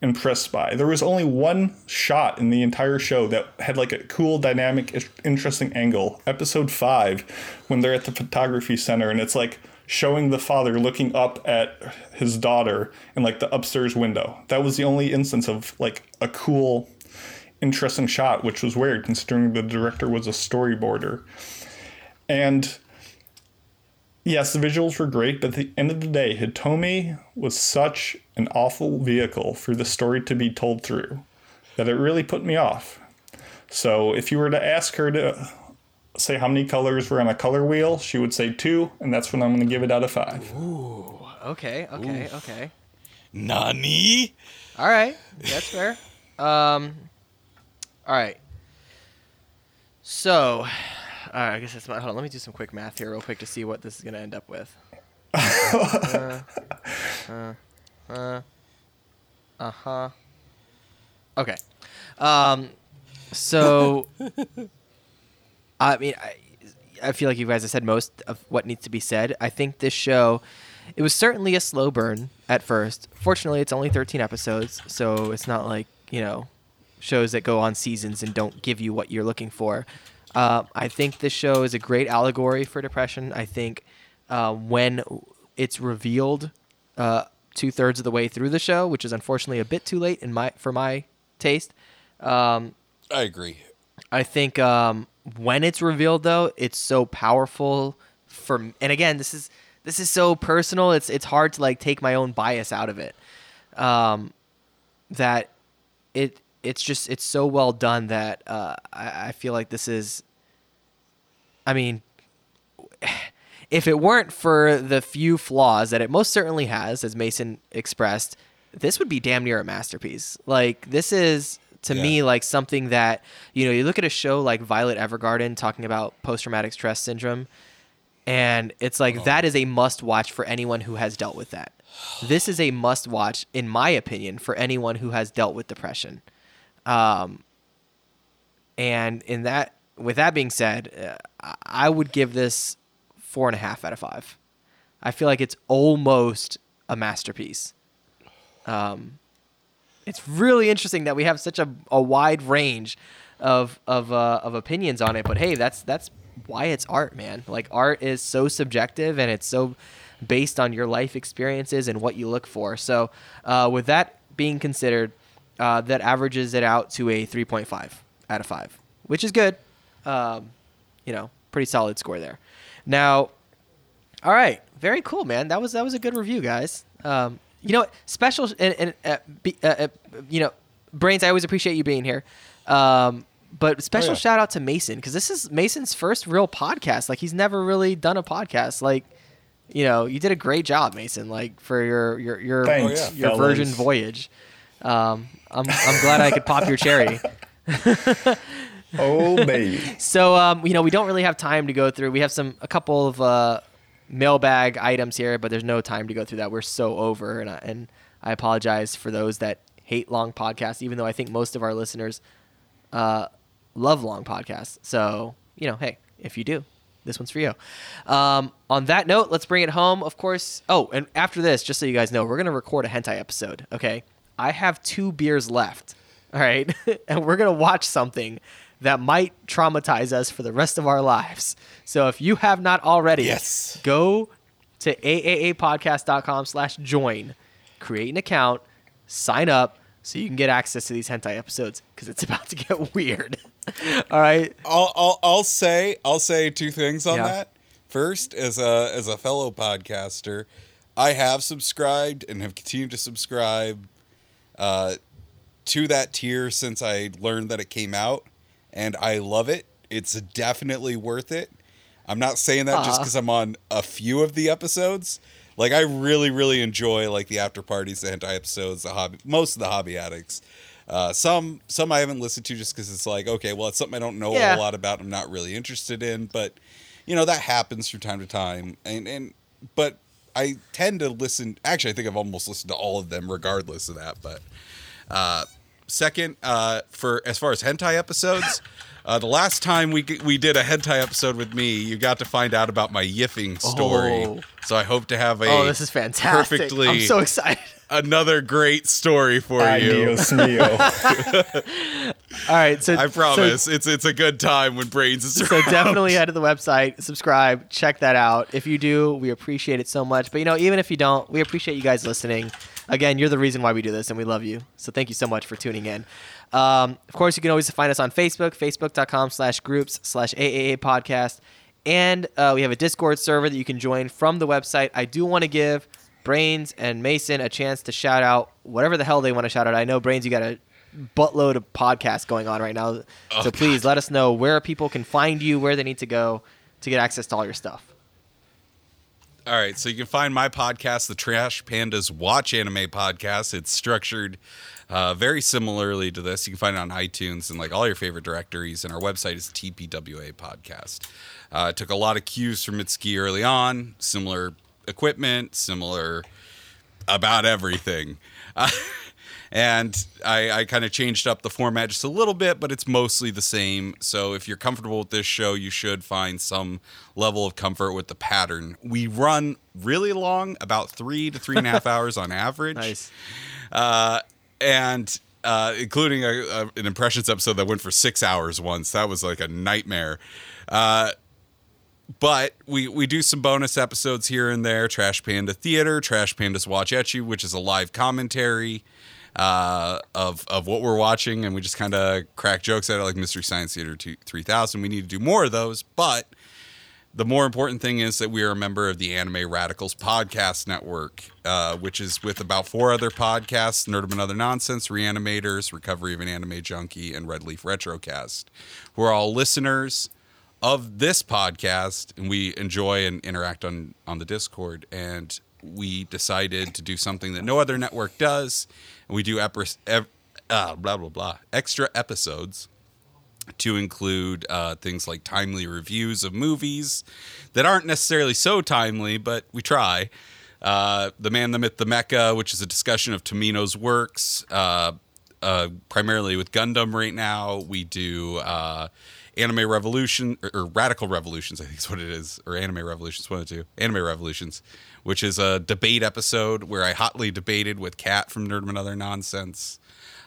impressed by. There was only one shot in the entire show that had like a cool, dynamic, interesting angle. Episode 5, when they're at the photography center and it's like showing the father looking up at his daughter in like the upstairs window. That was the only instance of like a cool interesting shot, which was weird considering the director was a storyboarder. And yes, the visuals were great, but at the end of the day, Hitomi was such an awful vehicle for the story to be told through that it really put me off. So if you were to ask her to say how many colors were on a color wheel, she would say two, and that's when I'm going to give it out of five. Ooh, Okay. Okay. Okay. Nani? All right. That's fair. Um. All right. So, all right, I guess that's my. Hold on. Let me do some quick math here, real quick, to see what this is gonna end up with. uh, uh, uh huh. Okay. Um. So, I mean, I, I feel like you guys have said most of what needs to be said. I think this show, it was certainly a slow burn at first. Fortunately, it's only 13 episodes, so it's not like, you know, shows that go on seasons and don't give you what you're looking for. Uh, I think this show is a great allegory for depression. I think uh, when it's revealed uh, two thirds of the way through the show, which is unfortunately a bit too late in my for my taste, um, I agree. I think um, when it's revealed, though, it's so powerful. For and again, this is this is so personal. It's it's hard to like take my own bias out of it. Um, that it it's just it's so well done that uh, I, I feel like this is. I mean, if it weren't for the few flaws that it most certainly has, as Mason expressed, this would be damn near a masterpiece. Like this is to Yeah. me like something that you know you look at a show like Violet Evergarden talking about post traumatic stress syndrome, and it's like that is a must watch for anyone who has dealt with that. This is a must watch, in my opinion, for anyone who has dealt with depression. Um, and in that, with that being said, uh, I- I would give this four and a half out of five. I feel like it's almost a masterpiece. Um, it's really interesting that we have such a, a wide range of of uh, of opinions on it. But hey, that's that's why it's art, man. Like art is so subjective and it's so based on your life experiences and what you look for. So uh, with that being considered, uh, that averages it out to a 3.5 out of five, which is good. Um, you know, pretty solid score there. Now, all right, very cool, man. That was that was a good review, guys. Um, you know, special and, and uh, be, uh, uh, you know, brains. I always appreciate you being here. Um, but special yeah. shout out to Mason because this is Mason's first real podcast. Like he's never really done a podcast. Like, you know, you did a great job, Mason. Like for your your your Thanks, Oh, your fellas. Virgin Voyage. Um, I'm I'm glad I could pop your cherry. Oh baby. So um, you know, we don't really have time to go through. We have some a couple of uh, mailbag items here, but there's no time to go through that. We're so over, and I, and I apologize for those that hate long podcasts. Even though I think most of our listeners uh, love long podcasts. So you know, hey, if you do, this one's for you. Um, on that note, let's bring it home. Of course. Oh, and after this, just so you guys know, we're gonna record a hentai episode. Okay, I have two beers left. All right, and we're gonna watch something that might traumatize us for the rest of our lives. So if you have not already, Yes. go to aaapodcast.com slash join, create an account, sign up so you can get access to these hentai episodes because it's about to get weird. All right. I'll, I'll I'll say I'll say two things on Yeah. that. First, as a as a fellow podcaster, I have subscribed and have continued to subscribe uh, to that tier since I learned that it came out, and I love it. It's definitely worth it. I'm not saying that just because I'm on a few of the episodes. Like I really, really enjoy like the after parties, the anti episodes, the hobby, most of the hobby addicts. Uh, some some I haven't listened to just because it's like okay, well, it's something I don't know Yeah. a lot about. I'm not really interested in, but you know that happens from time to time. And and but I tend to listen. Actually, I think I've almost listened to all of them, regardless of that. But uh, second, uh, for as far as hentai episodes, uh, the last time we we did a hentai episode with me, you got to find out about my yiffing story. Oh. So I hope to have a Oh, this is fantastic. perfectly I'm so excited. another great story for Ay, you. Dios mío. All right. So I so- promise it's it's a good time when brains is So around. definitely head to the website, subscribe, check that out. If you do, we appreciate it so much. But you know, even if you don't, we appreciate you guys listening. Again, you're the reason why we do this, and we love you. So thank you so much for tuning in. Um, of course, you can always find us on Facebook, facebook.com slash groups slash AAA podcast. And uh, we have a Discord server that you can join from the website. I do want to give Brains and Mason a chance to shout out whatever the hell they want to shout out. I know, Brains, you got a buttload of podcasts going on right now. Oh, so please let us know where people can find you, where they need to go to get access to all your stuff. All right, so you can find my podcast, the Trash Pandas Watch Anime Podcast. It's structured uh, very similarly to this. You can find it on iTunes and like all your favorite directories, and our website is TPWA Podcast. Uh, took a lot of cues from Mitsugi early on, similar equipment, similar about everything. Uh, and I, I kind of changed up the format just a little bit, but it's mostly the same. So if you're comfortable with this show, you should find some level of comfort with the pattern. We run really long, about three to three and a half hours on average Nice. uh, and uh, including a, a, an impressions episode that went for six hours once. That was like a nightmare. Uh, but we we do some bonus episodes here and there. Trash Panda Theater, Trash Pandas Watch Ecchi, which is a live commentary uh, of of what we're watching, and we just kind of crack jokes at it, like Mystery Science Theater 3000. We need to do more of those, but the more important thing is that we are a member of the Anime Radicals Podcast Network, uh, which is with about four other podcasts Nerd and Other Nonsense, Reanimators, Recovery of an Anime Junkie, and Red Leaf Retrocast, who are all listeners of this podcast, and we enjoy and interact on, on the Discord. And we decided to do something that no other network does, we do ev- uh, blah, blah, blah, extra episodes to include uh, things like timely reviews of movies that aren't necessarily so timely, but we try. Uh, the Man, the Myth, the Mecha, which is a discussion of Tomino's works, uh, uh, primarily with Gundam right now. We do uh, Anime Revolution or, or Radical Revolutions, I think is what it is, or Anime Revolutions, one of the two. Anime Revolutions, which is a debate episode where I hotly debated with Kat from Nerd and Other Nonsense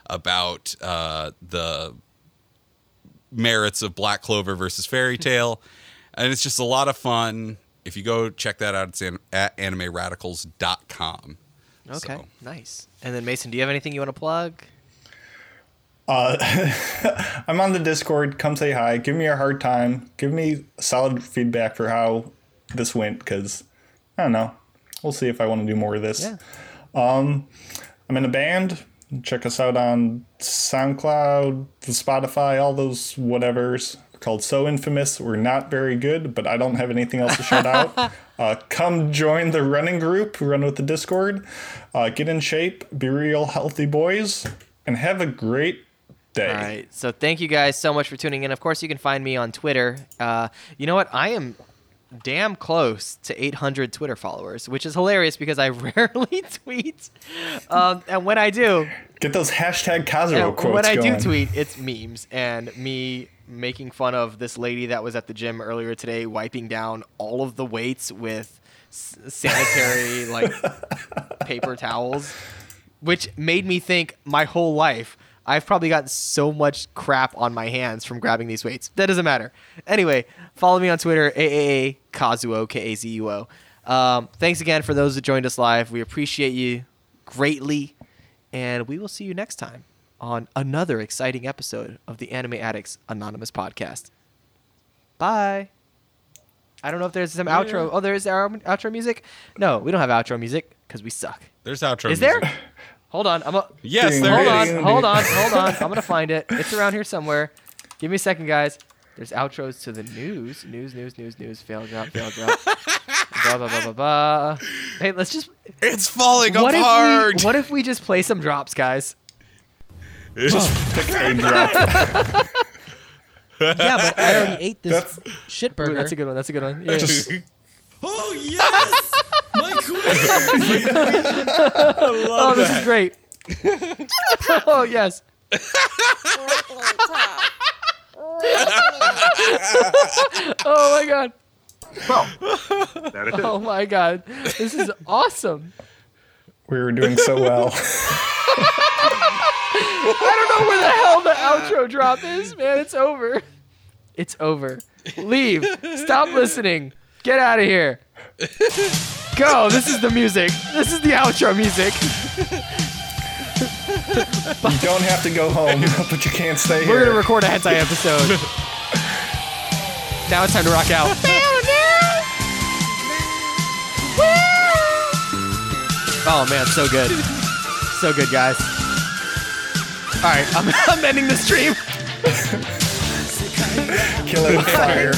about uh, the merits of Black Clover versus Fairy Tail, and it's just a lot of fun. If you go check that out, it's an, at animeradicals.com. Okay, So- nice. And then Mason, do you have anything you want to plug? I'm on the Discord. Come say hi. Give me a hard time. Give me solid feedback for how this went, because I don't know. We'll see if I want to do more of this. Yeah. I'm in a band. Check us out on SoundCloud, Spotify, all those whatevers. We're called So Infamous. We're not very good, but I don't have anything else to shout out. Uh, come join the running group. Run with the Discord. Uh, get in shape. Be real healthy boys, and have a great day. All right. So thank you guys so much for tuning in. Of course, you can find me on Twitter. Uh, you know what? I am damn close to 800 Twitter followers, which is hilarious because I rarely tweet. Um, and when I do, Get those hashtag Kazuo quotes when I going. do tweet, it's memes and me making fun of this lady that was at the gym earlier today, wiping down all of the weights with s- sanitary like paper towels, which made me think my whole life I've probably got so much crap on my hands from grabbing these weights. That doesn't matter. Anyway, follow me on Twitter, AAA Kazuo, K A Z U O. Um, thanks again for those that joined us live. We appreciate you greatly. And we will see you next time on another exciting episode of the Anime Addicts Anonymous podcast. Bye. I don't know if there's some outro. Oh, there is our outro music. No, we don't have outro music because we suck. There's outro. Is there? Music. Hold on. I'm a, Yes, Ding, there hold is. on. Hold on. Hold on. I'm gonna find it. It's around here somewhere. Give me a second, guys. There's outros to the news. News. News. News. News. Fail drop. Fail drop. blah blah blah blah blah. Hey, let's just. It's falling What apart. if we? What if we just play some drops, guys? It's- oh. Pick a drop. Yeah, but I already ate this That's- shit Ooh, burger. that's a good one. That's a good one. Yeah. Just oh yes, my queen. oh, this is great. oh yes. oh my god. Oh my god. This is awesome. we were doing so well. I don't know where the hell the outro drop is, man. It's over. It's over. Leave. Stop listening. Get out of here. Go. This is the music. This is the outro music. you don't have to go home, but you can't stay here. We're here. gonna record a hentai episode. now it's time to rock out. Oh man, so good, so good, guys. All right, I'm, I'm ending the stream. Kill it with fire.